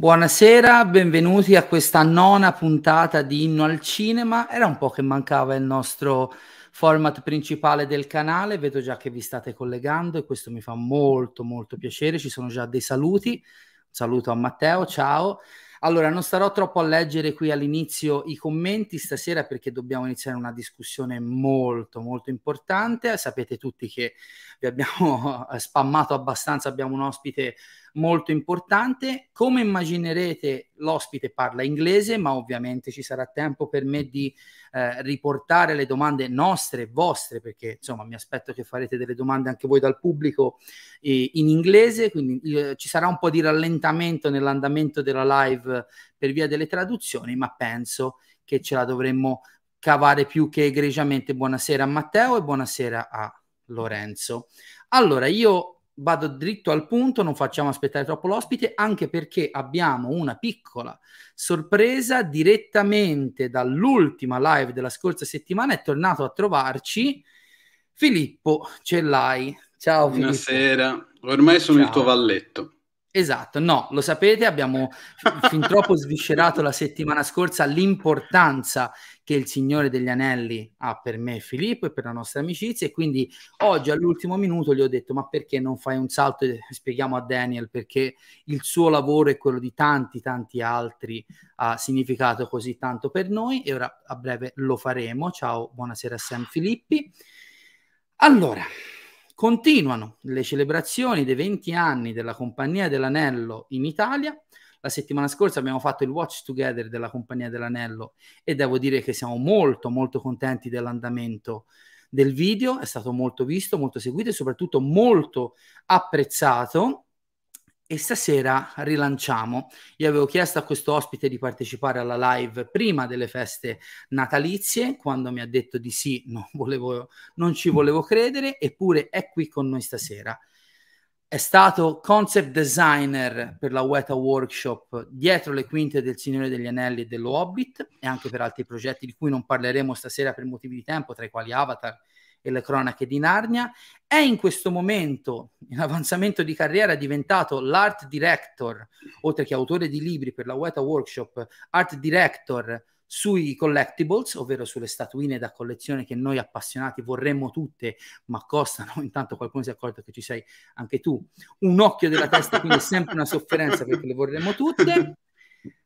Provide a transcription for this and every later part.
Buonasera, benvenuti a questa nona puntata di Inno al Cinema. Era un po' che mancava il nostro format principale del canale, vedo già che vi state collegando e questo mi fa molto molto piacere. Ci sono già dei saluti. Un saluto a Matteo, ciao. Allora, non starò troppo a leggere qui all'inizio i commenti stasera perché dobbiamo iniziare una discussione molto, molto importante. Sapete tutti che vi abbiamo spammato abbastanza, abbiamo un ospite molto importante. Come immaginerete, l'ospite parla inglese, ma ovviamente ci sarà tempo per me di eh, riportare le domande nostre, vostre, perché insomma mi aspetto che farete delle domande anche voi dal pubblico eh, in inglese, quindi eh, ci sarà un po' di rallentamento nell'andamento della live per via delle traduzioni, ma penso che ce la dovremmo cavare più che egregiamente. Buonasera a Matteo e buonasera a Lorenzo. Allora, io vado dritto al punto, non facciamo aspettare troppo l'ospite, anche perché abbiamo una piccola sorpresa direttamente dall'ultima live della scorsa settimana. È tornato a trovarci Filippo Cellai. Ciao Buonasera, Filippo. ormai sono Ciao. il tuo valletto. Esatto, no, lo sapete, abbiamo fin troppo sviscerato la settimana scorsa l'importanza che il Signore degli Anelli ha per me Filippo e per la nostra amicizia e quindi oggi all'ultimo minuto gli ho detto ma perché non fai un salto e spieghiamo a Daniel perché il suo lavoro e quello di tanti tanti altri ha significato così tanto per noi e ora a breve lo faremo. Ciao, buonasera Sam Filippi. Allora, Continuano le celebrazioni dei 20 anni della Compagnia dell'Anello in Italia. La settimana scorsa abbiamo fatto il Watch Together della Compagnia dell'Anello e devo dire che siamo molto molto contenti dell'andamento del video, è stato molto visto, molto seguito e soprattutto molto apprezzato e stasera rilanciamo. Io avevo chiesto a questo ospite di partecipare alla live prima delle feste natalizie, quando mi ha detto di sì, no, volevo, non ci volevo credere, eppure è qui con noi stasera. È stato concept designer per la Weta Workshop dietro le quinte del Signore degli Anelli e dello Hobbit e anche per altri progetti di cui non parleremo stasera per motivi di tempo, tra i quali Avatar e le cronache di Narnia. È in questo momento, in avanzamento di carriera, diventato l'art director, oltre che autore di libri per la Weta Workshop, art director sui collectibles, ovvero sulle statuine da collezione che noi appassionati vorremmo tutte, ma costano. Intanto qualcuno si è accorto che ci sei anche tu. Un occhio della testa, quindi è sempre una sofferenza perché le vorremmo tutte.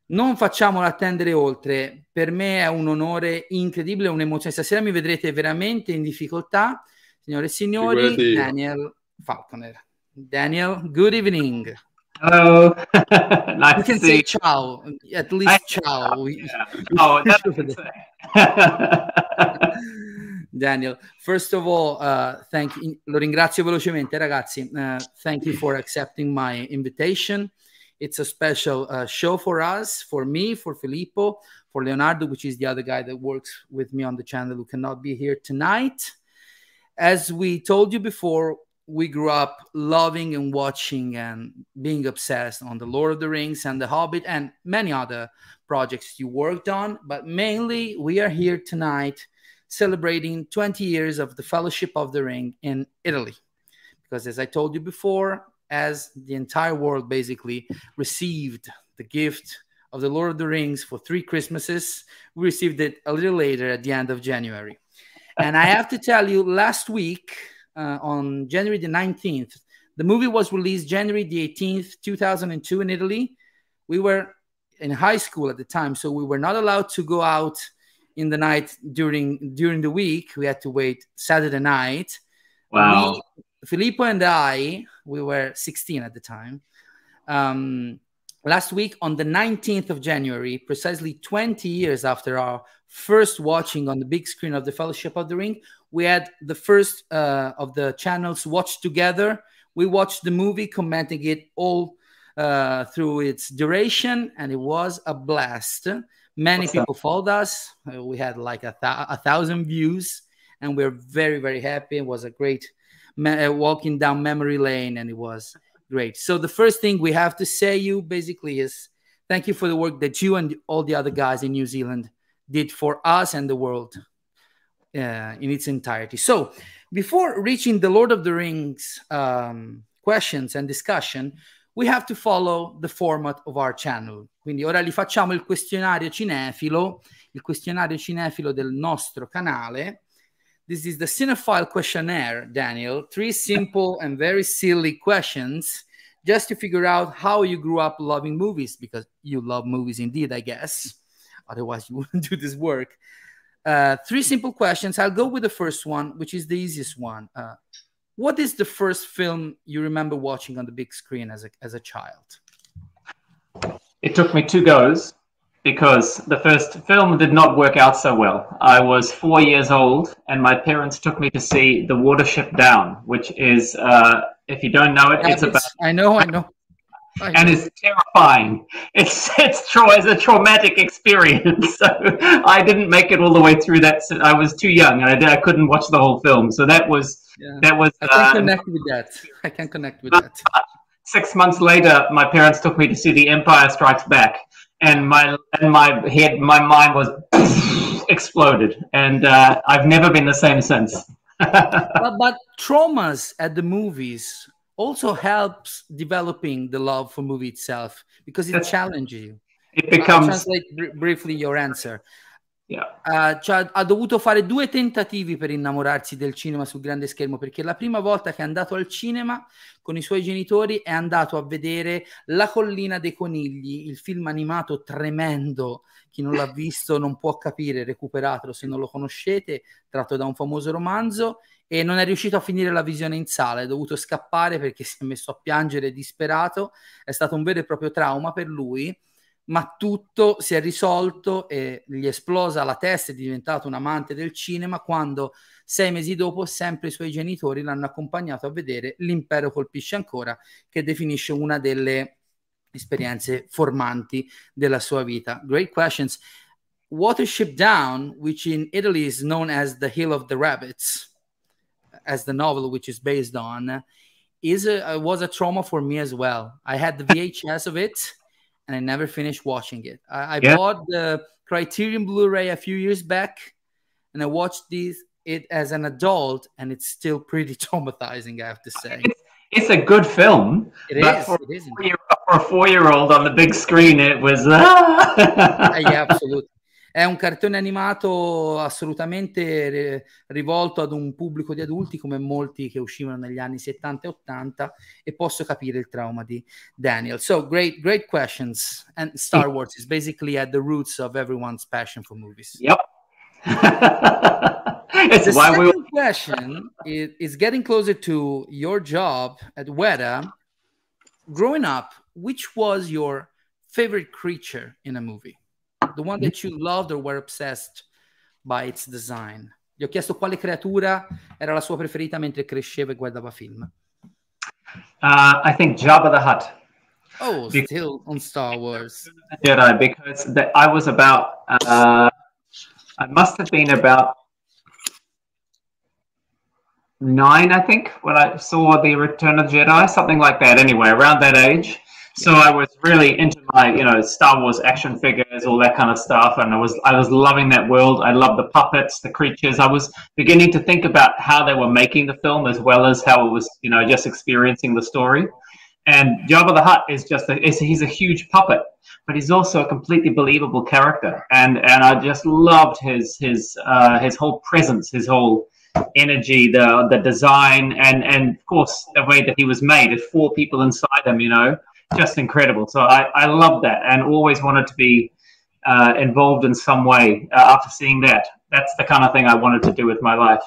Non facciamolo attendere oltre, per me è un onore incredibile, un'emozione. Stasera mi vedrete veramente in difficoltà, signore e signori. Figurati. Daniel Falconer. Daniel, good evening. Hello. nice you can say ciao, at least ciao. Oh, Daniel, first of all, uh, thank you. Lo ringrazio velocemente, ragazzi. Uh, thank you for accepting my invitation. It's a special uh, show for us, for me, for Filippo, for Leonardo, which is the other guy that works with me on the channel who cannot be here tonight. As we told you before, we grew up loving and watching and being obsessed on the Lord of the Rings and the Hobbit and many other projects you worked on. But mainly, we are here tonight celebrating 20 years of the Fellowship of the Ring in Italy. Because as I told you before, as the entire world basically received the gift of the Lord of the Rings for three Christmases. We received it a little later at the end of January. And I have to tell you, last week uh, on January the 19th, the movie was released January the 18th, 2002 in Italy. We were in high school at the time, so we were not allowed to go out in the night during during the week. We had to wait Saturday night. Wow. We, Filippo and I, we were 16 at the time. Um, last week on the 19th of January, precisely 20 years after our first watching on the big screen of the Fellowship of the Ring, we had the first uh, of the channels watched together. We watched the movie, commenting it all uh, through its duration, and it was a blast. Many What's people that? followed us. Uh, we had like a, th- a thousand views, and we're very, very happy. It was a great me- uh, walking down memory lane, and it was great. So the first thing we have to say you basically is Thank you for the work that you and all the other guys in New Zealand did for us and the world uh, in its entirety. So, before reaching the Lord of the Rings um, questions and discussion, we have to follow the format of our channel. Quindi ora li facciamo il questionario cinefilo, il questionario cinefilo del nostro canale. This is the Cinephile questionnaire, Daniel. Three simple and very silly questions just to figure out how you grew up loving movies because you love movies indeed, I guess. Otherwise, you wouldn't do this work. Uh, three simple questions. I'll go with the first one, which is the easiest one. Uh, what is the first film you remember watching on the big screen as a, as a child? It took me two goes because the first film did not work out so well. I was four years old, and my parents took me to see The Watership Down, which is, uh, if you don't know it, Yeah, it's about I know, I know. I and it's terrifying. It's it's tra- it's a traumatic experience. So I didn't make it all the way through that. I was too young, and I, did- I couldn't watch the whole film. So that was Yeah. that was. I can uh, connect with that. I can connect with that. six months later, my parents took me to see The Empire Strikes Back, and my and my head, my mind was exploded, and uh, I've never been the same since. but, but traumas at the movies also helps developing the love for movie itself because it That's- challenges you. It I'll becomes translate br- briefly your answer. Yeah. Uh, cioè, ha dovuto fare due tentativi per innamorarsi del cinema sul grande schermo perché la prima volta che è andato al cinema con i suoi genitori è andato a vedere La collina dei conigli, il film animato tremendo. Chi non l'ha visto non può capire, recuperatelo se non lo conoscete, tratto da un famoso romanzo e non è riuscito a finire la visione in sala, è dovuto scappare perché si è messo a piangere disperato, è stato un vero e proprio trauma per lui ma tutto si è risolto e gli è esplosa la testa, è diventato un amante del cinema quando sei mesi dopo sempre i suoi genitori l'hanno accompagnato a vedere L'impero colpisce ancora, che definisce una delle esperienze formanti della sua vita. Great questions. Watership Down, which in Italy is known as The Hill of the Rabbits, as the novel which is based on, is a, was a trauma for me as well. I had the VHS of it and I never finished watching it. I, I Yeah. bought the Criterion Blu-ray a few years back, and I watched this it as an adult, and it's still pretty traumatizing. I have to say, It's a good film, it is. for, It is. a four-year- for a four-year-old on the big screen, it was. ah! Yeah, assolutamente. È un cartone animato assolutamente ri- rivolto ad un pubblico di adulti come molti che uscivano negli anni 70 e 80 e posso capire il trauma di Daniel. So great, great questions. And Star Wars is basically at the roots of everyone's passion for movies. Yep. The second we. question is, is getting closer to your job at Weta. Growing up, which was your favorite creature in a movie? The one that you loved or were obsessed by its design? Gli ho chiesto quale creatura era la sua preferita mentre cresceva e guardava film. Uh, I think Jabba the Hutt. Oh, Be- still on Star Wars. Jedi because that I was about uh, I must have been about nine, I think, when I saw the Return of the Jedi, something like that. Anyway, around that age. So I was really into my, you know, Star Wars action figures, all that kind of stuff, and I was I was loving that world. I loved the puppets, the creatures. I was beginning to think about how they were making the film as well as how it was, you know, just experiencing the story. And Jabba the Hutt is just a, is, he's a huge puppet, but he's also a completely believable character. And and I just loved his his uh, his whole presence, his whole energy, the the design, and and of course the way that he was made. There's four people inside him, you know, just incredible. So I I loved that, and always wanted to be uh, involved in some way uh, after seeing that. That's the kind of thing I wanted to do with my life.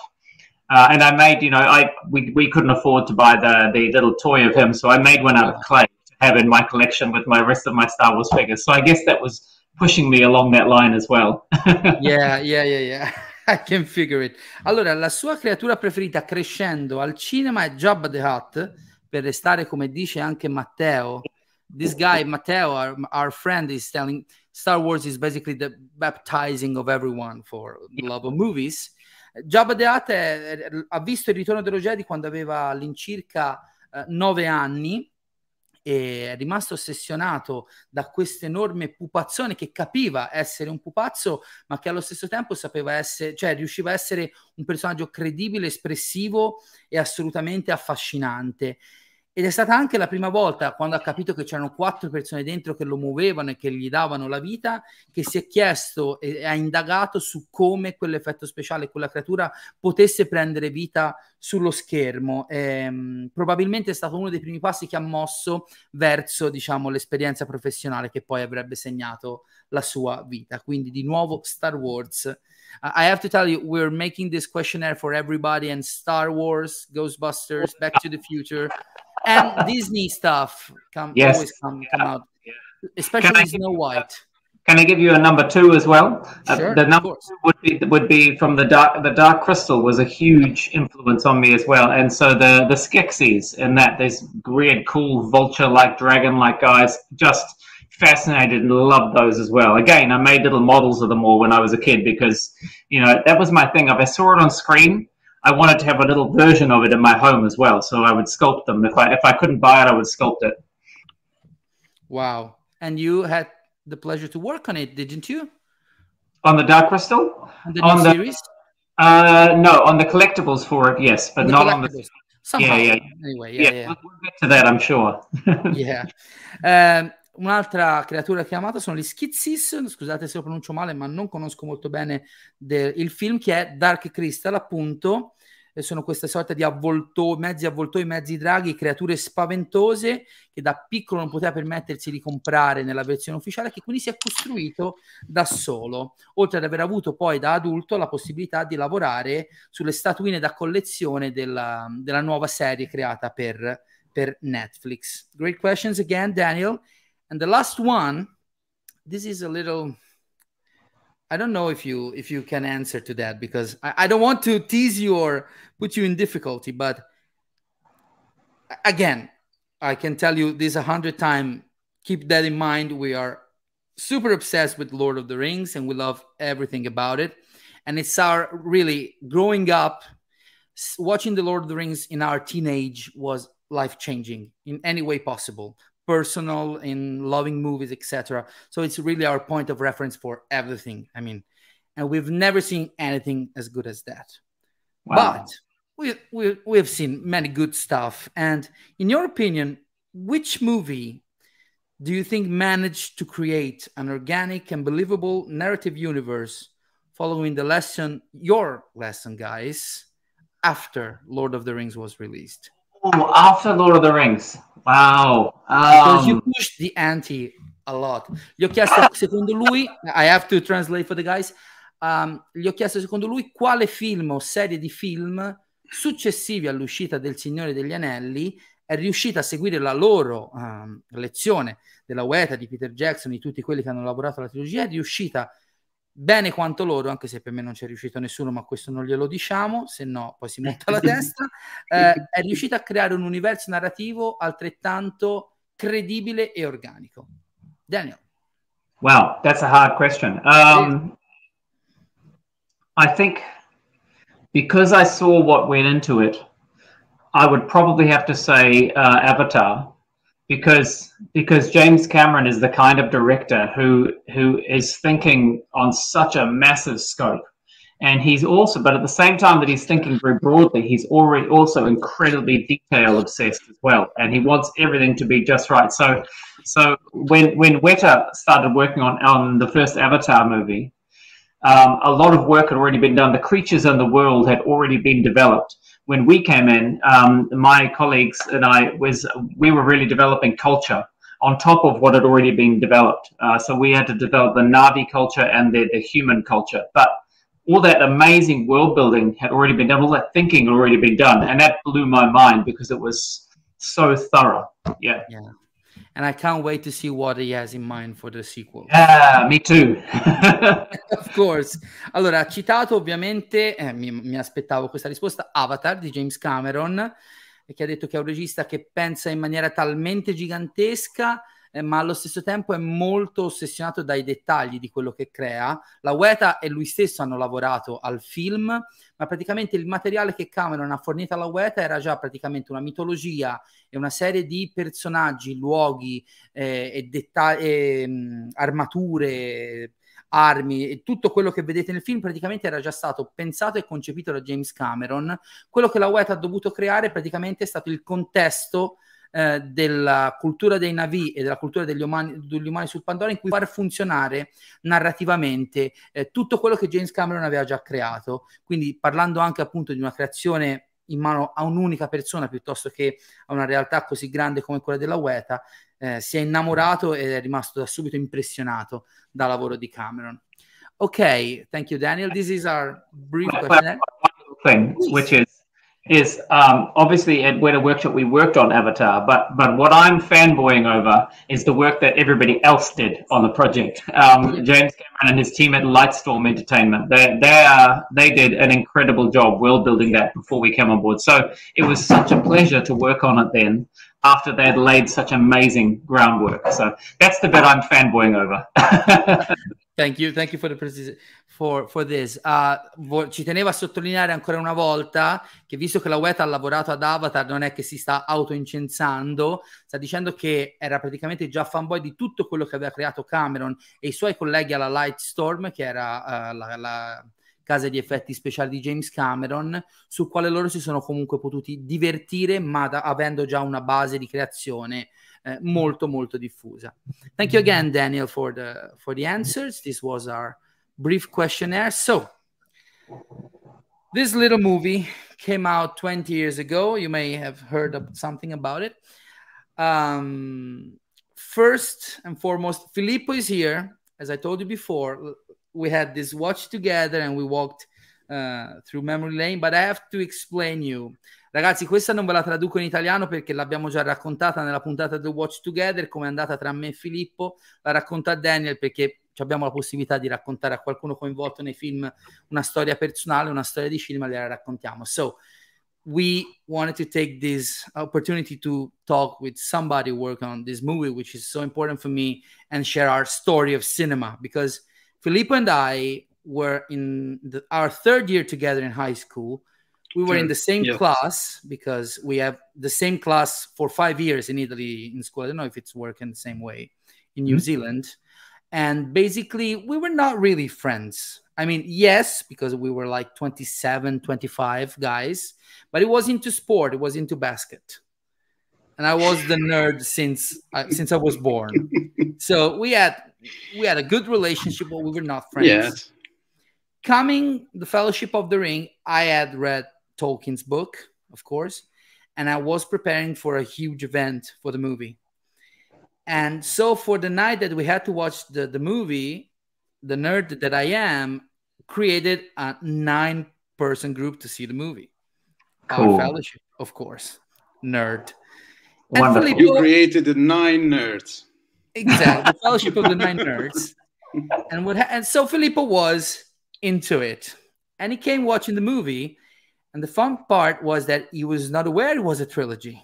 Uh, and I made, you know, I we, we couldn't afford to buy the the little toy of him, so I made one out of clay to have in my collection with my rest of my Star Wars figures. So I guess that was pushing me along that line as well. Yeah, yeah, yeah, yeah. I can figure it. Allora, la sua creatura preferita crescendo al cinema è Jabba the Hutt, per restare come dice anche Matteo. This guy, Matteo, our, our friend, is telling Star Wars is basically the baptizing of everyone for the love of movies. Jabba the Hutt è- è- ha visto il ritorno dello Jedi quando aveva all'incirca eh, nove anni e è rimasto ossessionato da questo enorme pupazzone che capiva essere un pupazzo, ma che allo stesso tempo sapeva essere, cioè riusciva a essere un personaggio credibile, espressivo e assolutamente affascinante. Ed è stata anche la prima volta, quando ha capito che c'erano quattro persone dentro che lo muovevano e che gli davano la vita, che si è chiesto e ha indagato su come quell'effetto speciale, quella creatura potesse prendere vita sullo schermo. E, ehm, probabilmente è stato uno dei primi passi che ha mosso verso, diciamo, l'esperienza professionale che poi avrebbe segnato la sua vita. Quindi di nuovo Star Wars. Uh, I have to tell you, we're making this questionnaire for everybody, and Star Wars, Ghostbusters, Back to the Future, and Disney stuff come Yes. always come, come out, especially Snow White. Can I give you a number two as well? Uh, Sure, the number two would be would be from the dark. The Dark Crystal was a huge influence on me as well, and so the the Skeksis and that these weird, cool vulture-like, dragon-like guys, just fascinated and loved those as well. Again, I made little models of them all when I was a kid because you know that was my thing. If I saw it on screen, I wanted to have a little version of it in my home as well. So I would sculpt them. If I if I couldn't buy it, I would sculpt it. Wow. And you had the pleasure to work on it, didn't you? On the Dark Crystal? On the On the- series? Uh, no, on the collectibles for it, yes, but On not on the. Somehow. yeah. Anyway, Yeah, yeah, yeah. We'll, we'll get to that, I'm sure. Yeah. Ehm, un'altra creatura chiamata sono gli Schizzis, scusate se lo pronuncio male, ma non conosco molto bene de- il film che è Dark Crystal, appunto. E sono queste sorte di avvoltoi, mezzi avvoltoi, mezzi draghi, creature spaventose che da piccolo non poteva permettersi di comprare nella versione ufficiale, che quindi si è costruito da solo, oltre ad aver avuto poi da adulto la possibilità di lavorare sulle statuine da collezione della, della nuova serie creata per, per Netflix. Great questions again, Daniel. And the last one, this is a little. I don't know if you if you can answer to that because I, I don't want to tease you or put you in difficulty, but again, I can tell you this a hundred times. Keep that in mind. We are super obsessed with Lord of the Rings and we love everything about it. And it's our really growing up, watching the Lord of the Rings in our teenage was life changing in any way possible, personal, in loving movies, etc. So it's really our point of reference for everything. I mean, and we've never seen anything as good as that. Wow. But we, we, we've seen many good stuff. And in your opinion, which movie do you think managed to create an organic and believable narrative universe following the lesson, your lesson, guys, after Lord of the Rings was released? Oh, after Lord of the Rings. Wow. Because you Um, pushed the ante a lot. Gli ho chiesto, secondo lui, I have to translate for the guys, um, gli ho chiesto secondo lui quale film o serie di film successivi all'uscita del Signore degli Anelli è riuscita a seguire la loro um, lezione della Weta, di Peter Jackson, di tutti quelli che hanno lavorato alla trilogia, è riuscita bene quanto loro, anche se per me non c'è riuscito nessuno, ma questo non glielo diciamo, se no poi si monta la testa, eh, è riuscita a creare un universo narrativo altrettanto credibile e organico. Daniel. wow, that's a hard question. Um, I think because I saw what went into it, I would probably have to say uh, Avatar, because because James Cameron is the kind of director who who is thinking on such a massive scope, and he's also, but at the same time that he's thinking very broadly, he's already also incredibly detail obsessed as well, and he wants everything to be just right. So, so when when Weta started working on on the first Avatar movie, um, a lot of work had already been done. The creatures in the world had already been developed. When we came in, um, my colleagues and I was we were really developing culture on top of what had already been developed. Uh, so we had to develop the Na'vi culture and the, the human culture. But all that amazing world building had already been done. All that thinking had already been done, and that blew my mind because it was so thorough. Yeah. And I can't wait to see what he has in mind for the sequel. Yeah, me too. Of course. Allora, ha citato ovviamente, eh, mi, mi aspettavo questa risposta, Avatar di James Cameron, e che ha detto che è un regista che pensa in maniera talmente gigantesca eh, ma allo stesso tempo è molto ossessionato dai dettagli di quello che crea. La Weta e lui stesso hanno lavorato al film, ma praticamente il materiale che Cameron ha fornito alla Weta era già praticamente una mitologia e una serie di personaggi, luoghi eh, e dettagli, eh, armature, armi e tutto quello che vedete nel film praticamente era già stato pensato e concepito da James Cameron. Quello che la Weta ha dovuto creare praticamente è stato il contesto eh, della cultura dei Navi e della cultura degli umani, degli umani sul Pandora in cui far funzionare narrativamente eh, tutto quello che James Cameron aveva già creato. Quindi parlando anche appunto di una creazione in mano a un'unica persona piuttosto che a una realtà così grande come quella della Weta, eh, si è innamorato ed è rimasto da subito impressionato dal lavoro di Cameron. Ok, thank you, Daniel. This is our brief question. Thing, which is is um, obviously at Weta Workshop we worked on Avatar, but but what I'm fanboying over is the work that everybody else did on the project. Um, James Cameron and his team at Lightstorm Entertainment, they they uh, they did an incredible job world building that before we came on board. So it was such a pleasure to work on it then. After they had laid such amazing groundwork, so that's the bit I'm fanboying over. Thank you, thank you for, the for, for this. Uh, ci tenevo a sottolineare ancora una volta che visto che la Weta ha lavorato ad Avatar non è che si sta autoincensando, sta dicendo che era praticamente già fanboy di tutto quello che aveva creato Cameron e i suoi colleghi alla Lightstorm, che era uh, la, la casa di effetti speciali di James Cameron, sul quale loro si sono comunque potuti divertire, ma da, avendo già una base di creazione eh, molto molto diffusa. Thank you again, Daniel, for the for the answers. This was our brief questionnaire. So, this little movie came out 20 years ago. You may have heard of something about it. Um, first and foremost, Filippo is here. As I told you before, we had this watch together and we walked uh, through memory lane, but I have to explain you Ragazzi, questa non ve la traduco in italiano perché l'abbiamo già raccontata nella puntata del Watch Together, come è andata tra me e Filippo. La racconta Daniel perché abbiamo la possibilità di raccontare a qualcuno coinvolto nei film una storia personale, una storia di cinema, gliela raccontiamo. So, we wanted to take this opportunity to talk with somebody work on this movie, which is so important for me, and share our story of cinema because Filippo and I were in the, our third year together in high school. We were in the same yes. class because we have the same class for five years in Italy in school. I don't know if it's working the same way in New mm-hmm. Zealand. And basically, we were not really friends. I mean, yes, because we were like 27, 25 guys, but it was into sport, it was into basket. And I was the nerd since uh, since I was born. so we had we had a good relationship, but we were not friends. Yes. Coming the Fellowship of the Ring, I had read Tolkien's book, of course, and I was preparing for a huge event for the movie. And so for the night that we had to watch the, the movie, the nerd that I am created a nine person group to see the movie. Cool. Our fellowship, of course. Nerd. Wonderful. Filippo, you created the nine nerds. Exactly. The fellowship of the nine nerds. And what ha- and so Filippo was into it. And he came watching the movie and the fun part was that he was not aware it was a trilogy.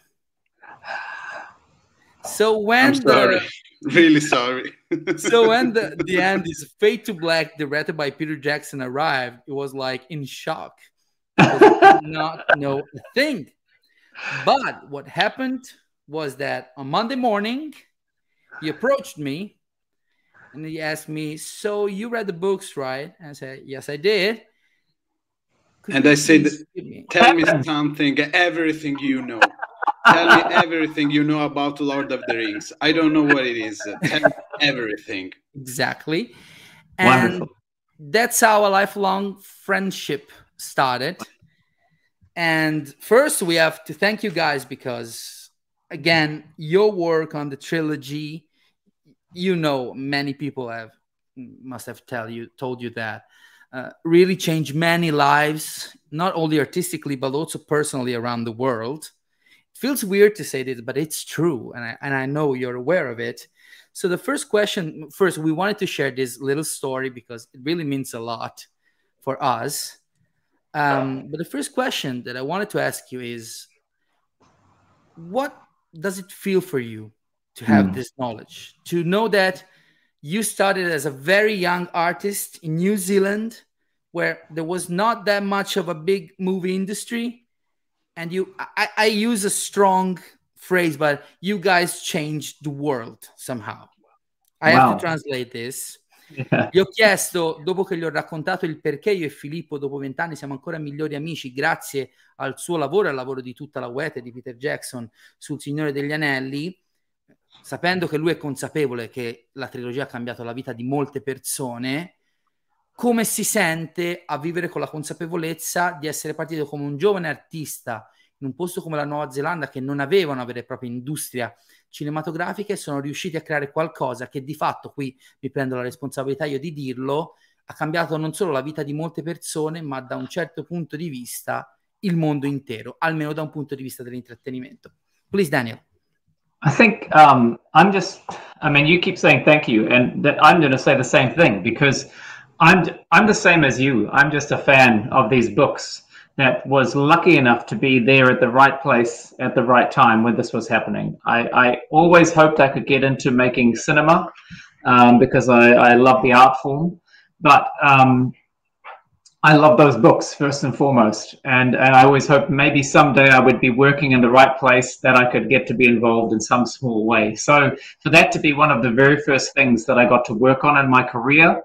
So when I'm sorry. the really sorry. so when the, the end is Fade to Black, directed by Peter Jackson, arrived, it was like in shock. not know a thing. But what happened was that on Monday morning, he approached me and he asked me, So you read the books, right? And I said, Yes, I did. Could and I said, "Tell me something, everything you know. Tell me everything you know about Lord of the Rings. I don't know what it is. Tell me everything." Exactly, and Wonderful. that's how a lifelong friendship started. And first, we have to thank you guys because, again, your work on the trilogy, you know, many people have must have tell you told you that uh, really changed many lives, not only artistically, but also personally around the world. It feels weird to say this, but it's true. And I, and I know you're aware of it. So, the first question first, we wanted to share this little story because it really means a lot for us. Um, but the first question that I wanted to ask you is what does it feel for you to have mm. this knowledge, to know that you started as a very young artist in New Zealand, where there was not that much of a big movie industry. And you, I, I use a strong phrase, but you guys changed the world somehow. I wow. have to translate this. Yeah. Gli ho chiesto, dopo che gli ho raccontato il perché io e Filippo dopo vent'anni siamo ancora migliori amici grazie al suo lavoro e al lavoro di tutta la Weta e di Peter Jackson sul Signore degli Anelli, sapendo che lui è consapevole che la trilogia ha cambiato la vita di molte persone, come si sente a vivere con la consapevolezza di essere partito come un giovane artista in un posto come la Nuova Zelanda che non aveva una vera e propria industria cinematografica e sono riusciti a creare qualcosa che di fatto, qui mi prendo la responsabilità io di dirlo, ha cambiato non solo la vita di molte persone, ma da un certo punto di vista il mondo intero, almeno da un punto di vista dell'intrattenimento. Please, Daniel. I think um, I'm just, I mean, you keep saying thank you, and that I'm going to say the same thing because I'm, I'm the same as you. I'm just a fan of these books that was lucky enough to be there at the right place at the right time when this was happening. I, I always hoped I could get into making cinema um, because I, I love the art form, but um, I love those books first and foremost, and and I always hoped maybe someday I would be working in the right place that I could get to be involved in some small way. So for that to be one of the very first things that I got to work on in my career,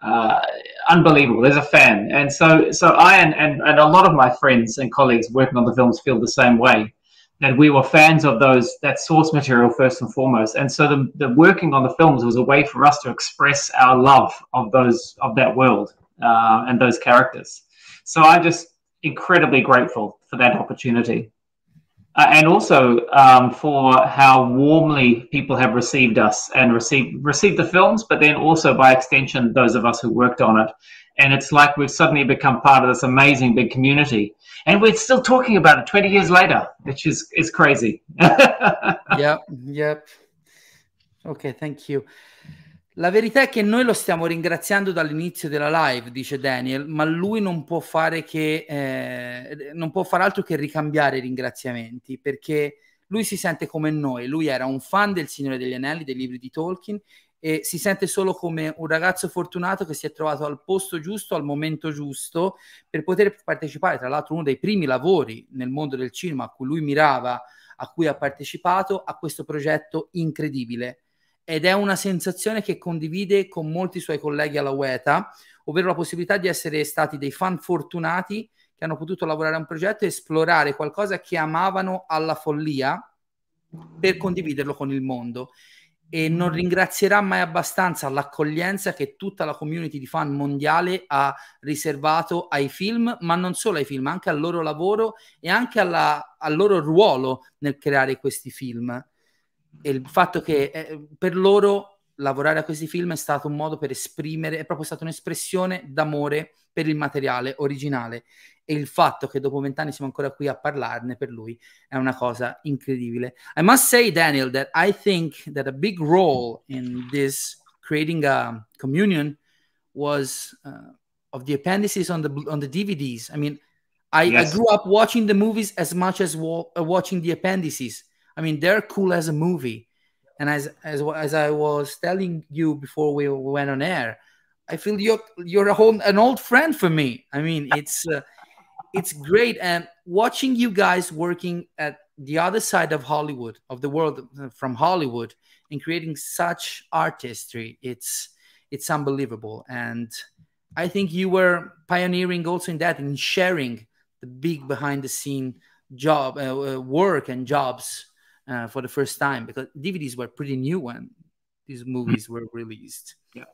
uh, unbelievable. There's a fan, and so so I and, and and a lot of my friends and colleagues working on the films feel the same way. That we were fans of those that source material first and foremost, and so the, the working on the films was a way for us to express our love of those of that world uh, and those characters. So I'm just incredibly grateful for that opportunity. Uh, and also um, for how warmly people have received us and received received the films, but then also by extension those of us who worked on it. And it's like we've suddenly become part of this amazing big community, and we're still talking about it 20 years later, which is is crazy. yep, yep. Okay, thank you. La verità è che noi lo stiamo ringraziando dall'inizio della live, dice Daniel, ma lui non può fare che eh, non può fare altro che ricambiare i ringraziamenti perché lui si sente come noi. Lui era un fan del Signore degli Anelli, dei libri di Tolkien e si sente solo come un ragazzo fortunato che si è trovato al posto giusto, al momento giusto per poter partecipare. Tra l'altro, uno dei primi lavori nel mondo del cinema a cui lui mirava, a cui ha partecipato, a questo progetto incredibile ed è una sensazione che condivide con molti suoi colleghi alla UETA, ovvero la possibilità di essere stati dei fan fortunati che hanno potuto lavorare a un progetto e esplorare qualcosa che amavano alla follia per condividerlo con il mondo. E non ringrazierà mai abbastanza l'accoglienza che tutta la community di fan mondiale ha riservato ai film, ma non solo ai film, anche al loro lavoro e anche alla, al loro ruolo nel creare questi film e il fatto che eh, per loro lavorare a questi film è stato un modo per esprimere, è proprio stata un'espressione d'amore per il materiale originale e il fatto che dopo vent'anni siamo ancora qui a parlarne per lui è una cosa incredibile. I must say, Daniel, that I think that a big role in this creating a communion was uh, of the appendices on the on the DVDs. I mean, I, yes. I grew up watching the movies as much as wa- watching the appendices. I mean, they're cool as a movie. And as as as I was telling you before we went on air, I feel you're you're a whole, an old friend for me. I mean, it's uh, it's great and watching you guys working at the other side of Hollywood, of the world uh, from Hollywood, and creating such artistry. It's it's unbelievable, and I think you were pioneering also in that in sharing the big behind the scene job uh, uh work and jobs uh, for the first time because DVDs were pretty new when these movies were released. Yeah.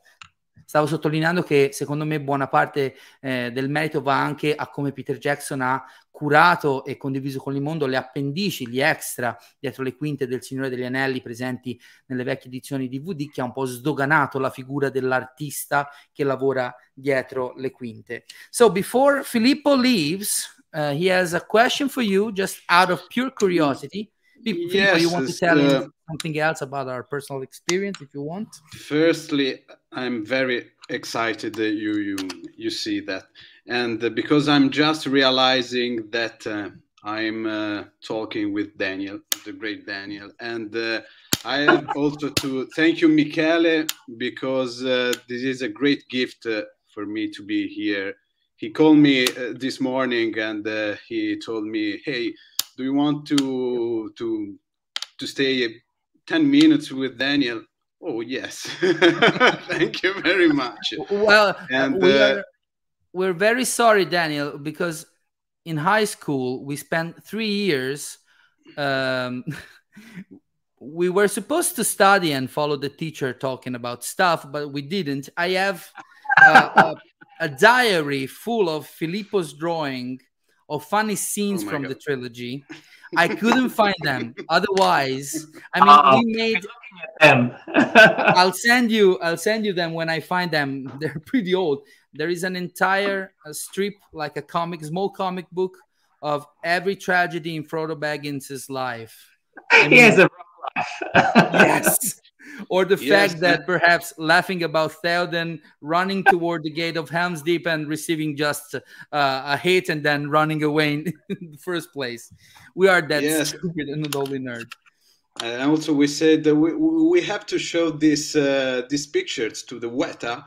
Stavo sottolineando che secondo me buona parte eh, del merito va anche a come Peter Jackson ha curato e condiviso con il mondo le appendici, gli extra dietro le quinte del Signore degli Anelli presenti nelle vecchie edizioni DVD che ha un po' sdoganato la figura dell'artista che lavora dietro le quinte. So before Filippo leaves, uh, he has a question for you just out of pure curiosity. Yes, you want to tell uh, something else about our personal experience if you want? Firstly, I'm very excited that you you you see that, and uh, because I'm just realizing that uh, I'm uh, talking with Daniel, the great Daniel, and uh, I have also to thank you, Michele, because uh, this is a great gift uh, for me to be here. He called me uh, this morning and uh, he told me, "Hey, do you want to to to stay ten minutes with Daniel?" Oh yes, thank you very much. Well, and we uh, are, we're very sorry, Daniel, because in high school we spent three years. Um, we were supposed to study and follow the teacher talking about stuff, but we didn't. I have uh, a, a, diary full of Filippo's drawing of funny scenes oh from God. the trilogy. I couldn't find them. Otherwise, I mean, uh, we made them. I'll send you. I'll send you them when I find them. They're pretty old. There is an entire strip, like a comic, small comic book of every tragedy in Frodo Baggins' life. I mean, he has a yes. Or the yes. fact that perhaps laughing about Theoden running toward the gate of Helm's Deep and receiving just uh, a hit and then running away in, the first place. We are that yes. stupid and only nerd. And also, we said that we, we have to show this uh, these pictures to the Weta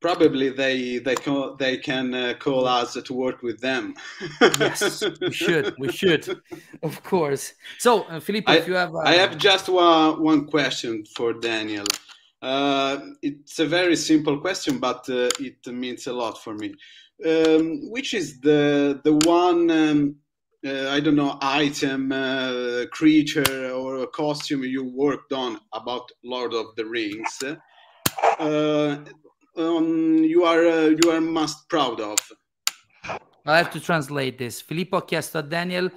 probably they they call, they can uh, call us to work with them. yes, we should. We should, of course. So, uh, Filippo, I, if you have, uh, I have just one one question for Daniel. Uh, it's a very simple question, but uh, it means a lot for me. Um, which is the the one um, uh, I don't know item, creature, or costume you worked on about Lord of the Rings? Um, you are uh, you are most proud of? I have to translate this. Filippo ha chiesto a Daniel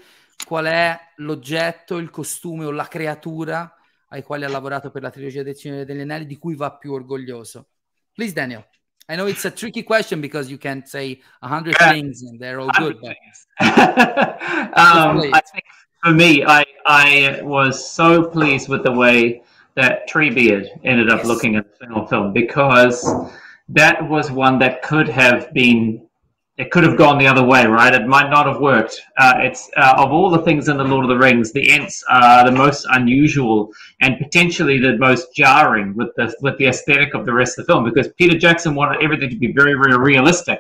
qual è l'oggetto, il costume o la creatura ai quali ha lavorato per la trilogia del Signore degli Anelli di cui va più orgoglioso. Please, Daniel. I know it's a tricky question because you can't say a hundred things and they're all good. But... um, I think for me, I I was so pleased with the way that Treebeard ended up yes. looking at the final film because that was one that could have been it could have gone the other way, right? It might not have worked. Uh, it's uh, of all the things in the Lord of the Rings, the Ents are the most unusual and potentially the most jarring with the with the aesthetic of the rest of the film because Peter Jackson wanted everything to be very, very realistic.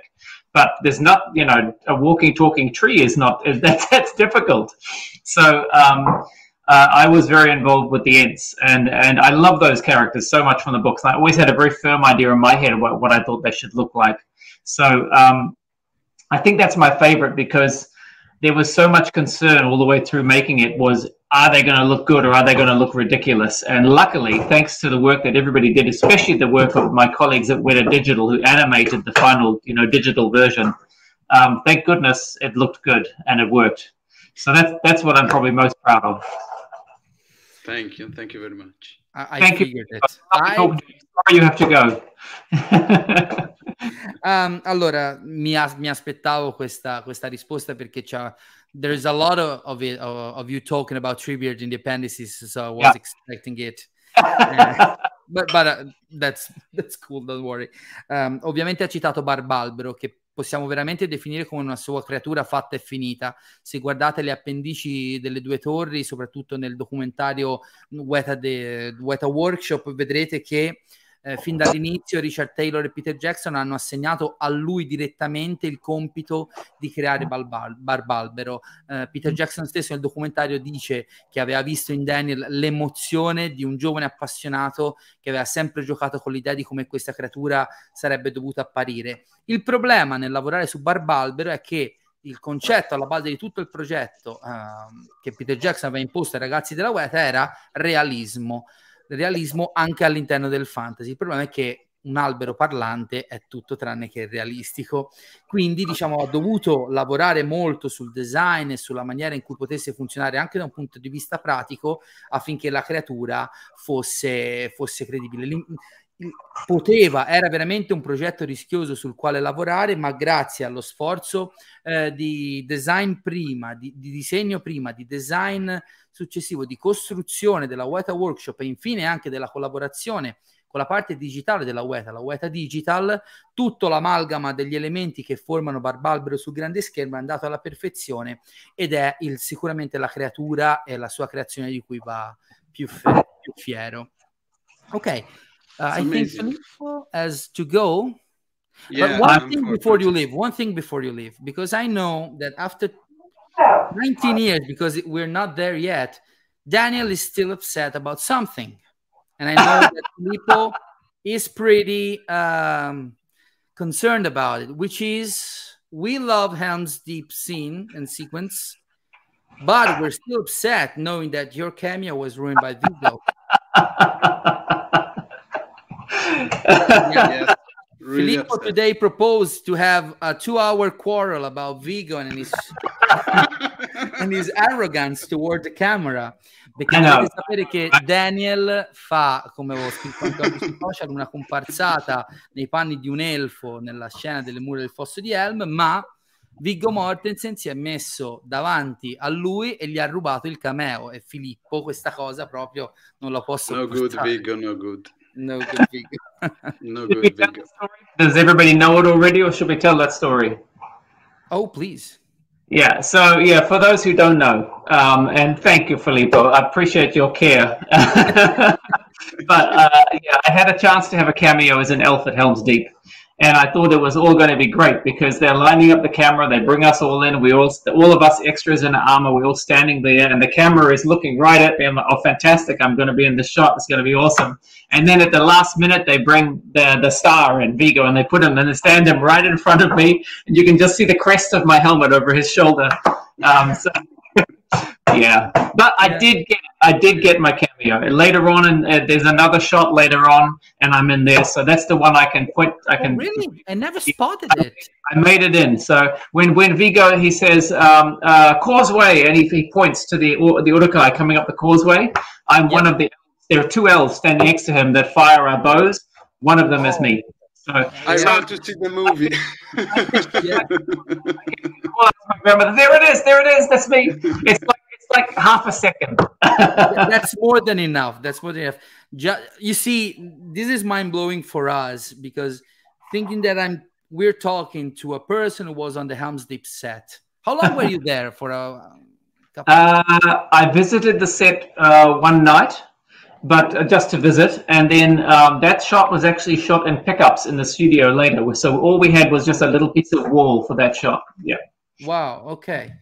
But there's not, you know, a walking, talking tree is not that's that's difficult. So um, uh, I was very involved with the Ents, and and I love those characters so much from the books. I always had a very firm idea in my head about what I thought they should look like. So um, I think that's my favorite because there was so much concern all the way through making it was are they going to look good or are they going to look ridiculous? And luckily, thanks to the work that everybody did, especially the work of my colleagues at Weta Digital who animated the final, you know, digital version, um, thank goodness it looked good and it worked. So that's that's what I'm probably most proud of. Thank you. Thank you very much. I, I Thank figured you. it. I... Sorry you have to go. um, allora, mi, mi aspettavo questa, questa, risposta perché c'ha, there's a lot of, of, it, of, of you talking about Treebeard in the appendices, so I was yeah. expecting it. uh, but, but uh, that's, that's cool, don't worry. Um, ovviamente ha citato Barbalbero, che possiamo veramente definire come una sua creatura fatta e finita. Se guardate le appendici delle due torri, soprattutto nel documentario Weta, de, Weta Workshop, vedrete che eh, fin dall'inizio Richard Taylor e Peter Jackson hanno assegnato a lui direttamente il compito di creare Barbal- Barbalbero. Eh, Peter Jackson stesso nel documentario dice che aveva visto in Daniel l'emozione di un giovane appassionato che aveva sempre giocato con l'idea di come questa creatura sarebbe dovuta apparire. Il problema nel lavorare su Barbalbero è che il concetto alla base di tutto il progetto eh, che Peter Jackson aveva imposto ai ragazzi della Weta era realismo realismo anche all'interno del fantasy. Il problema è che un albero parlante è tutto tranne che realistico. Quindi, diciamo, ha dovuto lavorare molto sul design e sulla maniera in cui potesse funzionare anche da un punto di vista pratico affinché la creatura fosse, fosse credibile poteva, era veramente un progetto rischioso sul quale lavorare, ma grazie allo sforzo eh, di design prima, di, di, disegno prima, di design successivo, di costruzione della Weta Workshop e infine anche della collaborazione con la parte digitale della Weta, la Weta Digital, tutto l'amalgama degli elementi che formano Barbalbero sul grande schermo è andato alla perfezione ed è il, sicuramente la creatura e la sua creazione di cui va più, fe- molto fiero. Ok, uh, I think amazing. Filippo has to go. Yeah, but one I'm thing before you leave, one thing before you leave, because I know that after 19 years, because we're not there yet, Daniel is still upset about something. And I know that Filippo is pretty um, concerned about it, which is we love Helm's Deep scene and sequence, but we're still upset knowing that your cameo was ruined by Viggo. Yes, really Filippo upset. today proposed to have a two-hour quarrel about Vigo and his and his arrogance toward the camera. Perché I know. dovete sapere che Daniel fa, come avevo scritto anche oggi sui social, una comparsata nei panni di un elfo nella scena delle mura del fosso di Helm, ma Viggo Mortensen si è messo davanti a lui e gli ha rubato il cameo e Filippo questa cosa proprio non la può No good, sopportare. Vigo, no good. No good, Viggo. No Should we good, tell story? Does everybody know it already, or should we tell that story? oh, please. Yeah, so yeah, for those who don't know, um, and thank you, Filippo, I appreciate your care. but uh, yeah, I had a chance to have a cameo as an elf at Helm's Deep, and I thought it was all going to be great because they're lining up the camera, they bring us all in, we all, all of us extras in armor, we're all standing there, and the camera is looking right at me. Oh, fantastic! I'm going to be in the shot. It's going to be awesome. And then at the last minute, they bring the the star in Viggo, and they put him and they stand him right in front of me, and you can just see the crest of my helmet over his shoulder. Um, so, yeah, but I did get I did get my cameo later on, and uh, there's another shot later on, and I'm in there. So that's the one I can put. I Oh, can really? I never spotted it. I made it in. So when when Viggo he says um, uh, causeway and he, he points to the the Uruk-hai coming up the causeway, I'm one of the. There are two elves standing next to him that fire our bows. One of them is me. So I so- want to see the movie. Yeah. Well, that's my grandmother. There it is. There it is. That's me. It's like it's like half a second. That's more than enough. That's more than enough. Ju- you see, this is mind blowing for us because thinking that I'm we're talking to a person who was on the Helm's Deep set. How long were you there for a couple? Uh, I visited the set uh, one night, but uh, just to visit, and then um, that shot was actually shot in pickups in the studio later. So all we had was just a little piece of wall for that shot. Yeah. Wow, ok.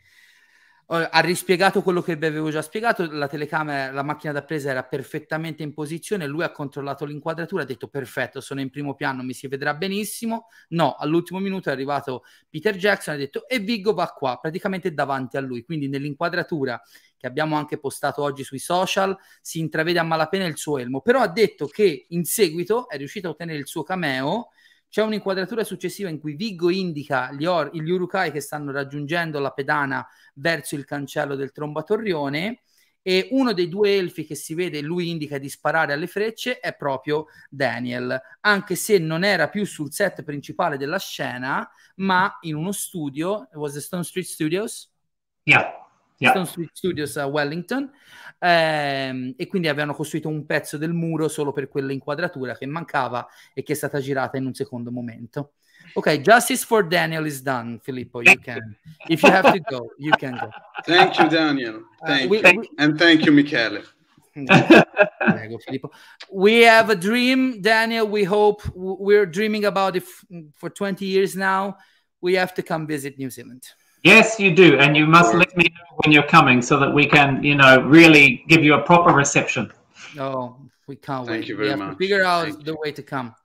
Ha rispiegato quello che vi avevo già spiegato, la telecamera, la macchina da presa era perfettamente in posizione, lui ha controllato l'inquadratura, ha detto perfetto, sono in primo piano, mi si vedrà benissimo. No, all'ultimo minuto è arrivato Peter Jackson ha detto e Viggo va qua, praticamente davanti a lui, quindi nell'inquadratura che abbiamo anche postato oggi sui social si intravede a malapena il suo elmo, però ha detto che in seguito è riuscito a ottenere il suo cameo. C'è un'inquadratura successiva in cui Viggo indica gli, or- gli Urukai che stanno raggiungendo la pedana verso il cancello del trombatorrione e uno dei due elfi che si vede, lui indica di sparare alle frecce, è proprio Daniel, anche se non era più sul set principale della scena, ma in uno studio, was the Stone Street Studios, Yeah. Yeah. Stone Street Studios a Wellington ehm, e quindi avevano costruito un pezzo del muro solo per quella inquadratura che mancava e che è stata girata in un secondo momento. Ok, justice for Daniel is done, Filippo. You can, if you have to go, you can go. Thank you, Daniel. Uh, Thank we- you. we- And thank you, Michele. Prego, Filippo. We have a dream, Daniel. We hope we're dreaming about it f- for 20 years now. We have to come visit New Zealand. Yes, you do, and you must let me know when you're coming so that we can, you know, really give you a proper reception. Oh, we can't Thank wait. you we very have to much. figure out Thank the way to come.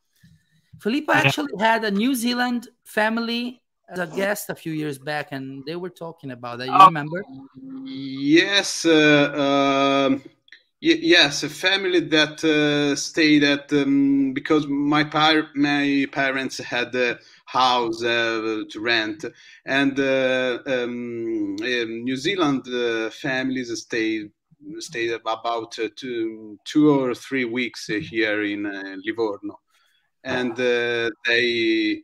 Filippo Yeah. actually had a New Zealand family as a guest a few years back, and they were talking about that. You Oh. remember? Yes, uh, um, y- yes, a family that uh, stayed at um, because my par- my parents had a house uh, to rent, and uh, um, um, New Zealand uh, families stayed stayed about uh, two two or three weeks uh, here in uh, Livorno, and uh, they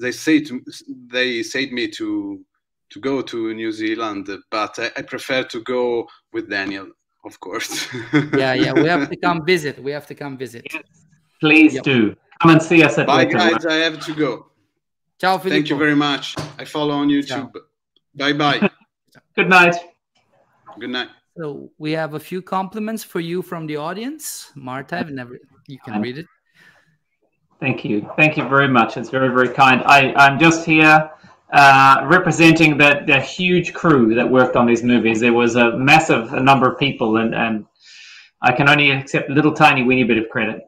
they say to they said me to to go to New Zealand, but I, I prefer to go with Daniel, of course. Yeah, yeah. We have to come visit. We have to come visit. Please Yep. do come and see us at Bye, guys. I have to go. Ciao, Filippo. Thank you very much. I follow on YouTube. Bye bye. Good night. Good night. So we have a few compliments for you from the audience. Marta, I've never you can read it. Thank you. Thank you very much. It's very, very kind. I, I'm just here uh, representing that the huge crew that worked on these movies. There was a massive number of people, and, and I can only accept a little tiny weeny bit of credit.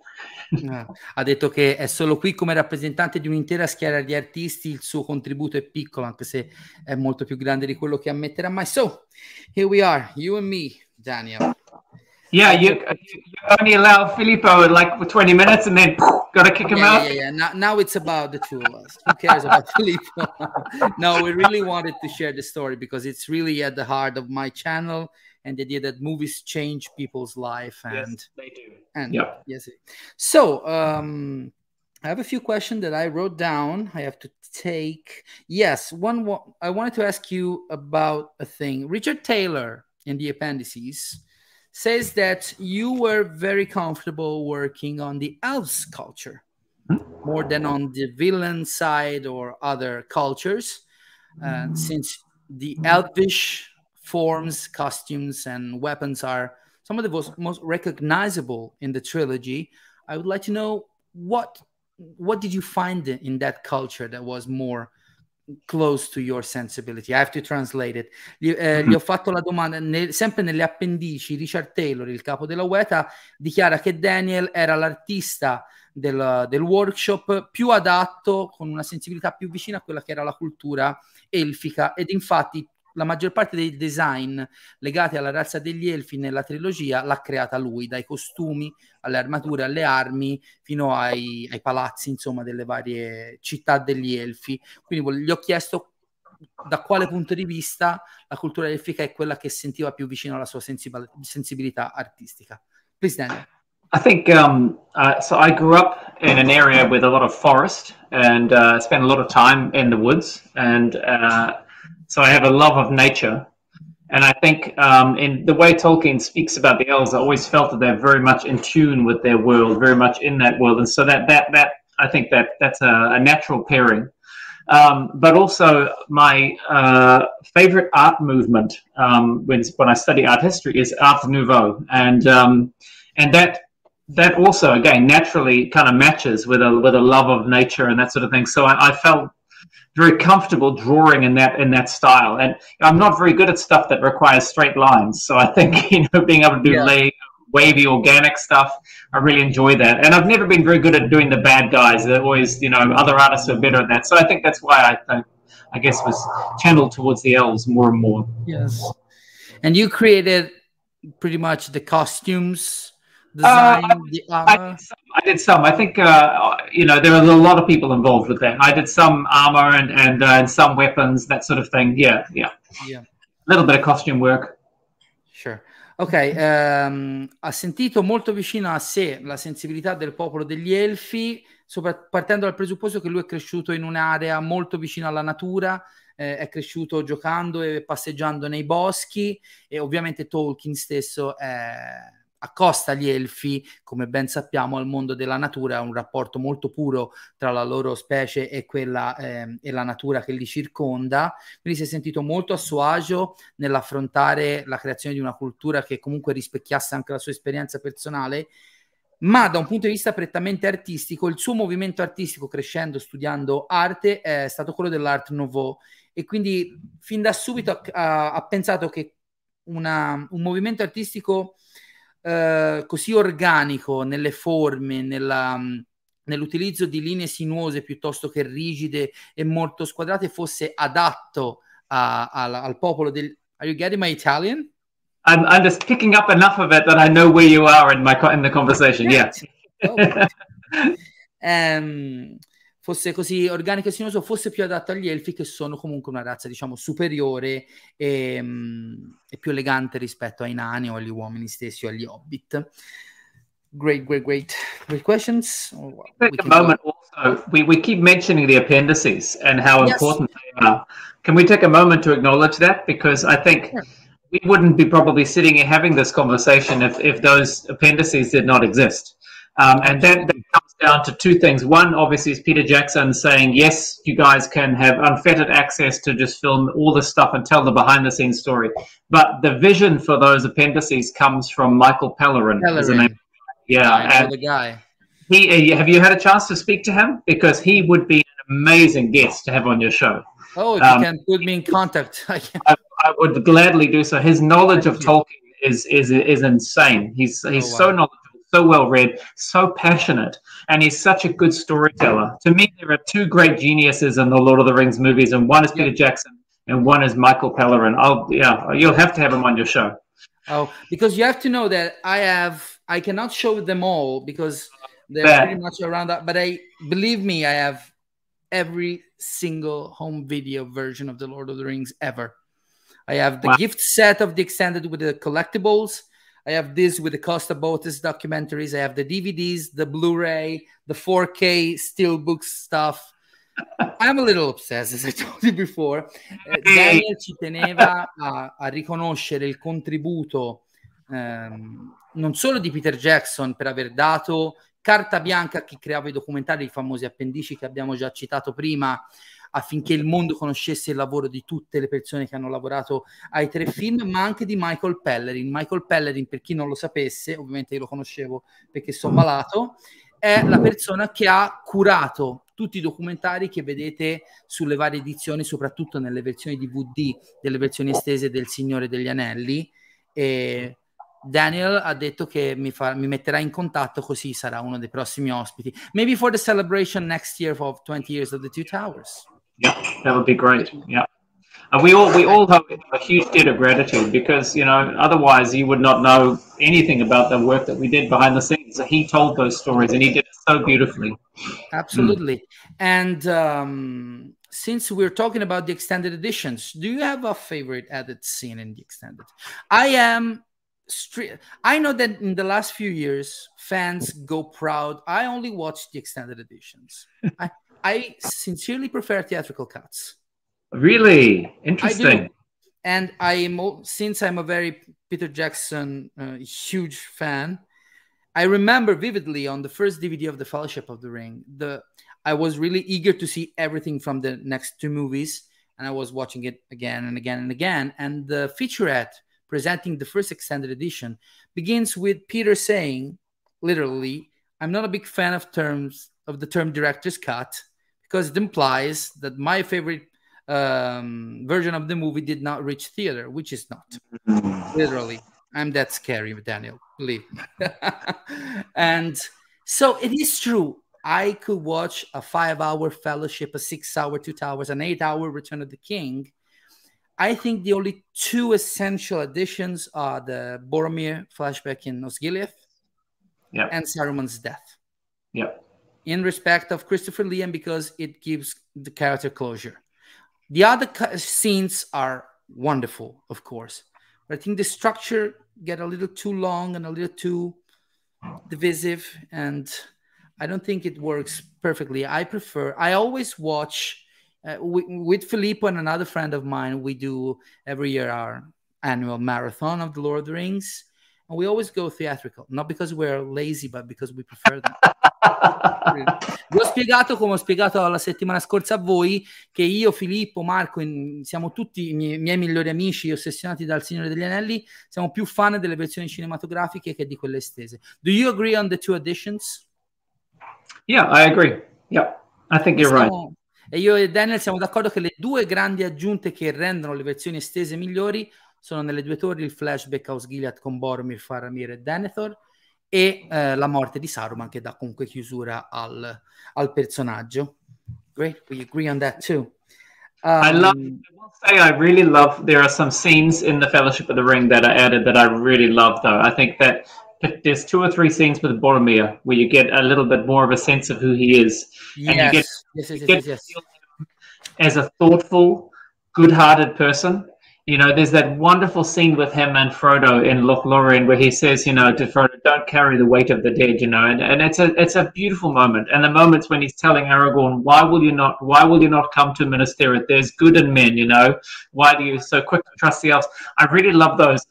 Eh, ha detto che è solo qui come rappresentante di un'intera schiera di artisti, il suo contributo è piccolo, anche se è molto più grande di quello che ammetterà mai. So, here we are, you and me, Daniel. Yeah, you, you only allow Filippo like 20 minutes and then got to kick him yeah, out. Yeah, yeah. Now, now it's about the two of us. Who cares about Filippo? no, we really wanted to share the story because it's really at the heart of my channel and the idea that movies change people's life and yes, they do. and yeah yes. So, um, I have a few questions that I wrote down. I have to take. Yes, one. wa- I wanted to ask you about a thing. Richard Taylor in the appendices says that you were very comfortable working on the elves culture more than on the villain side or other cultures, uh, since the elvish forms, costumes, and weapons are some of the most, most recognizable in the trilogy. I would like to know what what did you find in that culture that was more close to your sensibility. I have to translate it. Gli, eh, gli ho fatto la domanda, nel- sempre nelle appendici, Richard Taylor, il capo della UETA, dichiara che Daniel era l'artista del, del workshop più adatto, con una sensibilità più vicina a quella che era la cultura elfica ed infatti la maggior parte dei design legati alla razza degli elfi nella trilogia l'ha creata lui, dai costumi alle armature, alle armi, fino ai, ai palazzi, insomma, delle varie città degli elfi. Quindi gli ho chiesto da quale punto di vista la cultura elfica è quella che sentiva più vicino alla sua sensibil- sensibilità artistica. Please, Daniel. I think um, uh, so. I grew up in an area with a lot of forest and uh, spent a lot of time in the woods, and uh, so I have a love of nature. And I think um, in the way Tolkien speaks about the elves, I always felt that they're very much in tune with their world, very much in that world, and so that that that I think that that's a, a natural pairing. Um, but also, my uh, favorite art movement um, when when I study art history is Art Nouveau, and um, and that that also again naturally kind of matches with a with a love of nature and that sort of thing. So I, I felt very comfortable drawing in that in that style. And I'm not very good at stuff that requires straight lines. So I think you know being able to do Yeah. lay, wavy organic stuff, I really enjoy that. And I've never been very good at doing the bad guys. They're always you know other artists are better at that. So I think that's why I think I guess was channeled towards the elves more and more. Yes. And you created pretty much the costumes, Uh, design, the I armor. did some. I did some. I think uh, you know there was a lot of people involved with that. I did some armor and and, uh, and some weapons, that sort of thing. Yeah, yeah. Yeah. A little bit of costume work. Sure. Ok, ehm, ha sentito molto vicino a sé la sensibilità del popolo degli elfi, sopra- partendo dal presupposto che lui è cresciuto in un'area molto vicina alla natura, eh, è cresciuto giocando e passeggiando nei boschi e ovviamente Tolkien stesso è- accosta gli elfi, come ben sappiamo, al mondo della natura, un rapporto molto puro tra la loro specie e quella ehm, e la natura che li circonda, quindi si è sentito molto a suo agio nell'affrontare la creazione di una cultura che comunque rispecchiasse anche la sua esperienza personale, ma da un punto di vista prettamente artistico, il suo movimento artistico crescendo, studiando arte, è stato quello dell'Art Nouveau. E quindi fin da subito ha- ha pensato che una- un movimento artistico eh, così organico nelle forme, nella, nell'utilizzo di linee sinuose piuttosto che rigide e molto squadrate fosse adatto a- al- al popolo del... Are you getting my Italian? I'm, I'm just picking up enough of it that I know where you are in my in the conversation. Yeah. Ehm, fosse così organico e sinuoso, fosse più adatto agli elfi che sono comunque una razza, diciamo, superiore e, mm, e più elegante rispetto ai nani o agli uomini stessi o agli hobbit. Great, great, great. Great questions. Oh. We Take a can go- moment also. We, we keep mentioning the appendices and how Yes. important they are. Can we take a moment to acknowledge that? Because I think Sure. we wouldn't be probably sitting here having this conversation if, if those appendices did not exist. Um, and that, that comes down to two things. One, obviously, is Peter Jackson saying, yes, you guys can have unfettered access to just film all this stuff and tell the behind the scenes story. But the vision for those appendices comes from Michael Pellerin. Pellerin. name. Yeah. I know the guy. he, uh, have you had a chance to speak to him? Because he would be an amazing guest to have on your show. Oh, if Um, you can put me in contact. I can. I would gladly do so. His knowledge of. Tolkien is is is insane. He's he's Oh, so knowledgeable, so well read, so passionate, and he's such a good storyteller. To me, there are two great geniuses in the Lord of the Rings movies, and one is Peter Jackson, and one is Michael Pellerin. I'll yeah, you'll have to have him on your show. Oh, because you have to know that I have I cannot show them all because they're Bet. pretty much around that. But I believe me, I have every single home video version of the Lord of the Rings ever. I have the Wow. gift set of the extended with the collectibles. I have this with the Costa Botas documentaries. I have the DVDs, the Blu-ray, the 4K steelbook stuff. I'm a little obsessed, as I told you before. Eh, Daniel ci teneva a, a riconoscere il contributo ehm, non solo di Peter Jackson per aver dato carta bianca a chi creava i documentari, i famosi appendici che abbiamo già citato prima, affinché il mondo conoscesse il lavoro di tutte le persone che hanno lavorato ai tre film, ma anche di Michael Pellerin. Michael Pellerin, per chi non lo sapesse, ovviamente io lo conoscevo perché sono malato, è la persona che ha curato tutti i documentari che vedete sulle varie edizioni, soprattutto nelle versioni DVD, delle versioni estese del Signore degli Anelli. E Daniel ha detto che mi, fa- mi metterà in contatto così sarà uno dei prossimi ospiti. Maybe for the celebration next year of 20 years of the Two Towers. Yeah, that would be great. Yeah. And we all we all have a huge debt of gratitude because you know otherwise you would not know anything about the work that we did behind the scenes. He told those stories and he did it so beautifully. Absolutely. And um, since we're talking about the extended editions, do you have a favorite edit scene in the extended? I am. I know that in the last few years, fans go proud. I only watch the extended editions. I, I sincerely prefer theatrical cuts. Really interesting. do. And I since I'm a very Peter Jackson uh, huge fan. I remember vividly on the first DVD of the Fellowship of the Ring. The I was really eager to see everything from the next two movies, and I was watching it again and again and again. And the featurette presenting the first extended edition begins with Peter saying, literally, "I'm not a big fan of terms of the term director's cut because it implies that my favorite um, version of the movie did not reach theater, which is not literally. I'm that scary, Daniel. Believe me. and so it is true. I could watch a five-hour Fellowship, a six-hour Two Towers, an eight-hour Return of the King. I think the only two essential additions are the Boromir flashback in Osgiliath Yeah. and Saruman's death Yeah. In respect of Christopher Lee and because it gives the character closure. The other cu- scenes are wonderful, of course, but I think the structure get a little too long and a little too divisive, and I don't think it works perfectly. I prefer. I always watch uh, with, with Filippo and another friend of mine. We do every year our annual marathon of the Lord of the Rings, and we always go theatrical, not because we're lazy, but because we prefer them. Vi ho spiegato come ho spiegato la settimana scorsa a voi che io, Filippo, Marco, in- siamo tutti i miei, miei migliori amici ossessionati dal Signore degli Anelli, siamo più fan delle versioni cinematografiche che di quelle estese. Do you agree on the two editions? Yeah, I agree. Yeah. I think you're right. E io e Daniel siamo d'accordo che le due grandi aggiunte che rendono le versioni estese migliori sono nelle due torri il flashback a Osgiliath con Boromir, Faramir e Denethor e eh, la morte di Saruman che dà comunque chiusura al, al personaggio. Great, we agree on that too. I Um, love. I will say I really love. There are some scenes in the Fellowship of the Ring that are added that I really love. Though I think that there's two or three scenes with Boromir where you get a little bit more of a sense of who he is yes, and you get- yes, yes, yes, get as a thoughtful, good-hearted person. You know, there's that wonderful scene with him and Frodo in Lothlorien where he says, you know, to Frodo, "Don't carry the weight of the dead." You know, and, and it's a it's a beautiful moment. And the moments when he's telling Aragorn, "Why will you not? Why will you not come to Minas? There's good in men. You know, why do you so quick to trust the elves?" I really love those.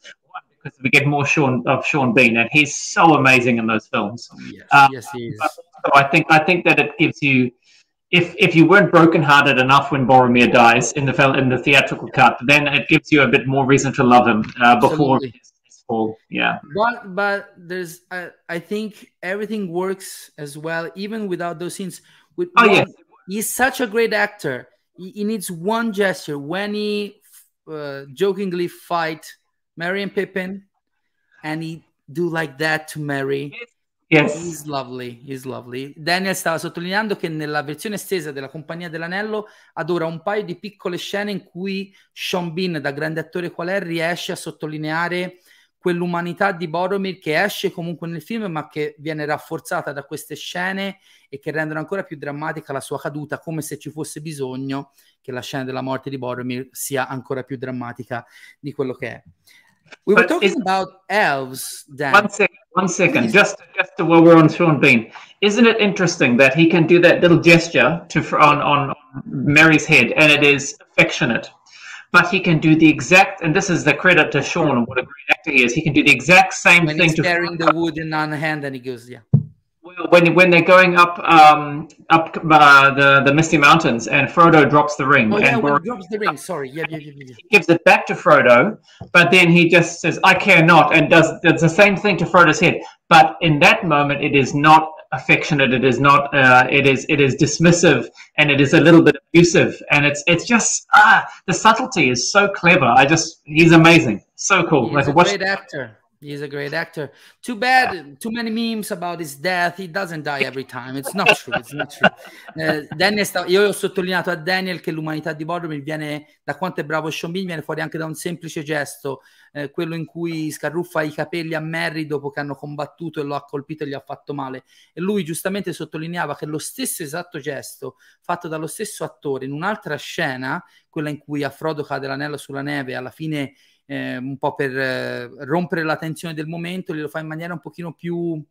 Because we get more Sean of Sean Bean, and he's so amazing in those films. Yes, Um, yes, he is. So I think I think that it gives you, if if you weren't brokenhearted enough when Boromir dies in the film in the theatrical cut, then it gives you a bit more reason to love him uh, before Absolutely. his, fall. Yeah. But but there's uh, I think everything works as well even without those scenes. With Oh one- yes. he's such a great actor. He, he needs one gesture when he uh, jokingly fight Merry and Pippin, and he do like that to Merry. Yes. He's lovely, he's lovely. Daniel stava sottolineando che nella versione estesa della Compagnia dell'Anello adora un paio di piccole scene in cui Sean Bean, da grande attore qual è, riesce a sottolineare quell'umanità di Boromir che esce comunque nel film, ma che viene rafforzata da queste scene e che rendono ancora più drammatica la sua caduta, come se ci fosse bisogno che la scena della morte di Boromir sia ancora più drammatica di quello che è. We were But talking about elves, Dan. One second, one second. Just, just while we're on Sean Bean, isn't it interesting that he can do that little gesture to on on Merry's head, and it is affectionate, but he can do the exact, and this is the credit to Sean what a great actor he is. He can do the exact same when thing he's to carrying the wood in one hand and he goes, yeah. When when they're going up um up uh, the the Misty Mountains, and Frodo drops the ring, Oh yeah, and Bor- drops the ring. Sorry, yeah, yeah, yeah, yeah. yeah. gives it back to Frodo, but then he just says, "I care not," and does does the same thing to Frodo's head. But in that moment, it is not affectionate. It is not. Uh, it is. It is dismissive, and it is a little bit abusive. And it's it's just ah, the subtlety is so clever. I just he's amazing. So cool. He's Like a watch. great actor. He's a great actor. Too bad, too many memes about his death. He doesn't die every time. It's not true. It's not true. Eh, Daniel sta- io ho sottolineato a Daniel che l'umanità di Boromir viene, da quanto è bravo Sean Bean, viene fuori anche da un semplice gesto, eh, quello in cui scarruffa i capelli a Merry dopo che hanno combattuto e lo ha colpito e gli ha fatto male. E lui giustamente sottolineava che lo stesso esatto gesto fatto dallo stesso attore in un'altra scena, quella in cui a Frodo cade l'anello sulla neve, alla fine eh, un po' per eh, rompere la tensione del momento, lo fa in maniera un pochino più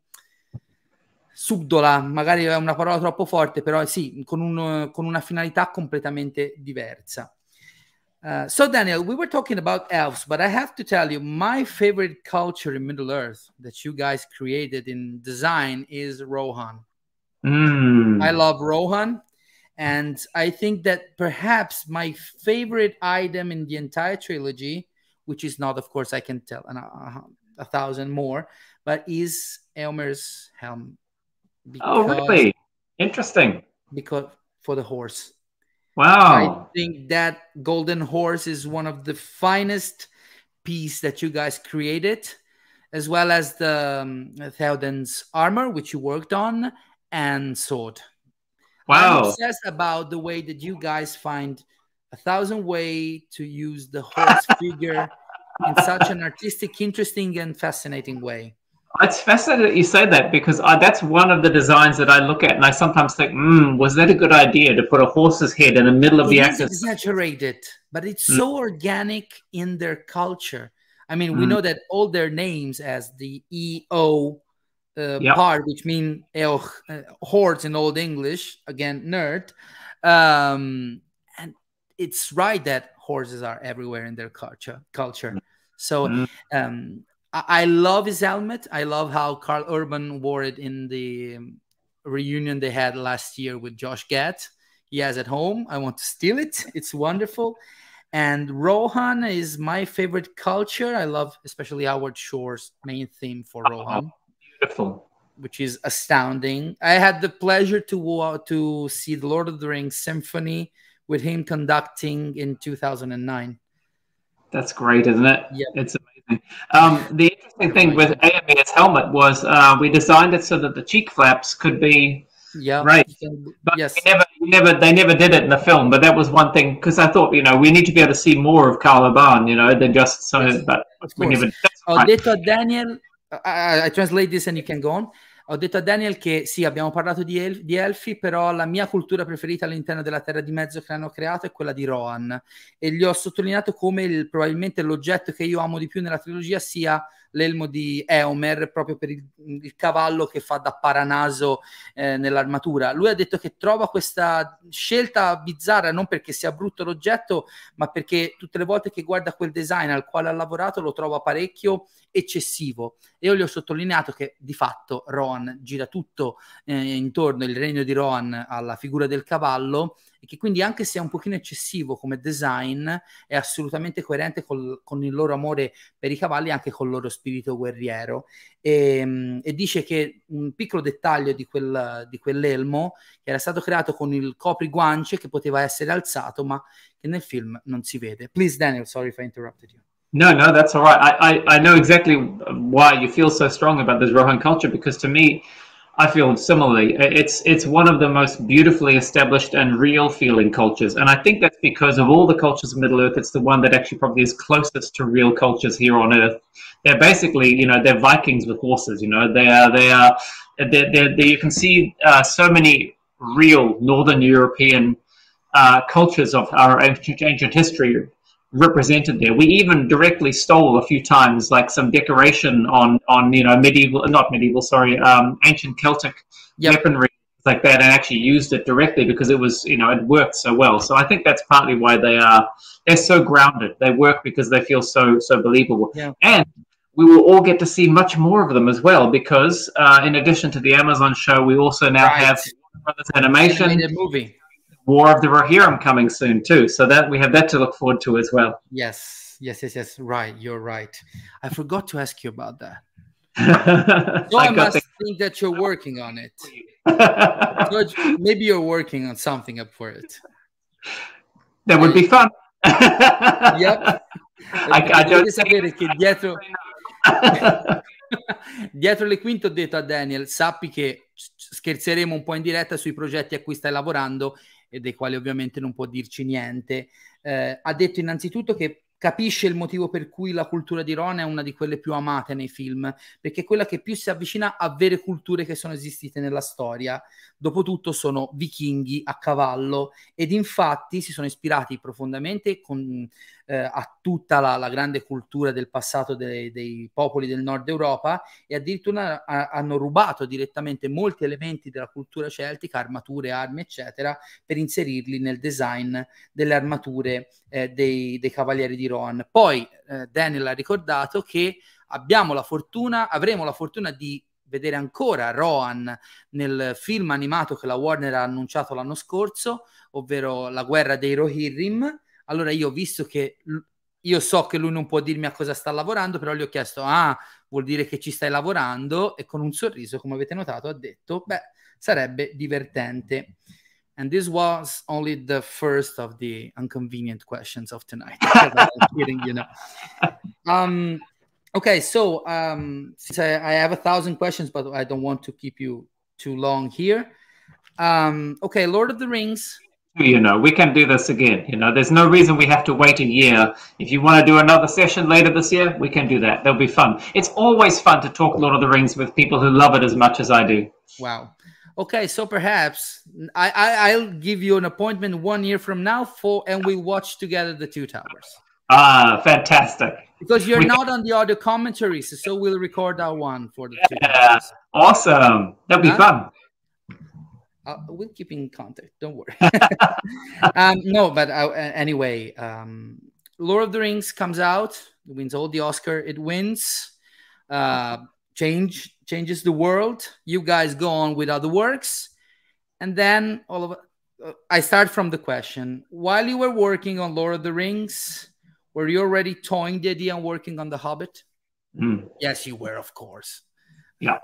subdola, magari è una parola troppo forte, però sì, con, un, con una finalità completamente diversa. Uh, so Daniel, we were talking about elves, but I have to tell you, my favorite culture in Middle Earth that you guys created in design is Rohan. Mm. I love Rohan. And I think that perhaps my favorite item in the entire trilogy, which is not, of course, I can tell an, a, a thousand more, but is Eomer's helm. oh, really? Interesting. Because for the horse. Wow. I think that golden horse is one of the finest piece that you guys created, as well as the um, Theoden's armor, which you worked on, and sword. I'm Wow. obsessed about the way that you guys find a thousand way to use the horse figure in such an artistic, interesting, and fascinating way. It's fascinating that you say that because I, that's one of the designs that I look at, and I sometimes think, mm, was that a good idea to put a horse's head in the middle of the It is axis? exaggerated, but it's Mm. so organic in their culture. I mean, we Mm. know that all their names as the EO uh, Yep. part, which mean eoh, uh, horse in Old English, again, nerd. Um, it's right that horses are everywhere in their culture. culture. So Mm. um, I, I love his helmet. I love how Karl Urban wore it in the um, reunion they had last year with Josh Gad. He has at home. I want to steal it. It's wonderful. And Rohan is my favorite culture. I love especially Howard Shore's main theme for Rohan, Beautiful. which is astounding. I had the pleasure to to see the Lord of the Rings symphony with him conducting in 2009. That's great, isn't it? Yeah. It's amazing. Um, the interesting thing with Eomer's helmet was uh, we designed it so that the cheek flaps could be Yeah, Right. can- But yes. never, never, they never did it in the film. But that was one thing because I thought, you know, we need to be able to see more of Karl Urban, you know, than just so. Yes, but we never. Ho right. Daniel, I, I translate this and you can go on. Ho detto a Daniel che sì, abbiamo parlato di, el- di elfi, però la mia cultura preferita all'interno della Terra di Mezzo che hanno creato è quella di Rohan. E gli ho sottolineato come il- probabilmente l'oggetto che io amo di più nella trilogia sia l'elmo di Eomer proprio per il, il cavallo che fa da paranaso eh, nell'armatura. Lui ha detto che trova questa scelta bizzarra non perché sia brutto l'oggetto, ma perché tutte le volte che guarda quel design al quale ha lavorato lo trova parecchio eccessivo. E io gli ho sottolineato che di fatto Rohan gira tutto eh, intorno il regno di Rohan alla figura del cavallo e che quindi anche se è un pochino eccessivo come design è assolutamente coerente col, con il loro amore per i cavalli e anche con il loro spirito guerriero e, ehm, e dice che un piccolo dettaglio di, quel, di quell'elmo che era stato creato con il copriguance che poteva essere alzato ma che nel film non si vede. Please Daniel, sorry if I interrupted you. No, no, that's all right. I, I, I know exactly why you feel so strong about this Rohan culture because to me, I feel similarly. It's it's one of the most beautifully established and real feeling cultures, and I think that's because of all the cultures of Middle Earth, it's the one that actually probably is closest to real cultures here on Earth. They're basically, you know, they're Vikings with horses. You know, they are they are they're, they're, they you can see uh, so many real Northern European uh, cultures of our ancient, ancient history represented there. We even directly stole a few times, like some decoration on on you know medieval, not medieval, sorry, um, ancient Celtic yep. weaponry like that, and actually used it directly because it was you know it worked so well. So I think that's partly why they are they're so grounded. They work because they feel so so believable, yeah. and we will all get to see much more of them as well because uh, in addition to the Amazon show, we also now right. have Brothers Animation Animated movie War of the Rohirrim coming soon too. So that we have that to look forward to as well. Yes, yes, yes, yes. Right, you're right. I forgot to ask you about that. so I, I must think that you're working on it. so maybe you're working on something up for it. That would be fun. yep. I, I don't sapere che dietro dietro le quinte ho detto a Daniel sappi che scherzeremo un po' in diretta sui progetti a cui stai lavorando e dei quali ovviamente non può dirci niente. Eh, ha detto innanzitutto che capisce il motivo per cui la cultura di Ron è una di quelle più amate nei film, perché è quella che più si avvicina a vere culture che sono esistite nella storia. Dopotutto sono vichinghi a cavallo ed infatti si sono ispirati profondamente con, eh, a tutta la, la, grande cultura del passato dei, dei, popoli del nord Europa e addirittura a, hanno rubato direttamente molti elementi della cultura celtica, armature, armi, eccetera, per inserirli nel design delle armature eh, dei, dei, cavalieri di Rohan. Poi eh, Daniel ha ricordato che abbiamo la fortuna, avremo la fortuna di vedere ancora Rohan nel film animato che la Warner ha annunciato l'anno scorso, ovvero La guerra dei Rohirrim. Allora io, visto che io so che lui non può dirmi a cosa sta lavorando, però gli ho chiesto, ah, vuol dire che ci stai lavorando? E con un sorriso, come avete notato, ha detto, beh, sarebbe divertente. And this was only the first of the inconvenient questions of tonight. kidding, you know. Um, okay, so um, since I, I, have a thousand questions, but I don't want to keep you too long here. Um, okay, Lord of the Rings. You know, we can do this again. You know, there's no reason we have to wait a year. If you want to do another session later this year, we can do that. That'll be fun. It's always fun to talk Lord of the Rings with people who love it as much as I do. Wow. Okay, so perhaps I, I I'll give you an appointment one year from now for and we watch together the two towers. Ah, fantastic. Because you're we not on the audio commentaries, so we'll record that one for the yeah, two towers. Awesome. That'll be huh? fun. Uh, we'll keep in contact. Don't worry. um, no, but uh, anyway, um, Lord of the Rings comes out, wins all the Oscar. It wins. Uh, change changes the world. You guys go on with other works, and then all of uh, I start from the question: While you were working on Lord of the Rings, were you already toying the idea and working on The Hobbit? Mm. Yes, you were, of course. Yeah.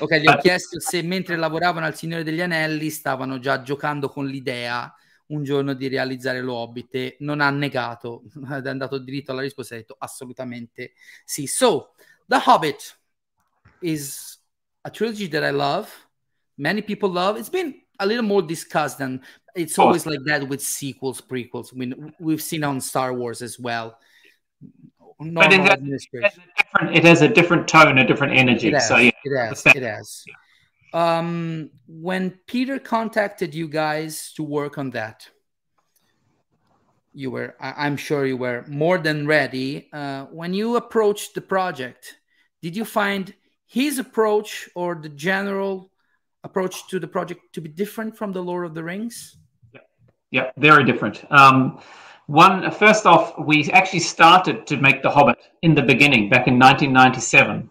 Ok, gli ho chiesto se mentre lavoravano al Signore degli Anelli stavano già giocando con l'idea un giorno di realizzare lo Hobbit e non ha negato, è andato diritto alla risposta e ha detto assolutamente sì. So, The Hobbit is a trilogy that I love. Many people love. It's been a little more discussed than it's always like that with sequels, prequels. I mean, we've seen on Star Wars as well. but it has, it has, it has a different tone, a different energy. It has, so yeah, it has. It has. Um, when Peter contacted you guys to work on that, you were, I, am sure you were more than ready. Uh, when you approached the project, did you find his approach or the general approach to the project to be different from the Lord of the Rings? Yeah, very different. Um, one, first off, we actually started to make The Hobbit in the beginning, back in 1997,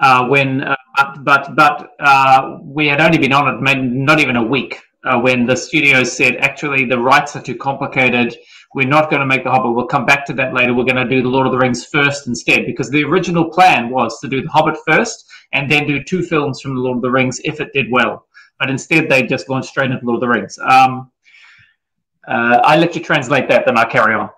uh, when, uh, but but uh, we had only been on it maybe not even a week uh, when the studio said, actually, the rights are too complicated. We're not going to make The Hobbit. We'll come back to that later. We're going to do The Lord of the Rings first instead, because the original plan was to do The Hobbit first and then do two films from The Lord of the Rings if it did well. But instead, they just launched straight into Lord of the Rings. Um, uh, I let you translate that, then I'll carry on.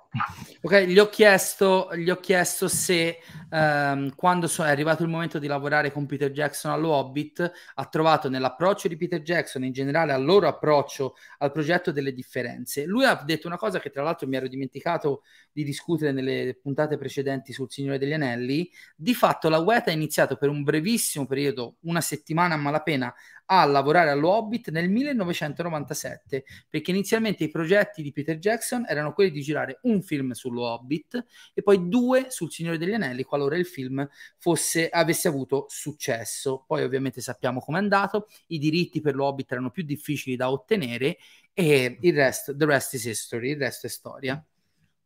Ok, gli ho chiesto, gli ho chiesto se ehm, quando so, è arrivato il momento di lavorare con Peter Jackson allo Hobbit ha trovato nell'approccio di Peter Jackson, in generale al loro approccio al progetto, delle differenze. Lui ha detto una cosa che tra l'altro mi ero dimenticato di discutere nelle puntate precedenti sul Signore degli Anelli. Di fatto la WET ha iniziato per un brevissimo periodo, una settimana a malapena, a lavorare allo Hobbit nel 1997, perché inizialmente i progetti di Peter Jackson erano quelli di girare un film sullo Hobbit e poi due sul Signore degli Anelli, qualora il film fosse, avesse avuto successo. Poi ovviamente sappiamo com'è andato, i diritti per lo Hobbit erano più difficili da ottenere e il resto, the rest is history, il resto è storia.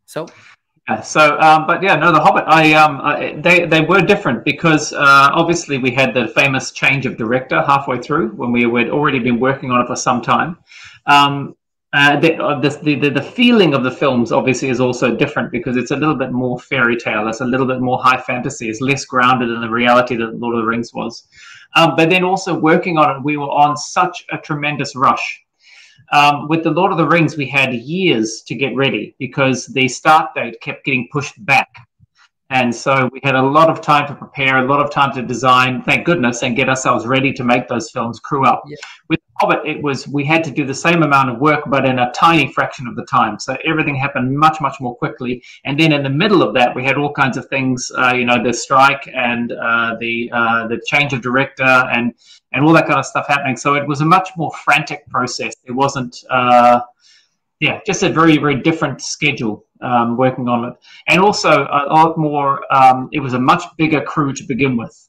So so, um, but yeah, no, the Hobbit. I, um, I, they they were different because uh, obviously we had the famous change of director halfway through when we had already been working on it for some time. Um, uh, the, uh, the, the, the feeling of the films obviously is also different because it's a little bit more fairy tale. It's a little bit more high fantasy. It's less grounded in the reality that Lord of the Rings was. Um, but then also working on it, we were on such a tremendous rush um, with the Lord of the Rings, we had years to get ready because the start date kept getting pushed back. And so we had a lot of time to prepare, a lot of time to design, thank goodness, and get ourselves ready to make those films crew up. Yeah. With Hobbit, it was we had to do the same amount of work, but in a tiny fraction of the time. So everything happened much, much more quickly. And then in the middle of that, we had all kinds of things, uh, you know, the strike and uh, the uh, the change of director and and all that kind of stuff happening. So it was a much more frantic process. It wasn't, uh, yeah, just a very very different schedule um, working on it, and also a lot more. Um, it was a much bigger crew to begin with.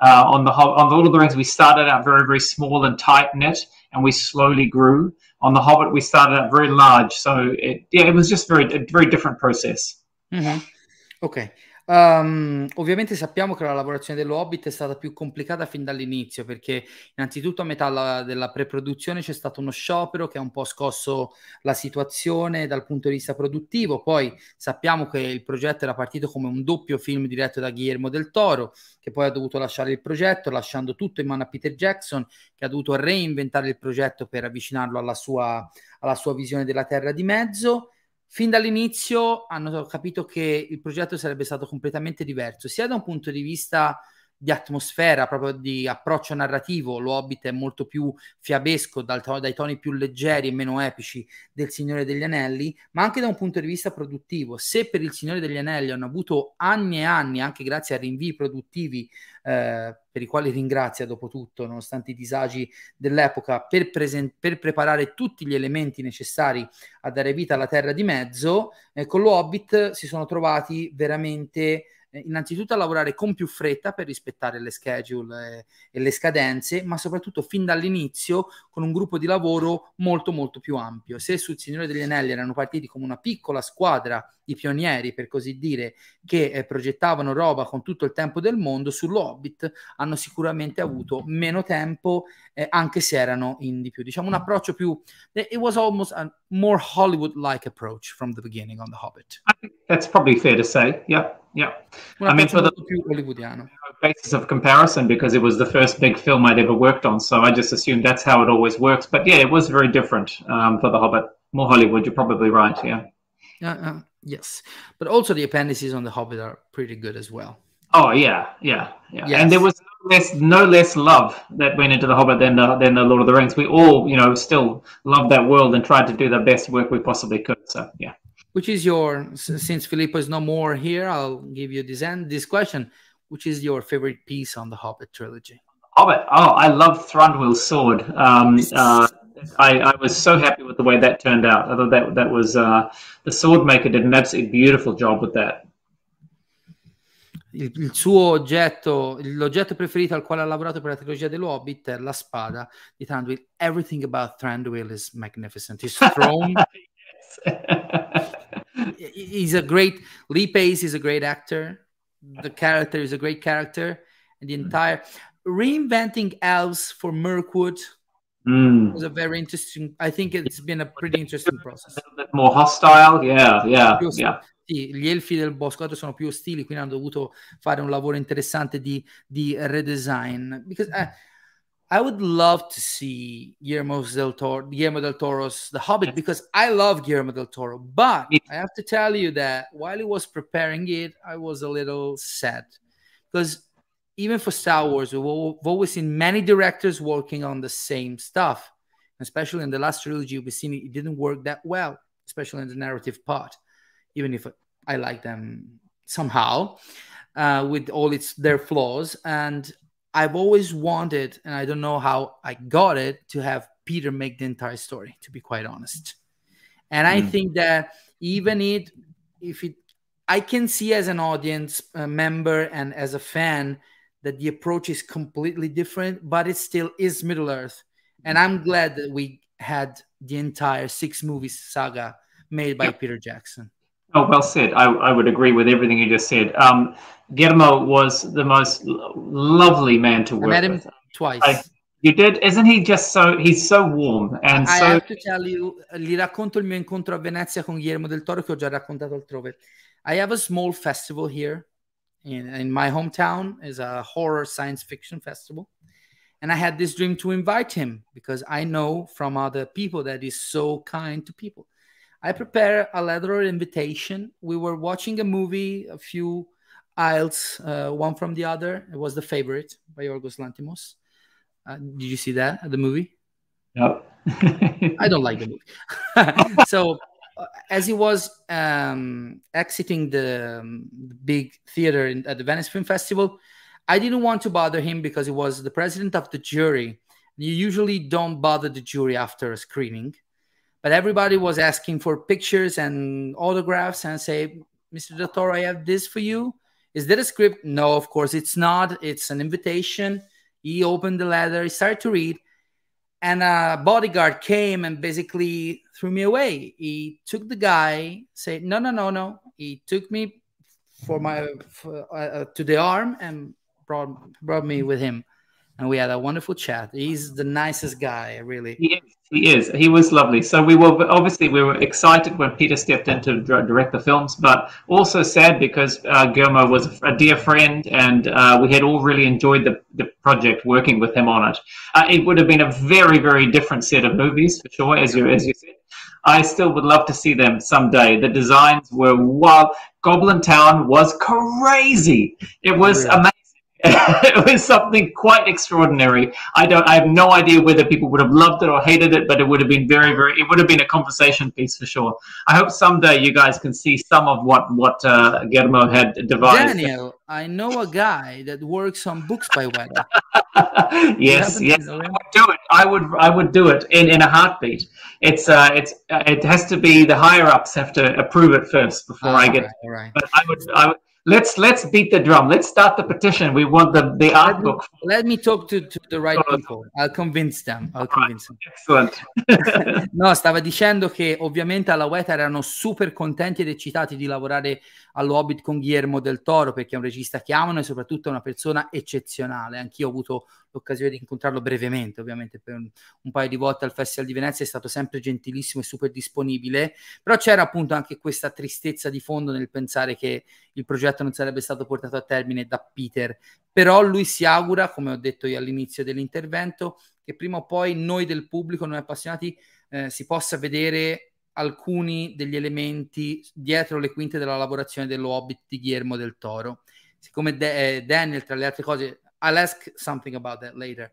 Uh, on the on the Lord of the Rings, we started out very very small and tight knit, and we slowly grew. On the Hobbit, we started out very large, so it, yeah, it was just very a very different process. Mm-hmm. Okay. Um, ovviamente sappiamo che la lavorazione dello Hobbit è stata più complicata fin dall'inizio perché innanzitutto a metà la, della pre-produzione c'è stato uno sciopero che ha un po' scosso la situazione dal punto di vista produttivo, poi sappiamo che il progetto era partito come un doppio film diretto da Guillermo del Toro che poi ha dovuto lasciare il progetto lasciando tutto in mano a Peter Jackson che ha dovuto reinventare il progetto per avvicinarlo alla sua, alla sua visione della Terra di Mezzo fin dall'inizio hanno capito che il progetto sarebbe stato completamente diverso, sia da un punto di vista di atmosfera, proprio di approccio narrativo. Lo Hobbit è molto più fiabesco dal dai toni più leggeri e meno epici del Signore degli Anelli, ma anche da un punto di vista produttivo. Se per il Signore degli Anelli hanno avuto anni e anni, anche grazie a rinvii produttivi, eh, per i quali ringrazia dopo tutto, nonostante i disagi dell'epoca, per, presen- per, preparare tutti gli elementi necessari a dare vita alla Terra di Mezzo, eh, con lo Hobbit si sono trovati veramente innanzitutto a lavorare con più fretta per rispettare le schedule e, e le scadenze, ma soprattutto fin dall'inizio con un gruppo di lavoro molto molto più ampio. Se sul Signore degli Anelli erano partiti come una piccola squadra di pionieri, per così dire, che eh, progettavano roba con tutto il tempo del mondo, sull'Hobbit hanno sicuramente avuto meno tempo, eh, anche se erano in di più. Diciamo un approccio più... It was almost a more Hollywood-like approach from the beginning on The Hobbit. That's probably fair to say, yeah. Yeah, I mean for the hollywoodiano. basis of comparison because it was the first big film I'd ever worked on, so I just assumed that's how it always works. But yeah, it was very different um, for The Hobbit. More Hollywood, you're probably right. Yeah. Uh, uh, yes, but also the appendices on The Hobbit are pretty good as well. Oh yeah, yeah, yeah. Yes. And there was no less, no less love that went into The Hobbit than the, than the Lord of the Rings. We all, you know, still loved that world and tried to do the best work we possibly could. So yeah which is your since Filippo is no more here, I'll give you this end this question. Which is your favorite piece on the Hobbit trilogy? Hobbit. Oh, I love Thranduil's sword. Um, uh, I, I was so happy with the way that turned out. I thought that that was uh, the sword maker did an absolutely beautiful job with that. Il, il, suo oggetto, l'oggetto preferito al quale ha lavorato per la trilogia dell'Hobbit è la spada di Thranduil. Everything about Thranduil is magnificent. His throne. he's a great. Lee Pace is a great actor. The character is a great character, and the entire reinventing elves for Mirkwood mm. was a very interesting. I think it's been a pretty interesting process. A little bit more hostile, yeah, yeah, yeah. Sì, gli elfi del bosco sono più ostili, quindi hanno dovuto fare un lavoro interessante di, di redesign. Because I, I would love to see Guillermo del, Toro, Guillermo del Toro's The Hobbit because I love Guillermo del Toro. But I have to tell you that while he was preparing it, I was a little sad because even for Star Wars, we've always seen many directors working on the same stuff. Especially in the last trilogy, we've seen it didn't work that well, especially in the narrative part. Even if I like them somehow, uh, with all its their flaws, and I've always wanted, and I don't know how I got it, to have Peter make the entire story. To be quite honest, and I mm. think that even it, if it, I can see as an audience member and as a fan that the approach is completely different, but it still is Middle Earth. And I'm glad that we had the entire six movies saga made by Peter Jackson. Oh, well said. I, I would agree with everything you just said. Um, Guillermo was the most lovely man to work I met him with. twice. I, you did? Isn't he just so, he's so warm and I so... have to tell you, gli racconto il mio incontro a Venezia con Guillermo del Toro che ho già raccontato altrove. I have a small festival here in, in my hometown is a horror science fiction festival. And I had this dream to invite him because I know from other people that he's so kind to people. I prepare a letter of invitation. We were watching a movie, a few aisles, uh, one from the other. It was The Favorite by Yorgos Lanthimos. Uh, did you see that, the movie? No. I don't like the movie. so as he was um, exiting the, um, big theater in, at the Venice Film Festival, I didn't want to bother him because he was the president of the jury. You usually don't bother the jury after a screening, but everybody was asking for pictures and autographs and say, Mr. Del Toro, I have this for you. Is that a script? No, of course it's not. It's an invitation. He opened the letter, he started to read, and a bodyguard came and basically threw me away. He took the guy, said, "No, no, no, no." He took me for my for, uh, to the arm and brought brought me with him, and we had a wonderful chat. He's the nicest guy, really. He is. He is. He was lovely. So we were obviously we were excited when Peter stepped in to direct the films, but also sad because uh, Guillermo was a dear friend, and uh, we had all really enjoyed the, the project working with him on it. Uh, it would have been a very very different set of movies for sure, as you as you said. I still would love to see them someday. The designs were wild. Goblin Town was crazy. It was really? amazing it was something quite extraordinary. I don't. I have no idea whether people would have loved it or hated it, but it would have been very, very. It would have been a conversation piece for sure. I hope someday you guys can see some of what what uh, Guillermo had devised. Daniel, I know a guy that works on books by Weta. yes, yes, I would do it. I would. I would do it in, in a heartbeat. It's uh, it's uh, it has to be the higher ups have to approve it first before I get. Right, right. But I would. I would let's let's beat the drum. Let's start the petition. We want the the art book. Let me talk to, to the right people. I'll convince them. I'll convince them. Excellent. no, stava dicendo che ovviamente alla Weta erano super contenti ed eccitati di lavorare all'Hobbit con Guillermo del Toro perché è un regista che amano e soprattutto è una persona eccezionale. Anch'io ho avuto l'occasione di incontrarlo brevemente, ovviamente per un, un, paio di volte al Festival di Venezia, è stato sempre gentilissimo e super disponibile, però c'era appunto anche questa tristezza di fondo nel pensare che il progetto non sarebbe stato portato a termine da Peter, però lui si augura, come ho detto io all'inizio dell'intervento, che prima o poi noi del pubblico, noi appassionati, eh, si possa vedere alcuni degli elementi dietro le quinte della lavorazione dello Hobbit di Guillermo del Toro. Siccome De- eh, Daniel, tra le altre cose, I'll ask something about that later.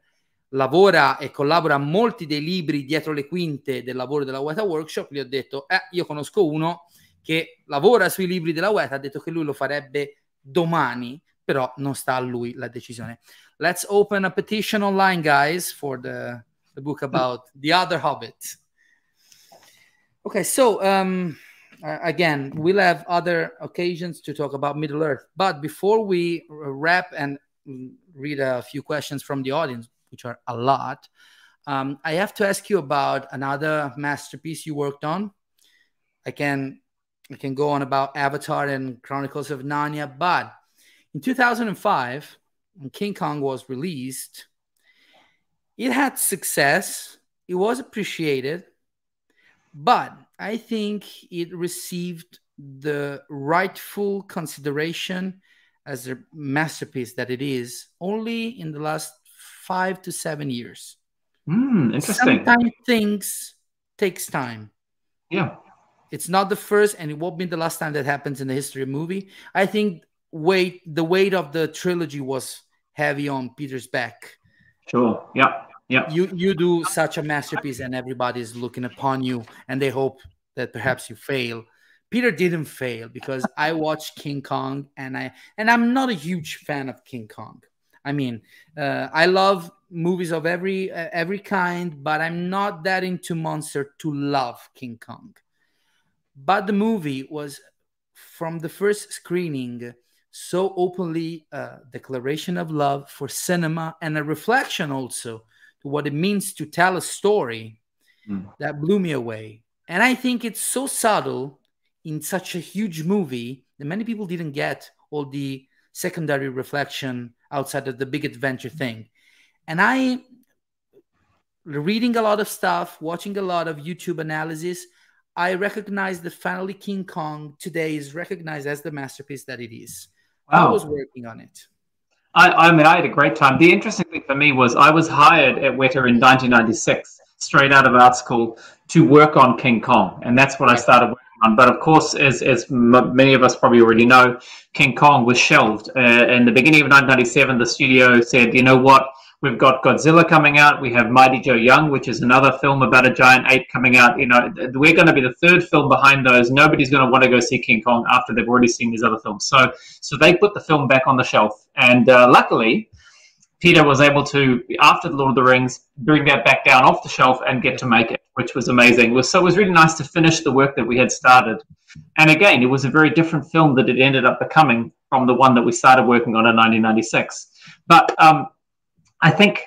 Lavora e collabora a molti dei libri dietro le quinte del lavoro della Weta Workshop. Gli ho detto, eh, io conosco uno che lavora sui libri della Weta, ha detto che lui lo farebbe domani, però non sta a lui la decisione. Let's open a petition online, guys, for the the book about the other Hobbit. Okay, so um, again, we'll have other occasions to talk about Middle Earth. But before we wrap and read a few questions from the audience, which are a lot, um, I have to ask you about another masterpiece you worked on. I can I can go on about Avatar and Chronicles of Narnia, but in 2005, when King Kong was released, it had success. It was appreciated, but I think it received the rightful consideration as a masterpiece that it is only in the last five to seven years. Mm, interesting. Sometimes things takes time. Yeah. It's not the first, and it won't be the last time that happens in the history of movie. I think weight the weight of the trilogy was heavy on Peter's back. Sure. Yeah. Yeah. You you do such a masterpiece, and everybody's looking upon you, and they hope that perhaps you fail. Peter didn't fail because I watched King Kong, and I and I'm not a huge fan of King Kong. I mean, uh, I love movies of every uh, every kind, but I'm not that into monster to love King Kong. But the movie was from the first screening so openly a uh, declaration of love for cinema and a reflection also to what it means to tell a story mm. that blew me away. And I think it's so subtle in such a huge movie that many people didn't get all the secondary reflection outside of the big adventure mm-hmm. thing. And I reading a lot of stuff, watching a lot of YouTube analysis, I recognize that finally King Kong today is recognized as the masterpiece that it is. Wow. I was working on it. I, I mean, I had a great time. The interesting thing for me was I was hired at Weta in 1996, straight out of art school, to work on King Kong, and that's what I started working on. But of course, as as many of us probably already know, King Kong was shelved. Uh, in the beginning of 1997, the studio said, "You know what? We've got Godzilla coming out. We have Mighty Joe Young, which is another film about a giant ape coming out. You know, we're going to be the third film behind those. Nobody's going to want to go see King Kong after they've already seen these other films. So, so they put the film back on the shelf, and uh, luckily, Peter was able to, after the Lord of the Rings, bring that back down off the shelf and get to make it, which was amazing. It was, so it was really nice to finish the work that we had started. And again, it was a very different film that it ended up becoming from the one that we started working on in 1996. But um, I think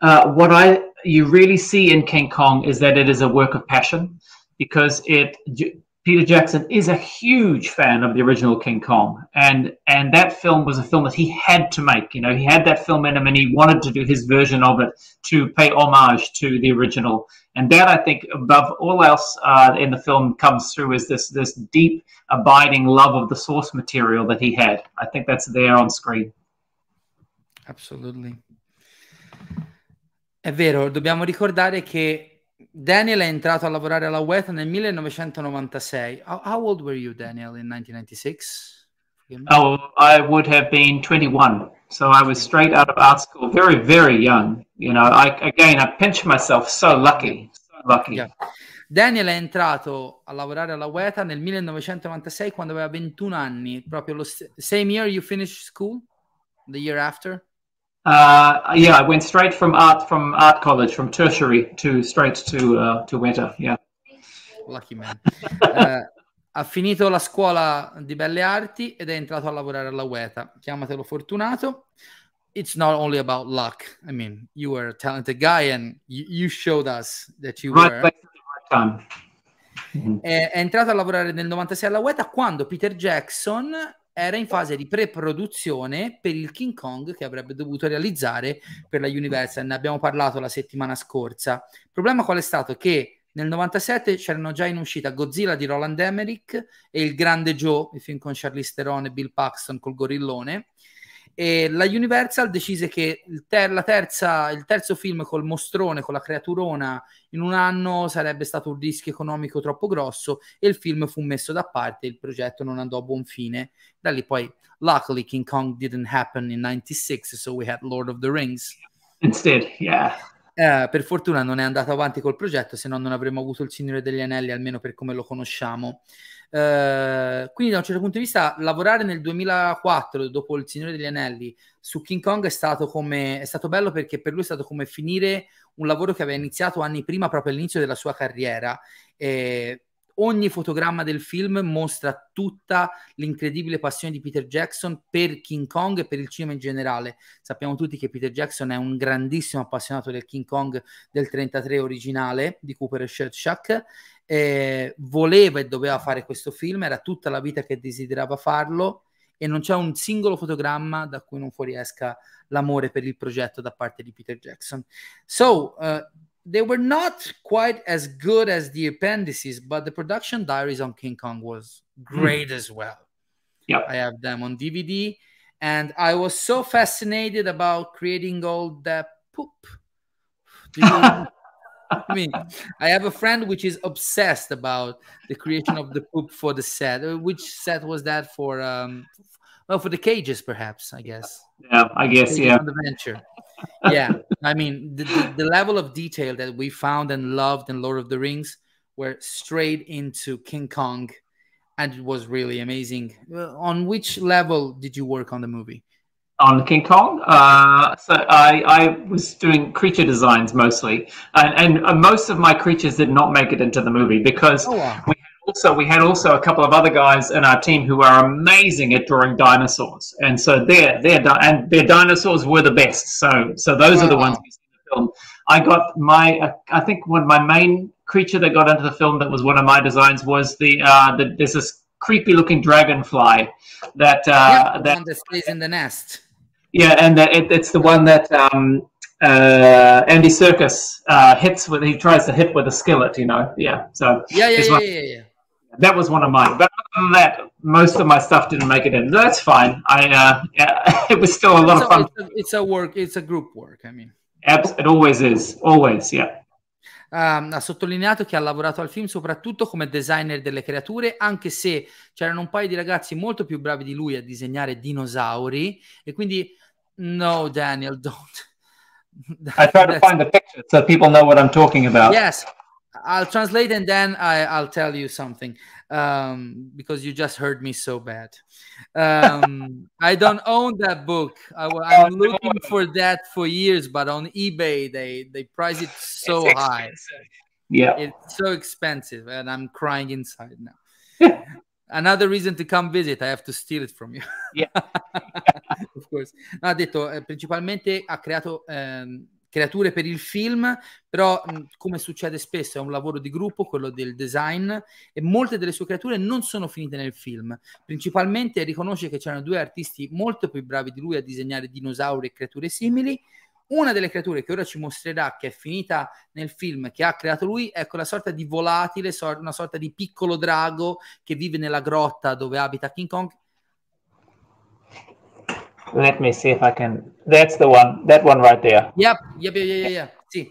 uh, what I you really see in King Kong is that it is a work of passion because it Peter Jackson is a huge fan of the original King Kong, and and that film was a film that he had to make. You know, he had that film in him, and he wanted to do his version of it to pay homage to the original. And that I think, above all else uh, in the film, comes through is this this deep, abiding love of the source material that he had. I think that's there on screen. Absolutely. È vero, dobbiamo ricordare che Daniel è entrato a lavorare alla WETA nel 1996. How, how old were you, Daniel, in 1996? Oh, I would have been 21. So I was straight out of art school, very, very young. You know, I, again, I pinch myself, so lucky, so lucky. Yeah. Daniel è entrato a lavorare alla WETA nel 1996 quando aveva 21 anni, proprio lo same year you finished school, the year after. Uh, yeah, I went straight from art from art college from tertiary to straight to uh, to Weta. Yeah. Lucky man. uh, ha finito la scuola di belle arti ed è entrato a lavorare alla Weta. Chiamatelo fortunato. It's not only about luck. I mean, you were a talented guy and you, you showed us that you were. È, è entrato a lavorare nel 96 alla Weta quando Peter Jackson era in fase di pre-produzione per il King Kong che avrebbe dovuto realizzare per la Universal. Ne abbiamo parlato la settimana scorsa. Il problema qual è stato? Che nel 97 c'erano già in uscita Godzilla di Roland Emmerich e Il Grande Joe, il film con Charlize Theron e Bill Paxton col gorillone, e la Universal decise che il, ter- terza, il, terzo film col mostrone, con la creaturona, in un anno sarebbe stato un rischio economico troppo grosso e il film fu messo da parte, il progetto non andò a buon fine. Da lì poi, luckily, King Kong didn't happen in 96, so we had Lord of the Rings. Instead, yeah. Eh, per fortuna non è andato avanti col progetto, se no non avremmo avuto il Signore degli Anelli, almeno per come lo conosciamo. Eh, quindi da un certo punto di vista lavorare nel 2004 dopo il Signore degli Anelli su King Kong è stato, come, è stato bello perché per lui è stato come finire un lavoro che aveva iniziato anni prima, proprio all'inizio della sua carriera. Eh, ogni fotogramma del film mostra tutta l'incredibile passione di Peter Jackson per King Kong e per il cinema in generale. Sappiamo tutti che Peter Jackson è un grandissimo appassionato del King Kong del 33 originale di Cooper e Shershak. Eh, voleva e doveva fare questo film, era tutta la vita che desiderava farlo e non c'è un singolo fotogramma da cui non fuoriesca l'amore per il progetto da parte di Peter Jackson. So, uh, they were not quite as good as the appendices, but the production diaries on King Kong was great mm. as well. Yeah, I have them on DVD, and I was so fascinated about creating all that poop. I mean, I have a friend which is obsessed about the creation of the poop for the set. Uh, which set was that for? Um, well, for the cages, perhaps. I guess. Yeah, I guess. Yeah. The venture yeah, I mean the, the, the, level of detail that we found and loved in Lord of the Rings were straight into King Kong, and it was really amazing. Uh, on which level did you work on the movie? On King Kong, uh, so I, I was doing creature designs mostly, and, and uh, most of my creatures did not make it into the movie because oh, wow. we also we had also a couple of other guys in our team who are amazing at drawing dinosaurs, and so their their and their dinosaurs were the best. So so those wow. are the ones we see in the film. I got my uh, I think one my main creature that got into the film that was one of my designs was the uh the, there's this creepy looking dragonfly that uh yeah, that, that stays in the nest. Yeah, and it, it's the one that um uh, Andy Serkis uh, hits with he tries to hit with a skillet, you know. Yeah. So yeah, yeah, yeah, yeah, yeah, that was one of mine. But other than that, most of my stuff didn't make it in. That's fine. I uh, yeah, it was still a lot it's of fun. It's a, it's a, work. It's a group work. I mean, Abs- it always is. Always, yeah. Um, ha sottolineato che ha lavorato al film soprattutto come designer delle creature, anche se c'erano un paio di ragazzi molto più bravi di lui a disegnare dinosauri. E quindi, no, Daniel, don't. I try to find the picture so people know what I'm talking about. Yes, I'll translate and then I, will tell you something um, because you just heard me so bad. Um, I don't own that book. I, am looking for that for years, but on eBay they they price it so high. Yeah, it's so expensive, and I'm crying inside now. Another reason to come visit, I have to steal it from you. Yeah. of course. No, ha detto eh, principalmente ha creato ehm, creature per il film, però come succede spesso è un lavoro di gruppo, quello del design, e molte delle sue creature non sono finite nel film. Principalmente riconosce che c'erano due artisti molto più bravi di lui a disegnare dinosauri e creature simili. Una delle creature che ora ci mostrerà, che è finita nel film, che ha creato lui, è quella sorta di volatile, una sorta di piccolo drago che vive nella grotta dove abita King Kong Let me see if I can. That's the one. That one right there. Yep, yep, yeah, yeah, yeah. Sì.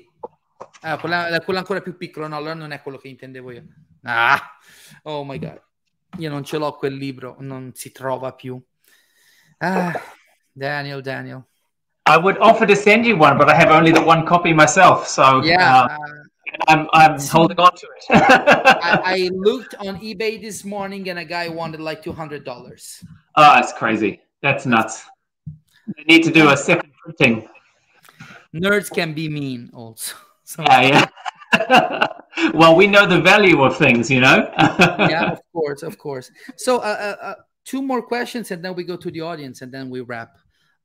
Ah, quella, quella ancora più piccolo, no, allora non è quello che intendevo io. Ah, oh my god. Io non ce l'ho quel libro, non si trova più. Ah, Daniel, Daniel. I would offer to send you one, but I have only the one copy myself. So yeah, uh, I'm, I'm holding on to it. I, I, looked on eBay this morning and a guy wanted like $200. Oh, that's crazy. That's nuts. They need to do a second printing. Nerds can be mean also. So. Yeah, yeah. well, we know the value of things, you know. yeah, of course, of course. So, uh, uh, uh, two more questions, and then we go to the audience, and then we wrap.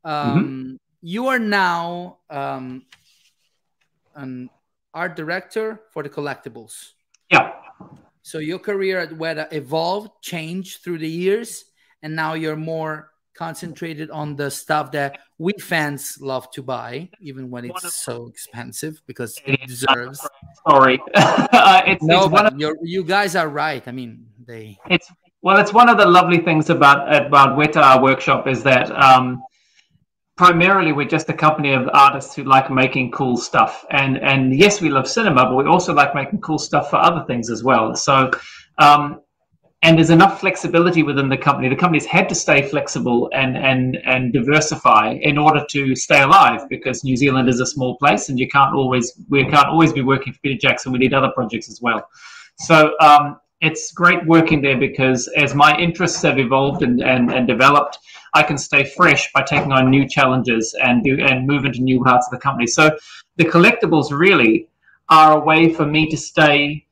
Um, mm-hmm. You are now um, an art director for the collectibles. Yeah. So your career at Weta evolved, changed through the years, and now you're more concentrated on the stuff that we fans love to buy, even when it's so expensive because it deserves. Sorry, uh, it's, no, it's but of, you guys are right. I mean, they. It's well, it's one of the lovely things about about Weta Workshop is that um, primarily we're just a company of artists who like making cool stuff, and and yes, we love cinema, but we also like making cool stuff for other things as well. So. Um, and there's enough flexibility within the company. The company's had to stay flexible and and and diversify in order to stay alive because New Zealand is a small place and you can't always we can't always be working for Peter Jackson. We need other projects as well. So um, it's great working there because as my interests have evolved and, and, and developed, I can stay fresh by taking on new challenges and do and move into new parts of the company. So the collectibles really are a way for me to stay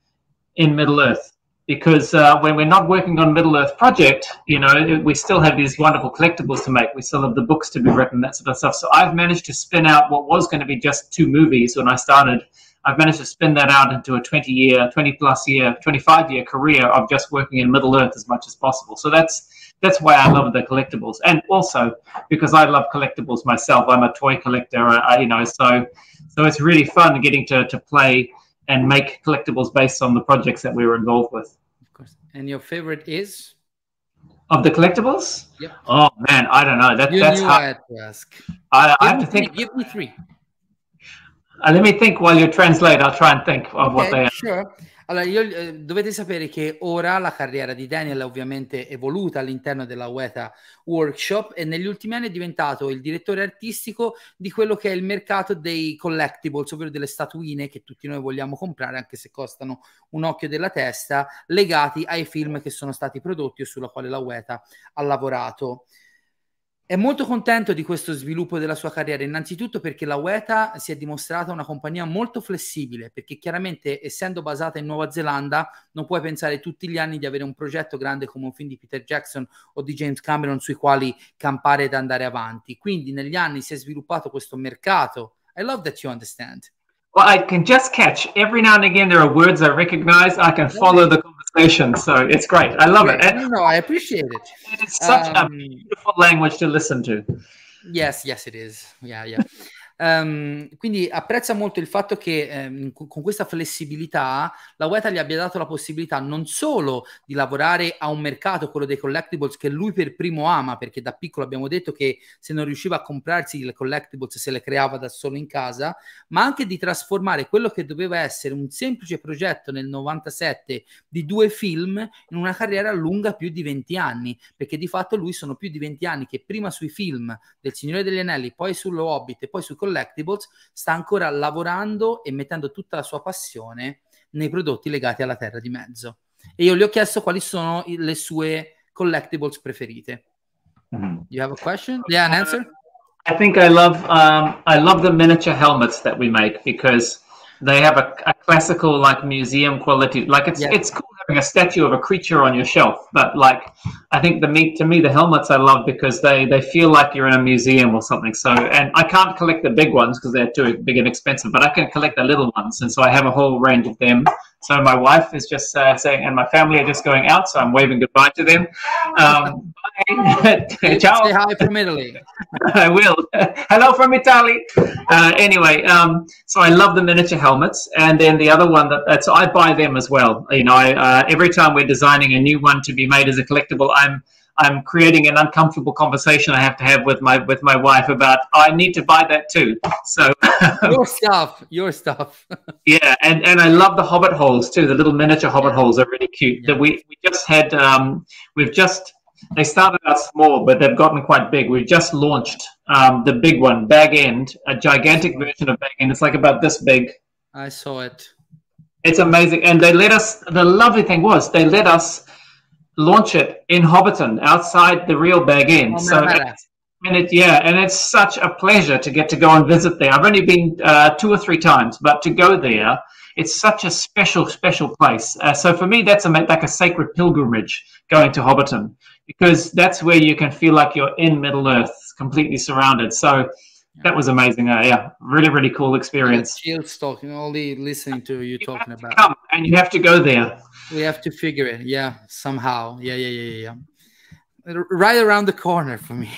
in Middle Earth because uh, when we're not working on Middle Earth project, you know, we still have these wonderful collectibles to make. We still have the books to be written, that sort of stuff. So I've managed to spin out what was going to be just two movies when I started. I've managed to spin that out into a 20 year, 20 plus year, 25 year career of just working in Middle Earth as much as possible. So that's that's why I love the collectibles, and also because I love collectibles myself. I'm a toy collector, uh, you know, so so it's really fun getting to to play and make collectibles based on the projects that we were involved with. And your favorite is? Of the collectibles? Yep. Oh man, I don't know. That, you that's knew hard. I had to ask. I, I have to three. think. Give me three. Uh, let me think while you translate. I'll try and think of what they are. sure. Allora, io, eh, dovete sapere che ora la carriera di Daniel è ovviamente evoluta all'interno della Weta Workshop e negli ultimi anni è diventato il direttore artistico di quello che è il mercato dei collectibles, ovvero delle statuine che tutti noi vogliamo comprare, anche se costano un occhio della testa, legati ai film che sono stati prodotti o sulla quale la Weta ha lavorato. È molto contento di questo sviluppo della sua carriera, innanzitutto perché la Weta si è dimostrata una compagnia molto flessibile, perché chiaramente essendo basata in Nuova Zelanda non puoi pensare tutti gli anni di avere un progetto grande come un film di Peter Jackson o di James Cameron sui quali campare ed andare avanti. Quindi negli anni si è sviluppato questo mercato. I love that you understand. Well, I can just catch every now and again. There are words I recognize. I can follow the conversation, so it's great. I love it. No, And no, I appreciate it. it's such a Um, beautiful language to listen to. Yes, yes, it is. Yeah, yeah. Ehm, quindi apprezza molto il fatto che ehm, con, questa flessibilità la Weta gli abbia dato la possibilità non solo di lavorare a un mercato, quello dei collectibles, che lui per primo ama, perché da piccolo abbiamo detto che se non riusciva a comprarsi le collectibles se le creava da solo in casa, ma anche di trasformare quello che doveva essere un semplice progetto nel 97 di due film in una carriera lunga più di 20 anni, perché di fatto lui sono più di 20 anni che prima sui film del Signore degli Anelli, poi sullo Hobbit e poi sui collectibles sta ancora lavorando e mettendo tutta la sua passione nei prodotti legati alla Terra di Mezzo. E io gli ho chiesto quali sono le sue collectibles preferite. Mhm. You have a question? Yeah, an answer? I think I love um, I love the miniature helmets that we make because they have a, a classical like museum quality. Like it's Yeah. it's cool having a statue of a creature on your shelf, but like I think the me to me the helmets I love because they they feel like you're in a museum or something. So and I can't collect the big ones because they're too big and expensive, but I can collect the little ones, and so I have a whole range of them. So my wife is just uh, saying, and my family are just going out, so I'm waving goodbye to them. Um, bye. Ciao. Say hi from Italy. I will. Hello from Italy. Uh, anyway, um, so I love the miniature helmets, and then the other one that that's I buy them as well. You know, I, uh, every time we're designing a new one to be made as a collectible, I'm I'm creating an uncomfortable conversation I have to have with my with my wife about I need to buy that too. So Your stuff, your stuff. yeah, and and I love the hobbit holes too. The little miniature hobbit holes are really cute. Yeah. That we we just had um we've just they started out small, but they've gotten quite big. We've just launched um the big one, bag end, a gigantic version of bag end. It's like about this big. I saw it. It's amazing, and they let us. The lovely thing was they let us launch it in Hobbiton outside the real bag end. Oh, so and it, yeah, and it's such a pleasure to get to go and visit there. I've only been uh, two or three times, but to go there, it's such a special, special place. Uh, so for me, that's a, like a sacred pilgrimage going to Hobbiton because that's where you can feel like you're in Middle Earth, completely surrounded. So that was amazing. Uh, yeah, really, really cool experience. Chills talking, only listening to you You talking about. come and you have to go there. We have to figure it. Yeah, somehow. Yeah, yeah, yeah, yeah. Right around the corner for me.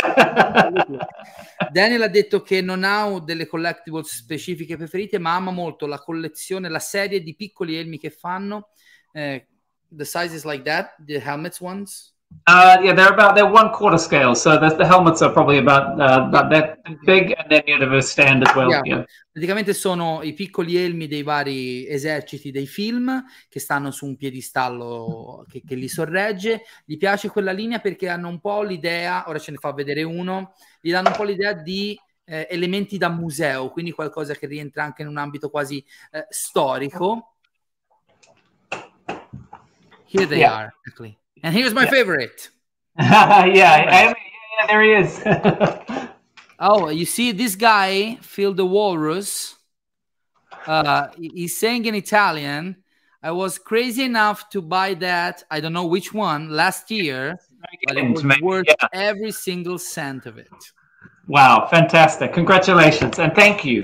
Daniel ha detto che non ha delle collectibles specifiche preferite, ma ama molto la collezione, la serie di piccoli elmi che fanno. Eh, the sizes like that, the helmets ones. Uh, yeah, they're about they're one quarter scale, so the, the helmets are probably about uh, that big, and then a stand as well. Yeah. Yeah. Praticamente sono i piccoli elmi dei vari eserciti dei film che stanno su un piedistallo che, che li sorregge. Gli piace quella linea perché hanno un po' l'idea, ora ce ne fa vedere uno, gli danno un po' l'idea di eh, elementi da museo, quindi qualcosa che rientra anche in un ambito quasi eh, storico. Here they Yeah. are. And here's my Yeah. favorite. yeah, yeah, yeah, there he is. Oh, you see this guy, Phil the Walrus. Uh, he's saying in Italian, I was crazy enough to buy that. I don't know which one last year, but it was worth yeah. every single cent of it. Wow, fantastic. Congratulations and thank you.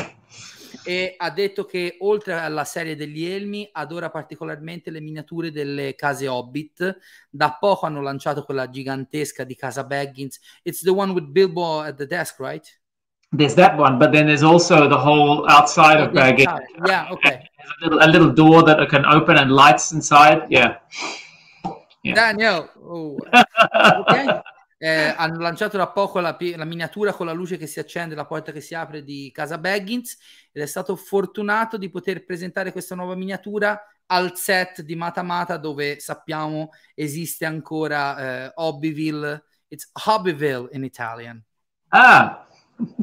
E ha detto che oltre alla serie degli elmi adora particolarmente le miniature delle case Hobbit. Da poco hanno lanciato quella gigantesca di casa Baggins. It's the one with Bilbo at the desk, right? There's that one, but then there's also the whole outside of Oh, outside. Yeah, okay. A little, a little door that can open and lights inside. Yeah. Yeah. Daniel, oh, ok. Eh, hanno lanciato da poco la, la miniatura con la luce che si accende, la porta che si apre di casa Baggins ed è stato fortunato di poter presentare questa nuova miniatura al set di Matamata dove sappiamo esiste ancora eh, Hobbyville, it's Hobbyville in Italian, Ah,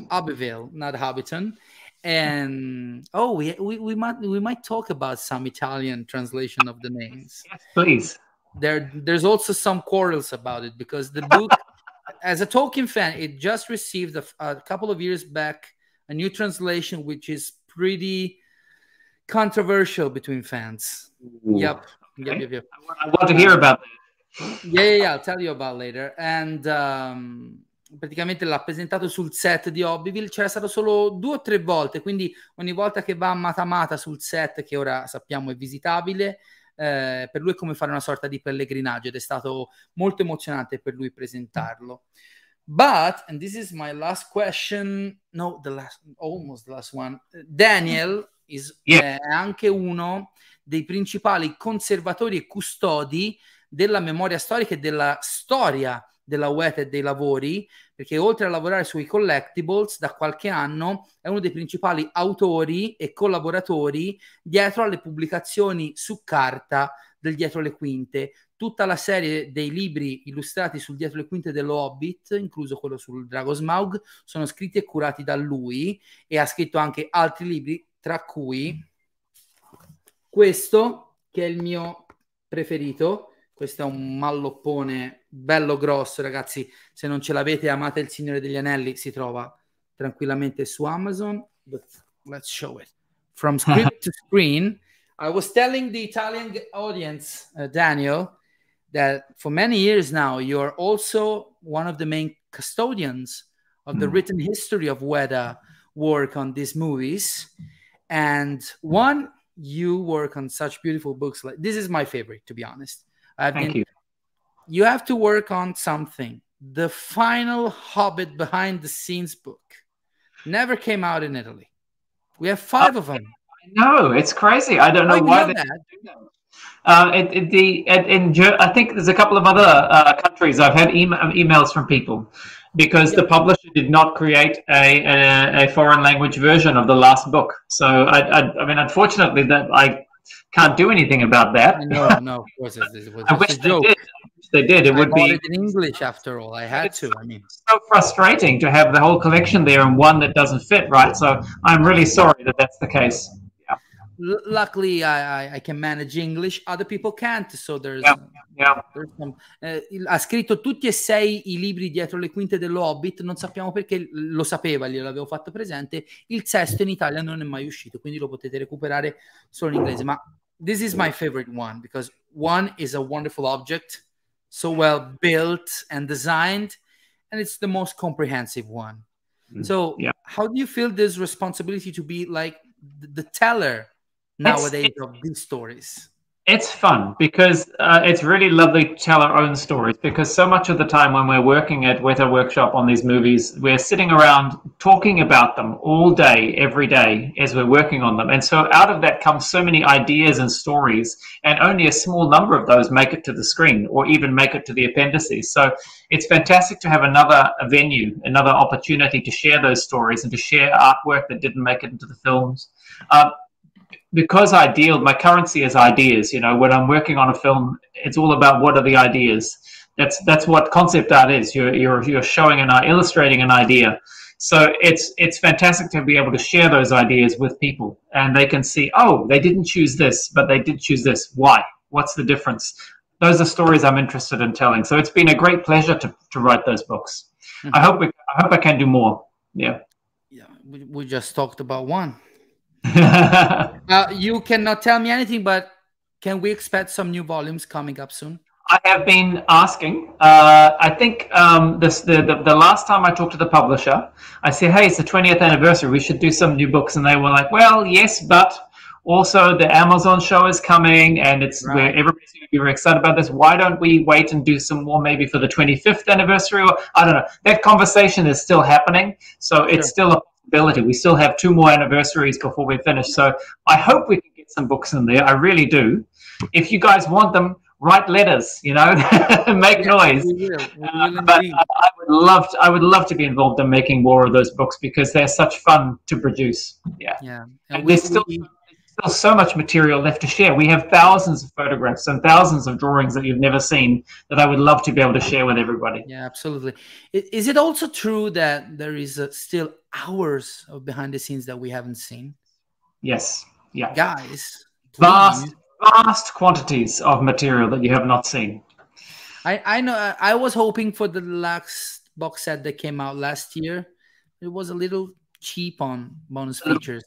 Hobbyville, not Hobbiton. And oh, we, we, we might we might talk about some Italian translation of the names. yes, please. There there's also some quarrels about it because the book as a tolkien fan it just received a couple of years back a new translation which is pretty controversial between fans yep yep yep, yep. I want- I want to hear about that. yeah, yeah, yeah, I'll tell you about later. And um, praticamente l'ha presentato sul set di Hobbiville. C'era stato solo due o tre volte, quindi ogni volta che va a Matamata sul set, che ora sappiamo è visitabile, eh, per lui è come fare una sorta di pellegrinaggio ed è stato molto emozionante per lui presentarlo. But, and this is my last question, no, the last, almost the last one. Daniel is, Yeah. è anche uno dei principali conservatori e custodi della memoria storica e della storia della web e dei lavori, perché oltre a lavorare sui collectibles da qualche anno è uno dei principali autori e collaboratori dietro alle pubblicazioni su carta del dietro le quinte. Tutta la serie dei libri illustrati sul dietro le quinte dello Hobbit, incluso quello sul Drago Smaug, sono scritti e curati da lui e ha scritto anche altri libri, tra cui questo, che è il mio preferito. Questo è un malloppone bello grosso, ragazzi. Se non ce l'avete, amate il Signore degli Anelli, si trova tranquillamente su Amazon. But let's show it. From script to screen. I was telling the Italian audience, uh, Daniel, that for many years now, you're also one of the main custodians of the Mm. written history of Weta work on these movies. And one, you work on such beautiful books. Like this is my favorite, to be honest. I've Thank been, you. you have to work on something. The final Hobbit behind the scenes book never came out in Italy. We have five of them. No, it's crazy. I don't know you why they that? do that. Uh, it, it, the it, in Ger- I think there's a couple of other uh, countries I've had em- emails from people because the publisher did not create a, a, a foreign language version of the last book. So I, I, I mean, unfortunately, that I can't do anything about that. No, no, of course, it, it was I wish a they joke. did. I wish they did. It I would be it in English after all. I had to. I mean, so frustrating to have the whole collection there and one that doesn't fit right. So I'm really sorry that that's the case. L- luckily, I, I, I can manage English. Other people can't. So there's, Yeah. Yeah. there's some- eh, ha scritto tutti e sei i libri dietro le quinte dello Hobbit. Non sappiamo perché lo sapeva, gliel'avevo fatto presente. Il sesto in Italia non è mai uscito, quindi lo potete recuperare solo in inglese. Ma this is my favorite one because one is a wonderful object, so well built and designed, and it's the most comprehensive one. Mm, So, yeah. how do you feel this responsibility to be like the, the teller nowadays of these stories? It's fun because uh, it's really lovely to tell our own stories. Because so much of the time when we're working at Weta Workshop on these movies, we're sitting around talking about them all day, every day as we're working on them. And so out of that comes so many ideas and stories, and only a small number of those make it to the screen or even make it to the appendices. So it's fantastic to have another venue, another opportunity to share those stories and to share artwork that didn't make it into the films. Um, because I deal, my currency is ideas. You know, when I'm working on a film, it's all about what are the ideas. That's that's what concept art is. You're you're you're showing an illustrating an idea. So it's it's fantastic to be able to share those ideas with people, and they can see, oh, they didn't choose this, but they did choose this. Why? What's the difference? those are stories I'm interested in telling. So it's been a great pleasure to, to write those books. Mm-hmm. I hope we, I hope I can do more. Yeah. Yeah, we, we just talked about one. uh, you cannot tell me anything, but can we expect some new volumes coming up soon? I have been asking. Uh, I think um, this, the, the, the last time I talked to the publisher, I said, "Hey, it's the 20th anniversary. We should do some new books." And they were like, "Well, yes, but also the Amazon show is coming, and it's right. where everybody's going to be very excited about this. Why don't we wait and do some more, maybe for the 25th anniversary? Or I don't know. That conversation is still happening, so it's still a We still have two more anniversaries before we finish. So I hope we can get some books in there. I really do. If you guys want them, write letters, you know, make noise. We will. We uh, will uh, but I would love, to, I would love to be involved in making more of those books because they're such fun to produce. Yeah, yeah. And, and we, there's still we, still so much material left to share. We have thousands of photographs and thousands of drawings that you've never seen that I would love to be able to share with everybody. Yeah, absolutely. Is it also true that there is uh, still hours of behind the scenes that we haven't seen? Yes. Yeah. Guys, vast vast quantities of material that you have not seen. I, I know. I was hoping for the last box set that came out last year. It was a little cheap on bonus features.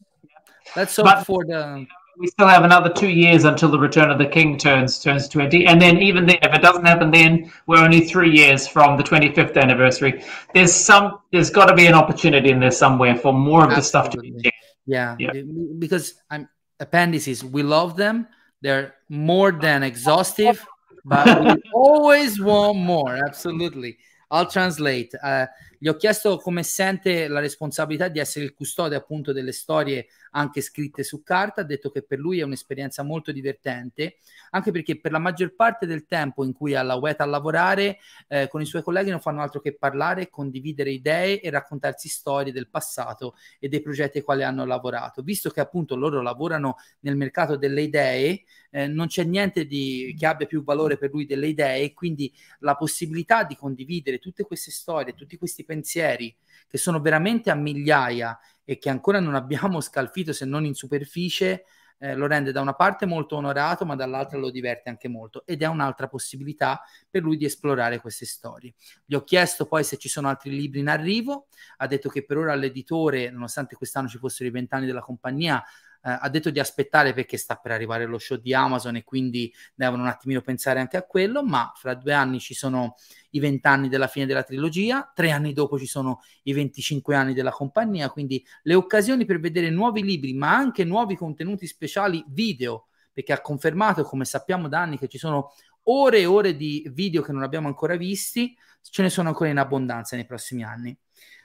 Let's hope but for the. We still have another two years until the Return of the King turns turns twenty, and then even then, if it doesn't happen, then we're only three years from the twenty fifth anniversary. There's some. There's got to be an opportunity in there somewhere for more of Absolutely. the stuff to be. Yeah, yeah. because I'm appendices. We love them, they're more than exhaustive, but we always want more. Absolutely. I'll translate. Uh, gli ho chiesto come sente la responsabilità di essere il custode appunto delle storie anche scritte su carta, ha detto che per lui è un'esperienza molto divertente, anche perché per la maggior parte del tempo in cui è alla UETA a lavorare, eh, con i suoi colleghi non fanno altro che parlare, condividere idee e raccontarsi storie del passato e dei progetti ai quali hanno lavorato. Visto che appunto loro lavorano nel mercato delle idee, eh, non c'è niente di, che abbia più valore per lui delle idee, quindi la possibilità di condividere tutte queste storie, tutti questi pensieri che sono veramente a migliaia e che ancora non abbiamo scalfito se non in superficie, eh, lo rende da una parte molto onorato, ma dall'altra lo diverte anche molto ed è un'altra possibilità per lui di esplorare queste storie. Gli ho chiesto poi se ci sono altri libri in arrivo, ha detto che per ora l'editore, nonostante quest'anno ci fossero i vent'anni della compagnia, eh, ha detto di aspettare perché sta per arrivare lo show di Amazon e quindi devono un attimino pensare anche a quello, ma fra due anni ci sono i vent'anni della fine della trilogia, tre anni dopo ci sono i 25 anni della compagnia, quindi le occasioni per vedere nuovi libri, ma anche nuovi contenuti speciali video, perché ha confermato, come sappiamo da anni, che ci sono ore e ore di video che non abbiamo ancora visti, ce ne sono ancora in abbondanza nei prossimi anni.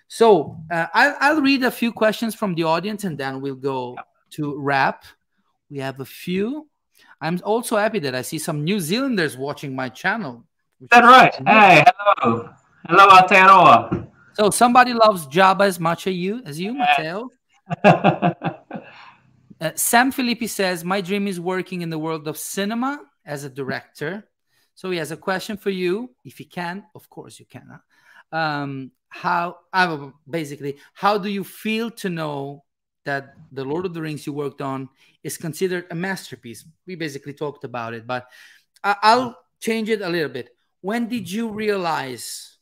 So uh, I'll, I'll, read a few questions from the audience and then we'll go to wrap. We have a few. I'm also happy that I see some New Zealanders watching my channel. Is that right? Hey, hello. Hello, Aotearoa. So somebody loves Java as much as you, as you, Matteo. uh, Sam Filippi says, "My dream is working in the world of cinema as a director." So he has a question for you, if you can. Of course, you can. Huh? Um, how? Uh, basically, how do you feel to know that the Lord of the Rings you worked on is considered a masterpiece. We basically talked about it, but I'll change it a little bit. When did you realize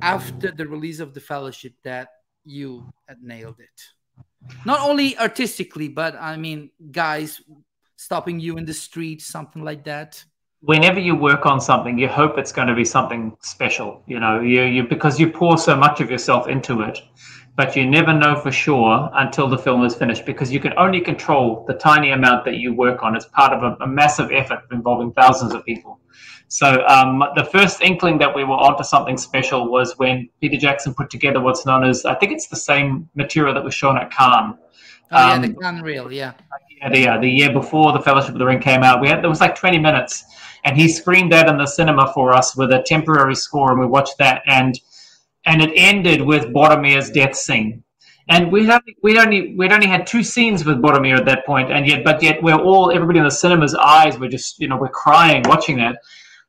after the release of the Fellowship that you had nailed it? Not only artistically, but I mean, guys stopping you in the street, something like that. Whenever you work on something, you hope it's going to be something special, you know, you, you because you pour so much of yourself into it but you never know for sure until the film is finished because you can only control the tiny amount that you work on. It's part of a, a massive effort involving thousands of people. So um, the first inkling that we were onto something special was when Peter Jackson put together what's known as I think it's the same material that was shown at Cannes. Oh yeah, the um, Cannes reel, yeah. Yeah, the, uh, the year before the Fellowship of the Ring came out, we had there was like 20 minutes, and he screened that in the cinema for us with a temporary score, and we watched that and and it ended with Boromir's death scene. And we only we'd only we'd only had two scenes with Boromir at that point, and yet but yet we're all everybody in the cinema's eyes were just you know we're crying watching that.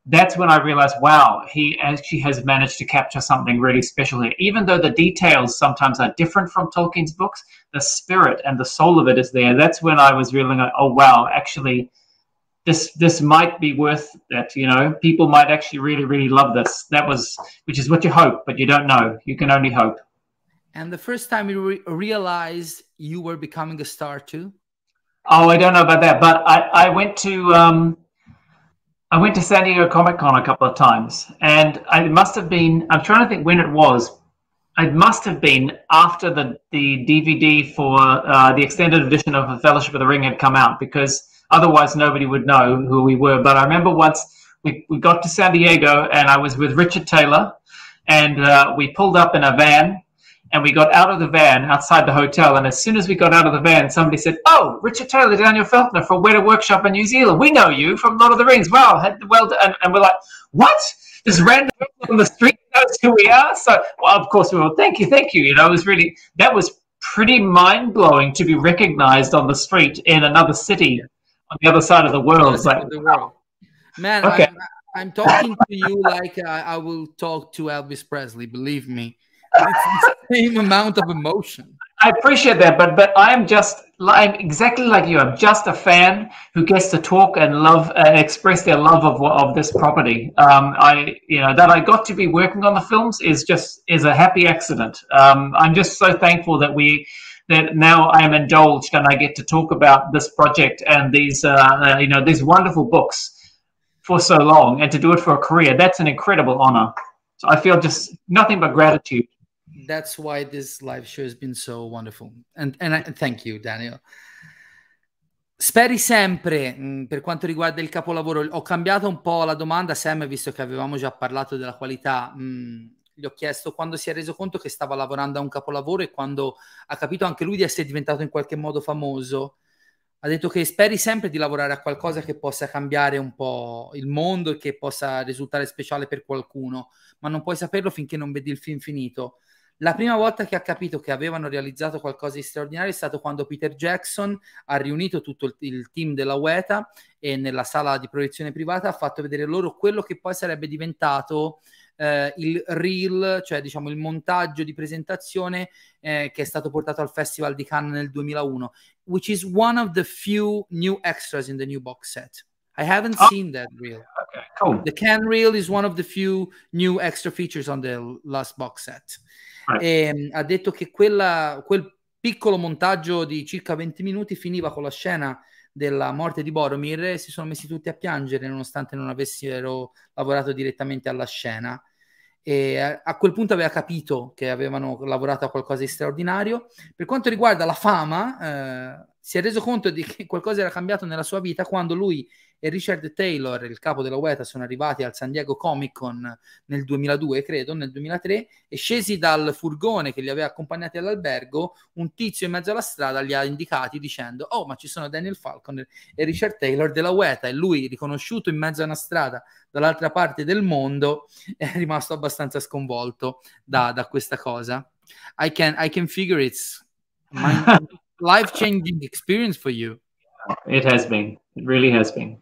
That's when I realized, wow, he actually has managed to capture something really special here. Even though the details sometimes are different from Tolkien's books, the spirit and the soul of it is there. That's when I was realizing, oh wow, actually, this this might be worth it. You know, people might actually really really love this. That was which is what you hope, but you don't know. You can only hope. And the first time you re- realized you were becoming a star too? Oh, I don't know about that, but I, I went to um, I went to San Diego Comic Con a couple of times, and I must have been. I'm trying to think when it was. It must have been after the the DVD for uh, the extended edition of the Fellowship of the Ring had come out, because otherwise nobody would know who we were. But I remember once we, we got to San Diego, and I was with Richard Taylor, and uh, we pulled up in a van and we got out of the van outside the hotel. And as soon as we got out of the van, somebody said, "Oh, Richard Taylor, Daniel Falconer from Weta Workshop in New Zealand. We know you from Lord of the Rings. Wow, well And, and we're like, "What? This random on the street knows who we are." So, well, of course, we were. Thank you, thank you. You know, it was really that was pretty mind blowing to be recognized on the street in another city on the other side of the world. It's like, the world. Man, okay. I'm, I'm talking to you like I, I will talk to Elvis Presley. Believe me it's the same amount of emotion. I appreciate that, but but I'm just I'm exactly like you. I'm just a fan who gets to talk and love and express their love of of this property. Um, I you know that I got to be working on the films is just is a happy accident. Um, I'm just so thankful that we that now I am indulged and I get to talk about this project and these uh, uh, you know these wonderful books for so long and to do it for a career. That's an incredible honor. So I feel just nothing but gratitude that's why this live show has been so wonderful. And, and I, thank you, Daniel. Speri sempre, mm, per quanto riguarda il capolavoro, ho cambiato un po' la domanda, Sam, visto che avevamo già parlato della qualità. Mh, mm, gli ho chiesto quando si è reso conto che stava lavorando a un capolavoro e quando ha capito anche lui di essere diventato in qualche modo famoso. Ha detto che speri sempre di lavorare a qualcosa che possa cambiare un po' il mondo e che possa risultare speciale per qualcuno, ma non puoi saperlo finché non vedi il film finito. La prima volta che ha capito che avevano realizzato qualcosa di straordinario è stato quando Peter Jackson ha riunito tutto il, il team della UETA e nella sala di proiezione privata ha fatto vedere loro quello che poi sarebbe diventato eh, il reel, cioè diciamo il montaggio di presentazione eh, che è stato portato al Festival di Cannes nel 2001, which is one of the few new extras in the new box set. I haven't oh. seen that reel. Okay, cool. The can reel is one of the few new extra features on the last box set. E, ehm, ha detto che quella, quel piccolo montaggio di circa 20 minuti finiva con la scena della morte di Boromir si sono messi tutti a piangere nonostante non avessero lavorato direttamente alla scena. E a, a quel punto aveva capito che avevano lavorato a qualcosa di straordinario. Per quanto riguarda la fama, eh, si è reso conto di che qualcosa era cambiato nella sua vita quando lui e Richard Taylor, il capo della UETA, sono arrivati al San Diego Comic Con nel 2002, credo, nel 2003, e scesi dal furgone che li aveva accompagnati all'albergo, un tizio in mezzo alla strada li ha indicati dicendo «Oh, ma ci sono Daniel Falcon e Richard Taylor della UETA», e lui, riconosciuto in mezzo a una strada dall'altra parte del mondo, è rimasto abbastanza sconvolto da, da questa cosa. I can, I can figure it's life-changing experience for you. It has been. It really has been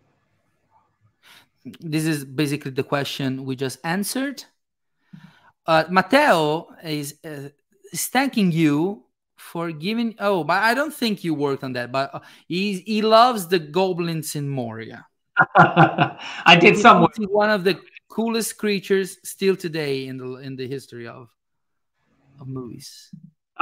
this is basically the question we just answered. Uh, Matteo is, uh, is thanking you for giving. Oh, but I don't think you worked on that. But uh, he he loves the goblins in Moria. I did some. One of the coolest creatures still today in the in the history of of movies.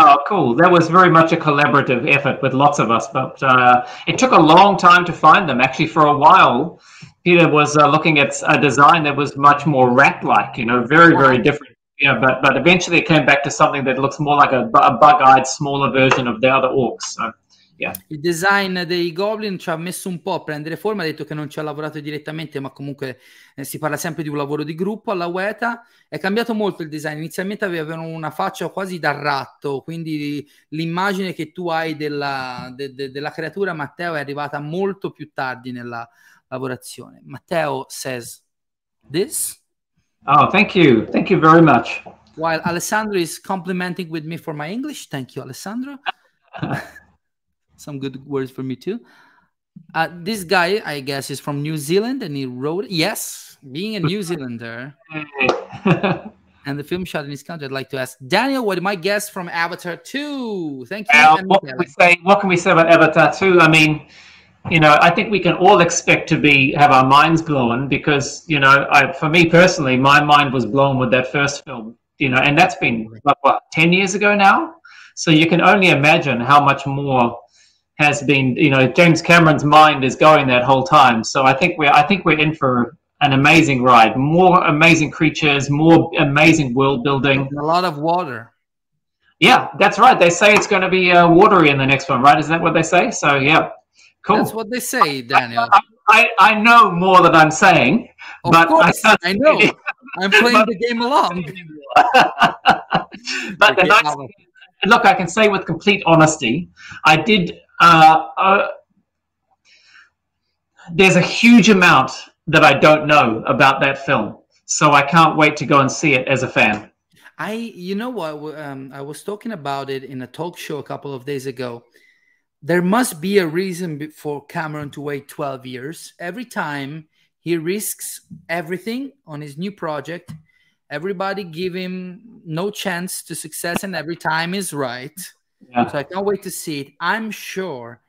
Oh, cool. That was very much a collaborative effort with lots of us, but uh, it took a long time to find them. Actually, for a while, Peter was uh, looking at a design that was much more rat-like, you know, very, very different. Yeah, but but eventually it came back to something that looks more like a, a bug-eyed, smaller version of the other orcs. So, yeah. Il design dei Goblin ci ha messo un po' a prendere forma, ha detto che non ci ha lavorato direttamente, ma comunque eh, si parla sempre di un lavoro di gruppo alla UETA. È cambiato molto il design, inizialmente avevano una faccia quasi da ratto, quindi l'immagine che tu hai della, de, de, della creatura, Matteo, è arrivata molto più tardi nella, lavorazione. Matteo says this. Oh, thank you. Thank you very much. While Alessandro is complimenting with me for my English. Thank you, Alessandro. Some good words for me too. Uh, this guy, I guess, is from New Zealand and he wrote, yes, being a New Zealander and the film shot in his country, I'd like to ask Daniel, what my guest from Avatar 2? Thank you. Uh, what, can we say, what can we say about Avatar 2? I mean, you know, I think we can all expect to be have our minds blown because you know, I, for me personally, my mind was blown with that first film. You know, and that's been like what ten years ago now. So you can only imagine how much more has been. You know, James Cameron's mind is going that whole time. So I think we're I think we're in for an amazing ride. More amazing creatures, more amazing world building. And a lot of water. Yeah, that's right. They say it's going to be uh, watery in the next one, right? Is that what they say? So yeah, cool. That's what they say, Daniel. I, I, I know more than I'm saying, Of but course, I, I know. I'm playing the game along. but the nice look, I can say with complete honesty, I did. Uh, uh, there's a huge amount that I don't know about that film, so I can't wait to go and see it as a fan. I, you know what? Um, I was talking about it in a talk show a couple of days ago. There must be a reason for Cameron to wait 12 years. Every time he risks everything on his new project, everybody give him no chance to success, and every time is right. Yeah. So I can't wait to see it. I'm sure,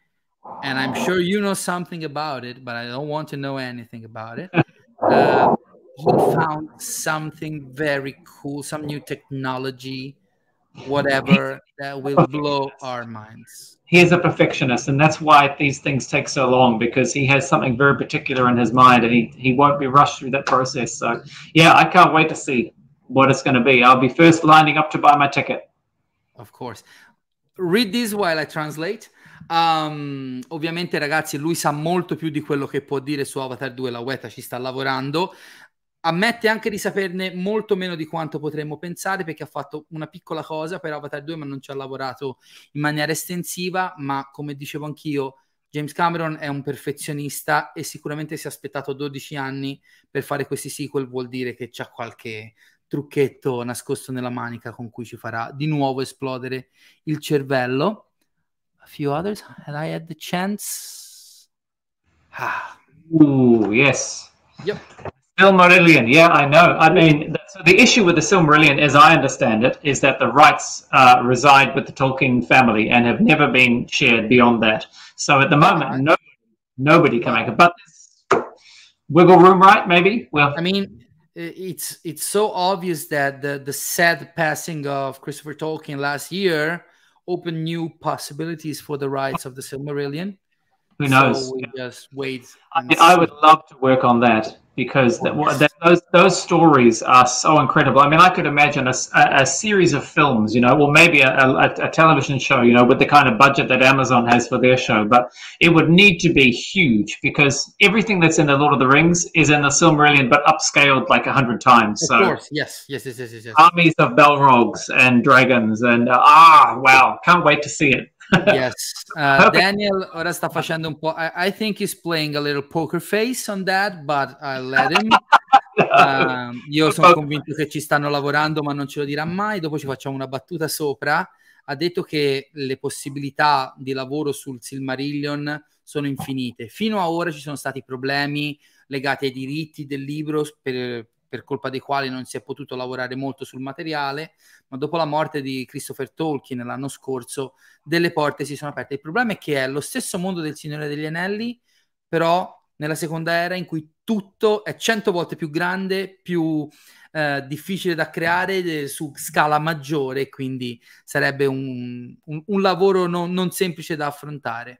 and I'm sure you know something about it, but I don't want to know anything about it. Uh, he found something very cool, some new technology, whatever that will blow our minds. He is a perfectionist, and that's why these things take so long because he has something very particular in his mind, and he, he won't be rushed through that process. So, yeah, I can't wait to see what it's going to be. I'll be first lining up to buy my ticket. Of course. Read this while I translate. Um, ovviamente, ragazzi, lui sa molto più di quello che può dire su Avatar 2. La Weta ci sta lavorando. Ammette anche di saperne molto meno di quanto potremmo pensare perché ha fatto una piccola cosa per Avatar 2, ma non ci ha lavorato in maniera estensiva. Ma come dicevo anch'io, James Cameron è un perfezionista e sicuramente si è aspettato 12 anni per fare questi sequel. Vuol dire che c'ha qualche trucchetto nascosto nella manica con cui ci farà di nuovo esplodere il cervello. A few others, had I had the chance? Ah, Ooh, yes. yep. Silmarillion, yeah, I know. I mean, th- so the issue with the Silmarillion, as I understand it, is that the rights uh, reside with the Tolkien family and have never been shared beyond that. So at the moment, no, nobody can make it. But wiggle room, right? Maybe. Well, I mean, it's it's so obvious that the the sad passing of Christopher Tolkien last year opened new possibilities for the rights of the Silmarillion. who knows? So we just wait. I, I would love to work on that because that, that, those those stories are so incredible. I mean, I could imagine a a series of films, you know, or maybe a, a, a television show, you know, with the kind of budget that Amazon has for their show. But it would need to be huge because everything that's in the Lord of the Rings is in the Silmarillion, but upscaled like a hundred times. Of So course, yes, yes, yes, yes, yes. yes. armies of Balrogs and dragons, and uh, ah, wow, can't wait to see it. Yes. Uh. Daniel ora sta facendo un po'. I, I think he's playing a little poker face on that, but I'll let him. Um, io sono convinto che ci stanno lavorando, ma non ce lo dirà mai. Dopo ci facciamo una battuta sopra. Ha detto che le possibilità di lavoro sul Silmarillion sono infinite. Fino a ora ci sono stati problemi legati ai diritti del libro per, per colpa dei quali non si è potuto lavorare molto sul materiale, ma dopo la morte di Christopher Tolkien l'anno scorso delle porte si sono aperte. Il problema è che è lo stesso mondo del Signore degli Anelli, però nella seconda era in cui tutto è cento volte più grande, più eh, difficile da creare su scala maggiore, quindi sarebbe un, un- un lavoro non, non semplice da affrontare.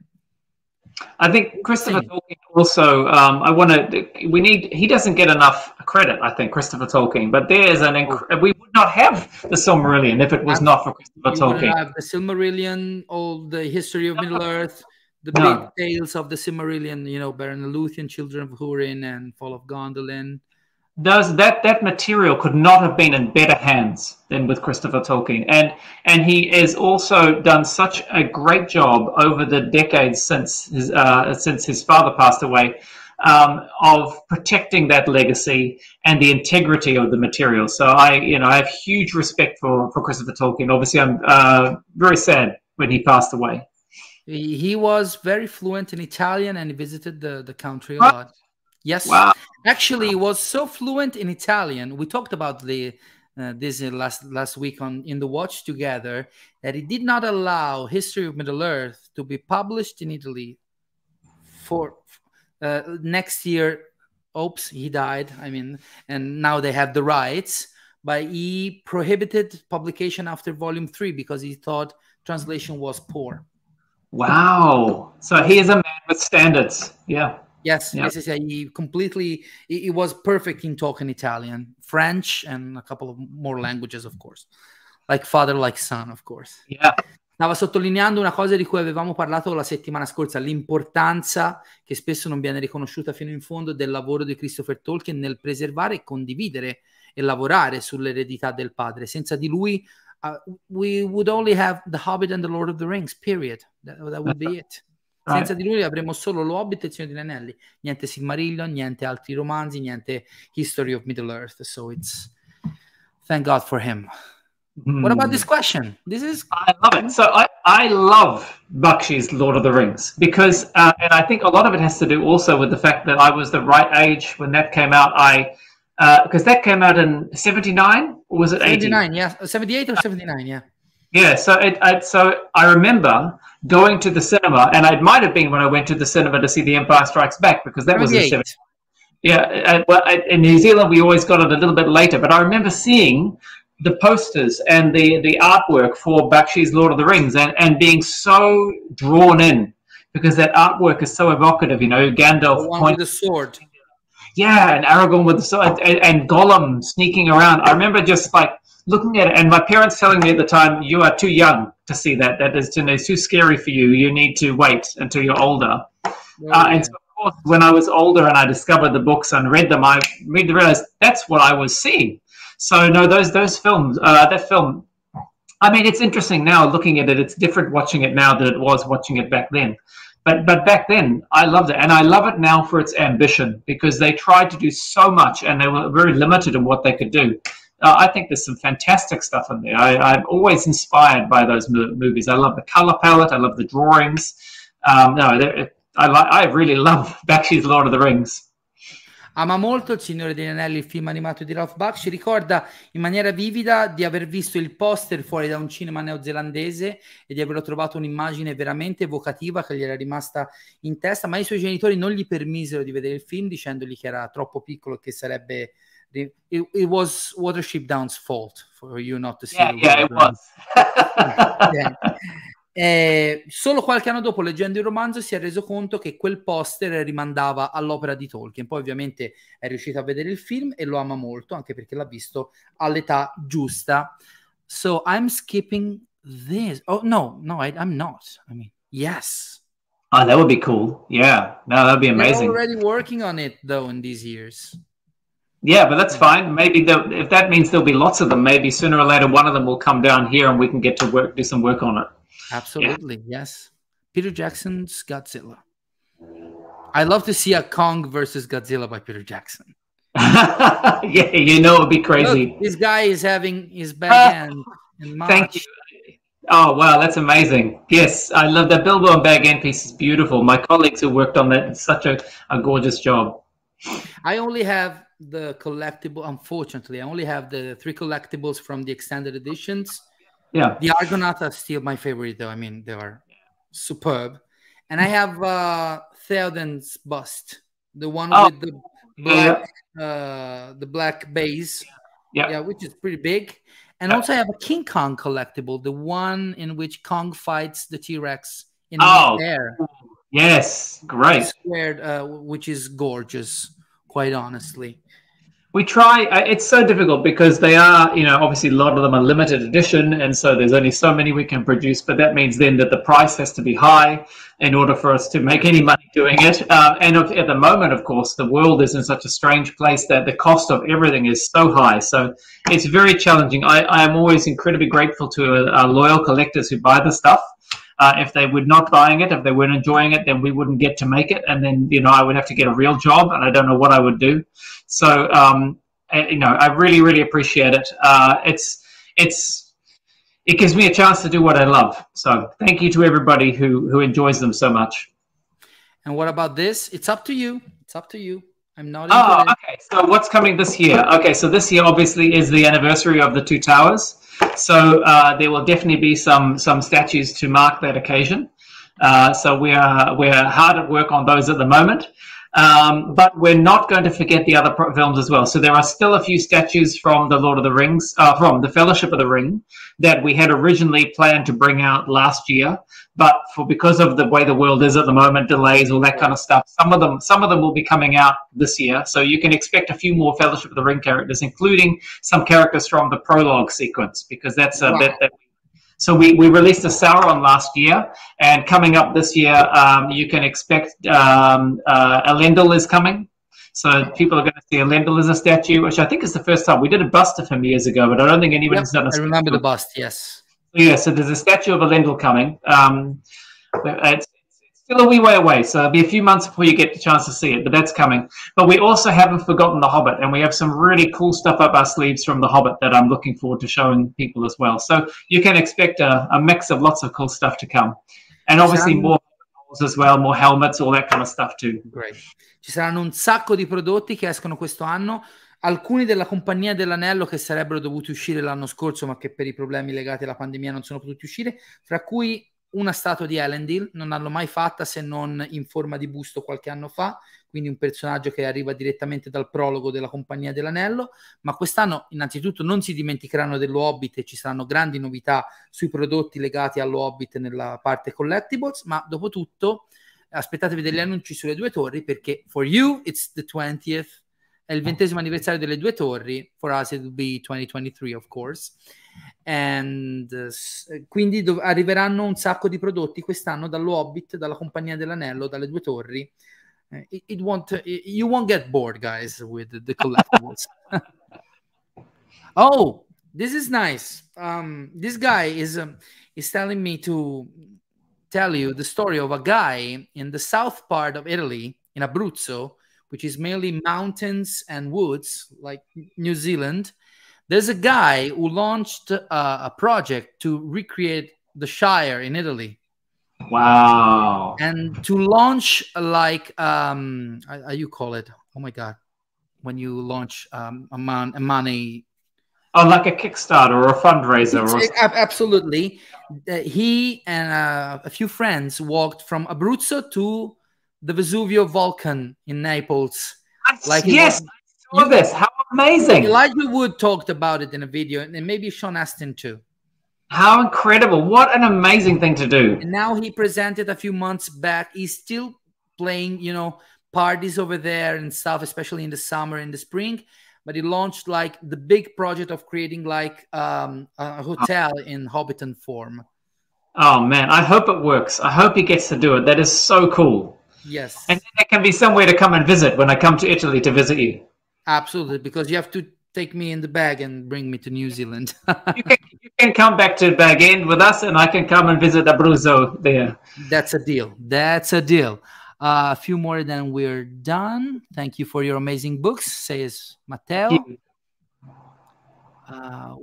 I think Christopher Tolkien also. Um, I want to. We need. He doesn't get enough credit. I think Christopher Tolkien, but there is an. Inc- we would not have the Silmarillion if it was not for Christopher You would Tolkien. have the Silmarillion, all the history of Middle Earth, the No. big tales of the Silmarillion, you know, Beren Luthien, Children of Húrin, and Fall of Gondolin. Those that that material could not have been in better hands than with Christopher Tolkien, and and he has also done such a great job over the decades since his uh, since his father passed away. Um, of protecting that legacy and the integrity of the material. So I, you know, I have huge respect for, for Christopher Tolkien. Obviously, I'm uh, very sad when he passed away. He, he was very fluent in Italian and he visited the, the country a lot. Yes. Wow. Actually, he was so fluent in Italian. We talked about the uh, this uh, last last week on in the watch together that he did not allow History of Middle Earth to be published in Italy for uh, next year. Oops, he died. I mean, and now they have the rights. But he prohibited publication after volume three because he thought translation was poor. Wow. So he is a man with standards. Yeah. Yes, Yeah. yes, yes. He completely he, he was perfect in talking Italian, French, and a couple of more languages, of course. Like father, like son, of course. Yeah. Stava sottolineando una cosa di cui avevamo parlato la settimana scorsa, l'importanza che spesso non viene riconosciuta fino in fondo del lavoro di Christopher Tolkien nel preservare e condividere e lavorare sull'eredità del padre. Senza di lui uh, we would only have The Hobbit and The Lord of the Rings, period. That, that would be it. Senza di lui avremo solo Lo Hobbit e il Signore degli Anelli, niente Silmarillion, niente altri romanzi, niente History of Middle Earth. So it's thank God for him. What about this question? This is I love it. So I, I love Bakshi's Lord of the Rings because, uh, and I think a lot of it has to do also with the fact that I was the right age when that came out. I because that came out in '79 or was it '80? 79, yeah, 78 or 79, yeah. Yeah, so it, I, so I remember going to the cinema, and it might have been when I went to the cinema to see The Empire Strikes Back because that was in 78. 70. Yeah, uh, well, in New Zealand we always got it a little bit later, but I remember seeing the posters and the the artwork for Bakshi's Lord of the Rings, and and being so drawn in because that artwork is so evocative. You know, Gandalf pointing with the sword. yeah, and Aragorn with the sword and, and Gollum sneaking around. I remember just like looking at it, and my parents telling me at the time, "You are too young to see that. That is too, it's too scary for you. You need to wait until you're older." Uh, and so, of course, when I was older and I discovered the books and read them, I really realized that's what I was seeing. So no, those those films, uh, that film. I mean, it's interesting now looking at it. It's different watching it now than it was watching it back then. But but back then, I loved it, and I love it now for its ambition because they tried to do so much, and they were very limited in what they could do. Uh, I think there's some fantastic stuff in there. I, I'm always inspired by those mo- movies. I love the color palette. I love the drawings. Um, no, I I really love Bakshi's Lord of the Rings. Ama molto Il Signore degli Anelli, il film animato di Ralph Bakshi. Ricorda in maniera vivida di aver visto il poster fuori da un cinema neozelandese e di averlo trovato un'immagine veramente evocativa che gli era rimasta in testa, ma i suoi genitori non gli permisero di vedere il film dicendogli che era troppo piccolo e che sarebbe... It, it was Watership Down's fault for you not to see Yeah, yeah, it was. Yeah. Eh, solo qualche anno dopo, leggendo il romanzo, si è reso conto che quel poster rimandava all'opera di Tolkien. Poi, ovviamente, è riuscito a vedere il film e lo ama molto, anche perché l'ha visto all'età giusta. So I'm skipping this. Oh no, no, I, I'm not. I mean, yes. oh, that would be cool. Yeah, no, that'd be They're amazing. already working on it though in these years. Yeah, but that's fine. Maybe the, if that means there'll be lots of them, maybe sooner or later one of them will come down here and we can get to work, do some work on it. Absolutely, yes. Peter Jackson's Godzilla. I love to see a Kong versus Godzilla by Peter Jackson. yeah, you know, it'd be crazy. Look, this guy is having his bad Ah, hand in March. Thank you. Oh wow, that's amazing. Yes, I love that Bilbo and Bag End piece is beautiful. My colleagues who worked on that, it's such a, a gorgeous job. I only have the collectible. Unfortunately, I only have the three collectibles from the extended editions. Yeah. The Argonath are still my favorite, though. I mean, they are superb. And I have uh Theoden's bust, the one Oh, with the black, uh, the black base. Yeah. yeah, which is pretty big. And Yeah. also, I have a King Kong collectible, the one in which Kong fights the T Rex in Oh, air, Yes, great. squared, uh, which is gorgeous, quite honestly. We try. uh, It's so difficult because they are, you know, obviously a lot of them are limited edition, and so there's only so many we can produce. But that means then that the price has to be high in order for us to make any money doing it. Um, and at the moment, of course, the world is in such a strange place that the cost of everything is so high. So it's very challenging. I, I am always incredibly grateful to uh, loyal collectors who buy the stuff. Uh, if they were not buying it, if they weren't enjoying it, then we wouldn't get to make it, and then you know I would have to get a real job, and I don't know what I would do. So um, I- you know, I really, really appreciate it. Uh, it's it's it gives me a chance to do what I love. So thank you to everybody who who enjoys them so much. And what about this? It's up to you. It's up to you. I'm not Oh, okay. So what's coming this year? Okay, so this year obviously is the anniversary of the two towers. So uh, there will definitely be some some statues to mark that occasion. Uh, so we are we're hard at work on those at the moment. Um, but we're not going to forget the other films as well. So there are still a few statues from the Lord of the Rings, uh, from the Fellowship of the Ring, that we had originally planned to bring out last year, but for because of the way the world is at the moment, delays, all that kind of stuff, some of them some of them will be coming out this year. So you can expect a few more Fellowship of the Ring characters, including some characters from the prologue sequence, because that's a wow. bit that so we, we released a Sauron last year, and coming up this year, um, you can expect um, uh, Elendil is coming. So people are going to see Elendil as a statue, which I think is the first time we did a bust of him years ago, but I don't think anybody's yep, done a. I remember the bust. Yes. Yeah, so there's a statue of Elendil coming. Um, it's still a wee way away, so it'll be a few months before you get the chance to see it, but that's coming. But we also haven't forgotten The Hobbit, and we have some really cool stuff up our sleeves from The Hobbit that I'm looking forward to showing people as well. So you can expect a, a mix of lots of cool stuff to come. And obviously more as well, more helmets, all that kind of stuff too. Great. Ci saranno un sacco di prodotti che escono questo anno alcuni della compagnia dell'anello che sarebbero dovuti uscire l'anno scorso ma che per i problemi legati alla pandemia non sono potuti uscire, fra cui una statua di Elendil, non l'hanno mai fatta se non in forma di busto qualche anno fa, quindi un personaggio che arriva direttamente dal prologo della Compagnia dell'Anello, ma quest'anno innanzitutto non si dimenticheranno dello Hobbit e ci saranno grandi novità sui prodotti legati allo Hobbit nella parte collectibles, ma dopo tutto aspettatevi degli annunci sulle due torri perché for you it's the 20th, è il ventesimo anniversario delle due torri, for us it will be 2023 of course, And, uh, quindi dov- arriveranno un sacco di prodotti quest'anno dallo Hobbit, dalla Compagnia dell'Anello, dalle due torri. Uh, it, it won't, uh, you won't get bored, guys, with the collectibles. oh, this is nice. Um, this guy is um, is telling me to tell you the story of a guy in the south part of Italy, in Abruzzo, which is mainly mountains and woods, like New Zealand there's a guy who launched uh, a project to recreate the Shire in Italy. Wow. And to launch like um how you call it? Oh my god. When you launch um a, man, a money Oh, like a Kickstarter or a fundraiser. Or... Absolutely. Uh, he and uh, a few friends walked from Abruzzo to the Vesuvio volcano in Naples. Like yes, saw this. How amazing! Elijah Wood talked about it in a video, and maybe Sean Astin too. How incredible! What an amazing thing to do. And now he presented a few months back. He's still playing, you know, parties over there and stuff, especially in the summer and the spring. But he launched like the big project of creating like um, a hotel in Hobbiton form. Oh man, I hope it works. I hope he gets to do it. That is so cool. Yes. And there can be somewhere to come and visit when I come to Italy to visit you. Absolutely, because you have to take me in the bag and bring me to New Zealand. you, can, you can come back to Bag End with us, and I can come and visit Abruzzo there. That's a deal. That's a deal. Uh, a few more, then we're done. Thank you for your amazing books, says Matteo. Uh?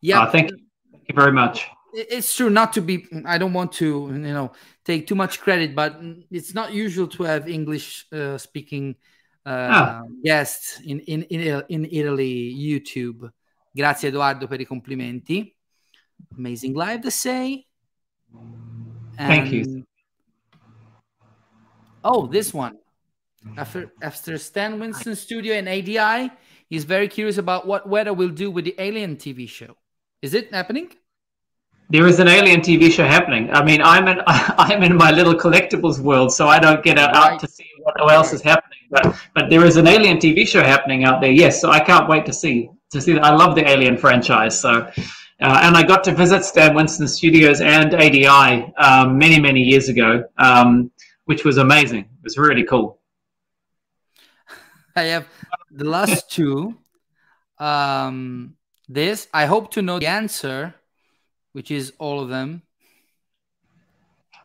Yeah. Uh, thank you. Thank you very much it's true not to be i don't want to you know take too much credit but it's not usual to have english uh, speaking uh, ah. guests in, in, in, in italy youtube. Grazie edoardo per i complimenti. Amazing live to say. And, thank you. Oh this one. After after stan winston studio and adi he's very curious about what Weta will do with the alien tv show. Is it happening there is an alien TV show happening. I mean, I'm in I'm in my little collectibles world, so I don't get out right. to see what else is happening. But but there is an alien TV show happening out there. Yes, so I can't wait to see to see that. I love the Alien franchise. So. Uh, and I got to visit Stan Winston Studios and ADI um, many, many years ago, um, which was amazing. It was really cool. I have the last two. Um, this, I hope to know the answer which is all of them.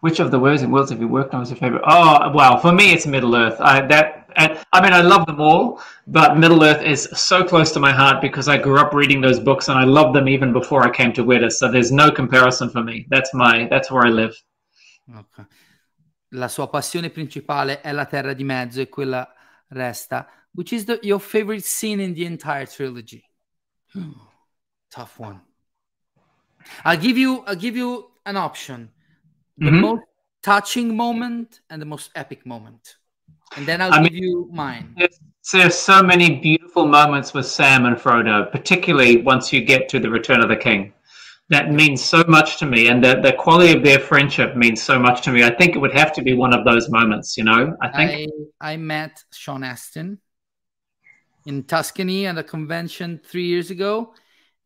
Which of the worlds and worlds have you worked on as your favorite? Oh, well, for me, it's Middle Earth. I that I mean, I love them all, but Middle Earth is so close to my heart because I grew up reading those books and I loved them even before I came to Weta. So there's no comparison for me. That's my that's where I live. Okay. La sua passione principale è la Terra di Mezzo e quella resta. Which is the, your favorite scene in the entire trilogy? Tough one. I'll give you I'll give you an option. The Mhm. most touching moment and the most epic moment. And then I'll I give mean- you mine. There's, there's so many beautiful moments with Sam and Frodo, particularly once you get to the Return of the King. That means so much to me, and the, the quality of their friendship means so much to me. I think it would have to be one of those moments, you know. I think I, I met Sean Astin in Tuscany at a convention three years ago,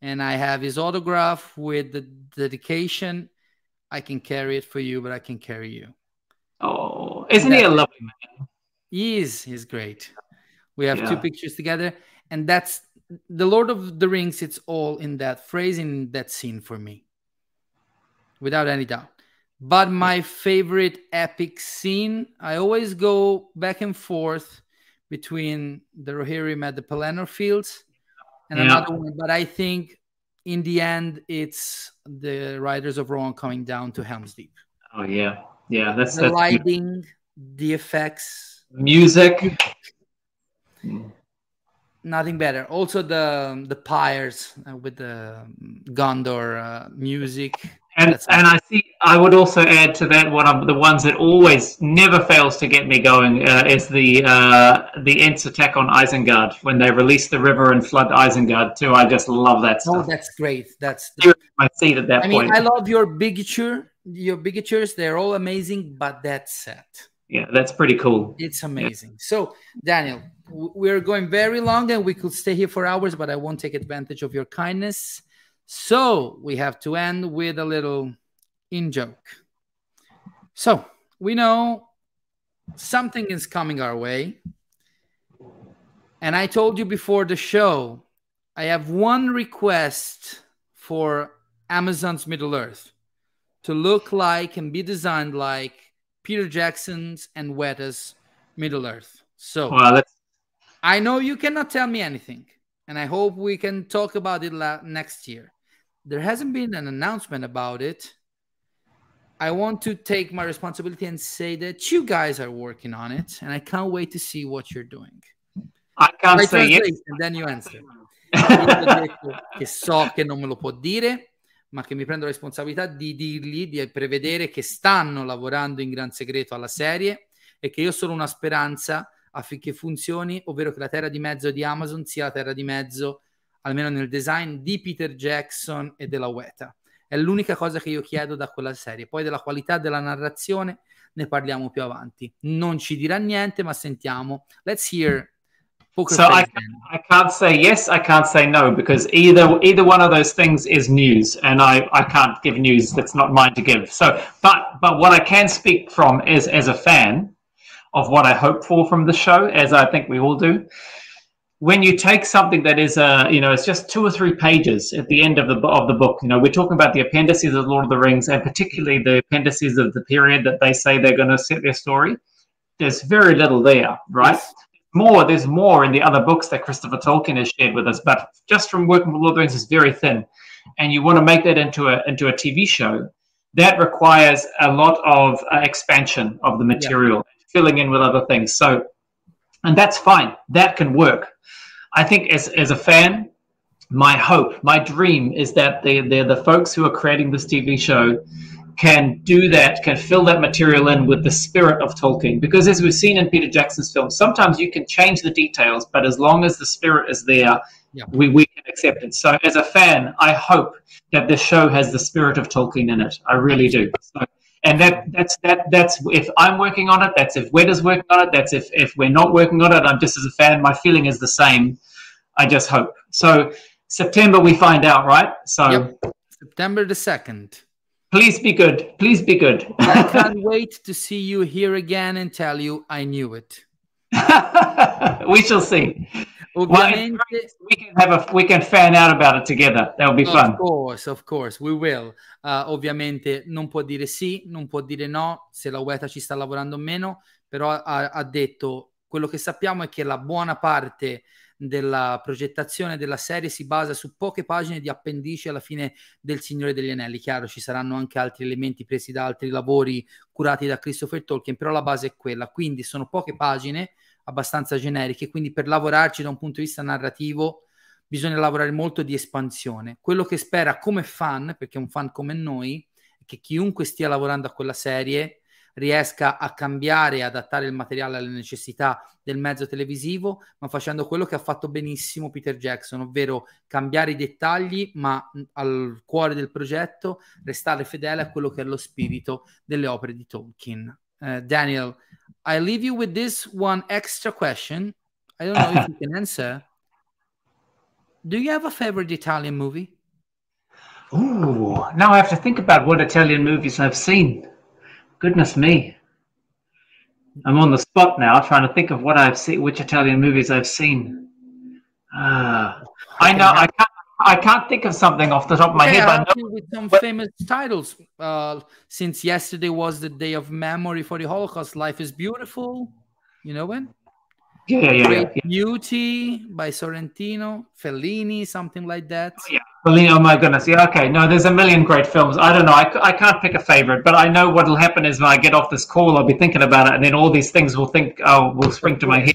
and I have his autograph with the dedication. I can carry it for you, but I can carry you. oh, isn't he a lovely man? He is. He's great. We have two pictures together, and that's the Lord of the Rings. It's all in that phrase, in that scene for me, without any doubt. But my favorite epic scene, I always go back and forth between the Rohirrim at the Pelennor Fields and Yeah. another one. But I think in the end, it's the Riders of Rohan coming down to Helm's Deep. Oh yeah, yeah. That's The that's lighting, the effects, music. nothing better. Also the the pyres uh, with the Gondor uh, music. And and I see. I would also add to that one of the ones that always never fails to get me going uh, is the uh, the Ents attack on Isengard when they release the river and flood Isengard too. I just love that Oh, that's great. That's I see it at that I mean, point. I love your bigature, your bigatures. They're all amazing, but that's set. yeah, that's pretty cool. It's amazing. So, Daniel, we're going very long and we could stay here for hours, but I won't take advantage of your kindness. So, we have to end with a little in joke. So, we know something is coming our way. And I told you before the show, I have one request for Amazon's Middle Earth to look like and be designed like Peter Jackson's and Weta's Middle Earth. So Well, I know you cannot tell me anything, and I hope we can talk about it la- next year. There hasn't been an announcement about it. I want to take my responsibility and say that you guys are working on it, and I can't wait to see what you're doing. I can't By say yes. translation, then you answer. Che so che non me lo può dire, ma che mi prendo la responsabilità di dirgli, di prevedere che stanno lavorando in gran segreto alla serie e che io ho solo una speranza affinché funzioni, ovvero che la terra di mezzo di Amazon sia la terra di mezzo, almeno nel design, di Peter Jackson e della Weta. È l'unica cosa che io chiedo da quella serie. Poi della qualità della narrazione ne parliamo più avanti. Non ci dirà niente, ma sentiamo. Let's hear Poker So I. I can't say yes, I can't say no because either either one of those things is news, and I, I can't give news that's not mine to give. So, but but what I can speak from is as a fan of what I hope for from the show, as I think we all do. When you take something that is uh you know it's just two or three pages at the end of the of the book, you know we're talking about the appendices of Lord of the Rings and particularly the appendices of the period that they say they're going to set their story. There's very little there, right? Yes. more there's more in the other books that christopher tolkien has shared with us but just from working with lord of the rings is very thin and you want to make that into a into a tv show that requires a lot of uh, expansion of the material filling in with other things so and that's fine that can work i think as as a fan my hope my dream is that the the, the folks who are creating this tv show can do that, can fill that material in with the spirit of Tolkien. Because as we've seen in Peter Jackson's films, sometimes you can change the details, but as long as the spirit is there, Yeah. we, we can accept it. So as a fan, I hope that this show has the spirit of Tolkien in it. I really do. So, and that that's that that's if I'm working on it, that's if Weta's working on it, that's if if we're not working on it, I'm just as a fan, my feeling is the same. I just hope. So September we find out, right? So Yep. September the 2nd. please be good. Please be good. I can't wait to see you here again and tell you I knew it. we shall see. Well, Ovviamente, we can have a we can fan out about it together. That'll be of fun. course, of course, we will. Uh, ovviamente non può dire sì, non può dire no, se la UETA ci sta lavorando o meno, però ha, ha detto quello che sappiamo è che la buona parte della progettazione della serie si basa su poche pagine di appendici alla fine del Signore degli Anelli. Chiaro, ci saranno anche altri elementi presi da altri lavori curati da Christopher Tolkien, però la base è quella. Quindi sono poche pagine abbastanza generiche, quindi per lavorarci da un punto di vista narrativo bisogna lavorare molto di espansione. Quello che spera come fan, perché un fan come noi, è che chiunque stia lavorando a quella serie riesca a cambiare e adattare il materiale alle necessità del mezzo televisivo, ma facendo quello che ha fatto benissimo Peter Jackson, ovvero cambiare i dettagli, ma al cuore del progetto restare fedele a quello che è lo spirito delle opere di Tolkien. Uh, Daniel, I leave you with this one extra question. I don't know if you can answer. Do you have a favorite Italian movie? Ooh, now I have to think about what Italian movies I've seen. Goodness me. I'm on the spot now trying to think of what I've seen, which Italian movies I've seen. Uh, I know I can't. I can't think of something off the top of my Okay, head. But I help know, you with some but- famous titles. Uh, since yesterday was the day of memory for the Holocaust, Life is Beautiful. You know when? yeah, yeah, yeah, Great yeah. Beauty by Sorrentino, Fellini, something like that. yeah. Well, oh my goodness. Yeah, okay. No, there's a million great films. I don't know. I, I can't pick a favorite, but I know what will happen is when I get off this call, I'll be thinking about it, and then all these things will think, oh, will spring to my head.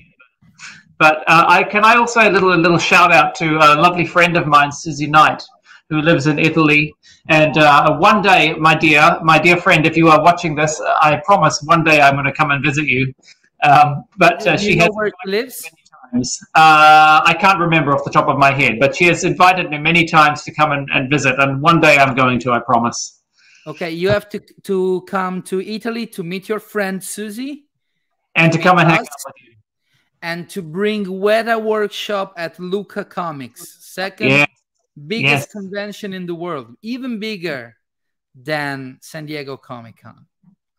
But uh, I can I also a little a little shout out to a lovely friend of mine, Susie Knight, who lives in Italy. And uh, one day, my dear, my dear friend, if you are watching this, I promise one day I'm going to come and visit you. Um, but uh, she has where she lives? times. Uh, I can't remember off the top of my head, but she has invited me many times to come and, and visit, and one day I'm going to, I promise. Okay, you have to to come to Italy to meet your friend Susie And to come and hang out with you. And to bring Weta Workshop at Lucca Comics, second Yeah, biggest Yes. convention in the world, even bigger than San Diego Comic Con.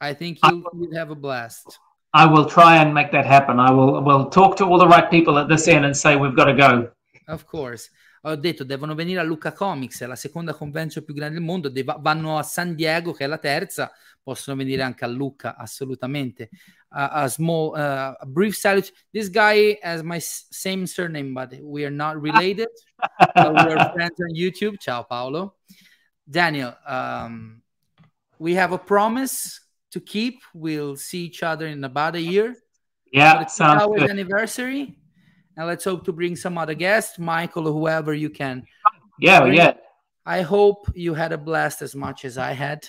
I think you'll, you'll have a blast. I will try and make that happen. I will will talk to all the right people at this end and say we've got to go. Of course. Ho detto, devono venire a Lucca Comics, è la seconda convention più grande del mondo, vanno a San Diego, che è la terza, possono venire anche a Lucca, assolutamente. Uh, a small, uh, a brief salute. This guy has my same surname, but we are not related. but we are friends on YouTube. Ciao, Paolo. Daniel, um, we have a promise to keep. We'll see each other in about a year Yeah, sounds good. anniversary. And let's hope to bring some other guests, Michael or whoever you can. Yeah, yeah. I hope you had a blast as much as I had.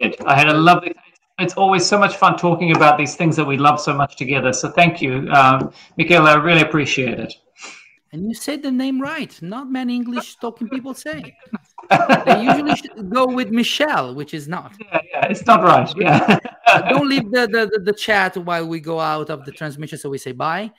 Good. I had a lovely. It's always so much fun talking about these things that we love so much together. So thank you, um, Michael. I really appreciate it. And you said the name right. Not many English talking people say. They usually should go with Michelle, which is not. Yeah, yeah, it's not right. Yeah. Don't leave the, the, the, chat while we go out of the transmission, so we say bye.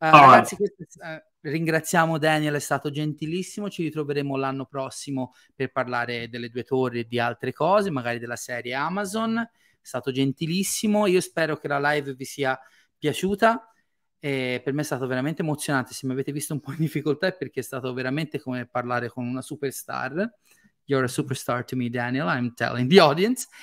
Uh, All ragazzi, questo- eh, ringraziamo Daniel, è stato gentilissimo. Ci ritroveremo l'anno prossimo per parlare delle due torri e di altre cose, magari della serie Amazon. È stato gentilissimo. Io spero che la live vi sia piaciuta. E per me è stato veramente emozionante. Se mi avete visto un po' in difficoltà è perché è stato veramente come parlare con una superstar. You're a superstar to me, Daniel. I'm telling the audience.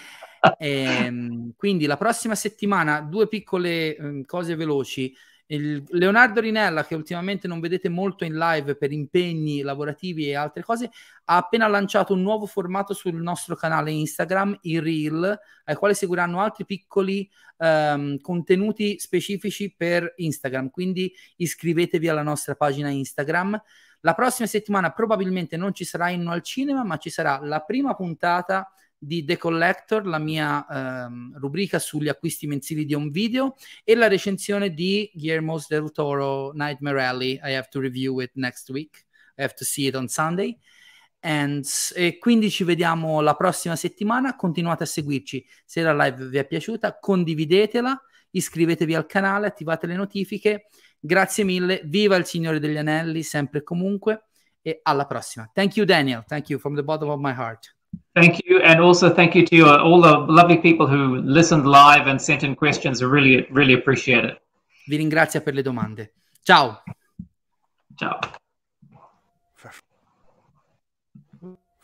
Ehm, quindi la prossima settimana due piccole ehm, cose veloci. Il Leonardo Rinella, che ultimamente non vedete molto in live per impegni lavorativi e altre cose, ha appena lanciato un nuovo formato sul nostro canale Instagram, i Reel, ai quali seguiranno altri piccoli ehm, contenuti specifici per Instagram. Quindi iscrivetevi alla nostra pagina Instagram. La prossima settimana probabilmente non ci sarà Inno al Cinema, ma ci sarà la prima puntata di The Collector, la mia ehm, rubrica sugli acquisti mensili di un video e la recensione di Guillermo del Toro Nightmare Alley. I have to review it next week. I have to see it on Sunday. And, e quindi ci vediamo la prossima settimana. Continuate a seguirci. Se la live vi è piaciuta, condividetela, iscrivetevi al canale, attivate le notifiche. Grazie mille. Viva il Signore degli Anelli, sempre e comunque. E alla prossima. Thank you, Daniel. Thank you from the bottom of my heart. Thank you, and also thank you to you, all the lovely people who listened live and sent in questions. I really, really appreciate it. Vi ringrazio per le domande. Ciao. Ciao.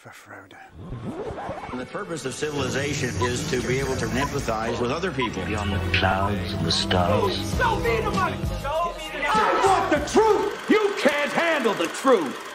For Frodo. The purpose of civilization is to be able to empathize with other people. Beyond the clouds and the stars. Show me the money. Show me the money. I want the truth. You can't handle the truth.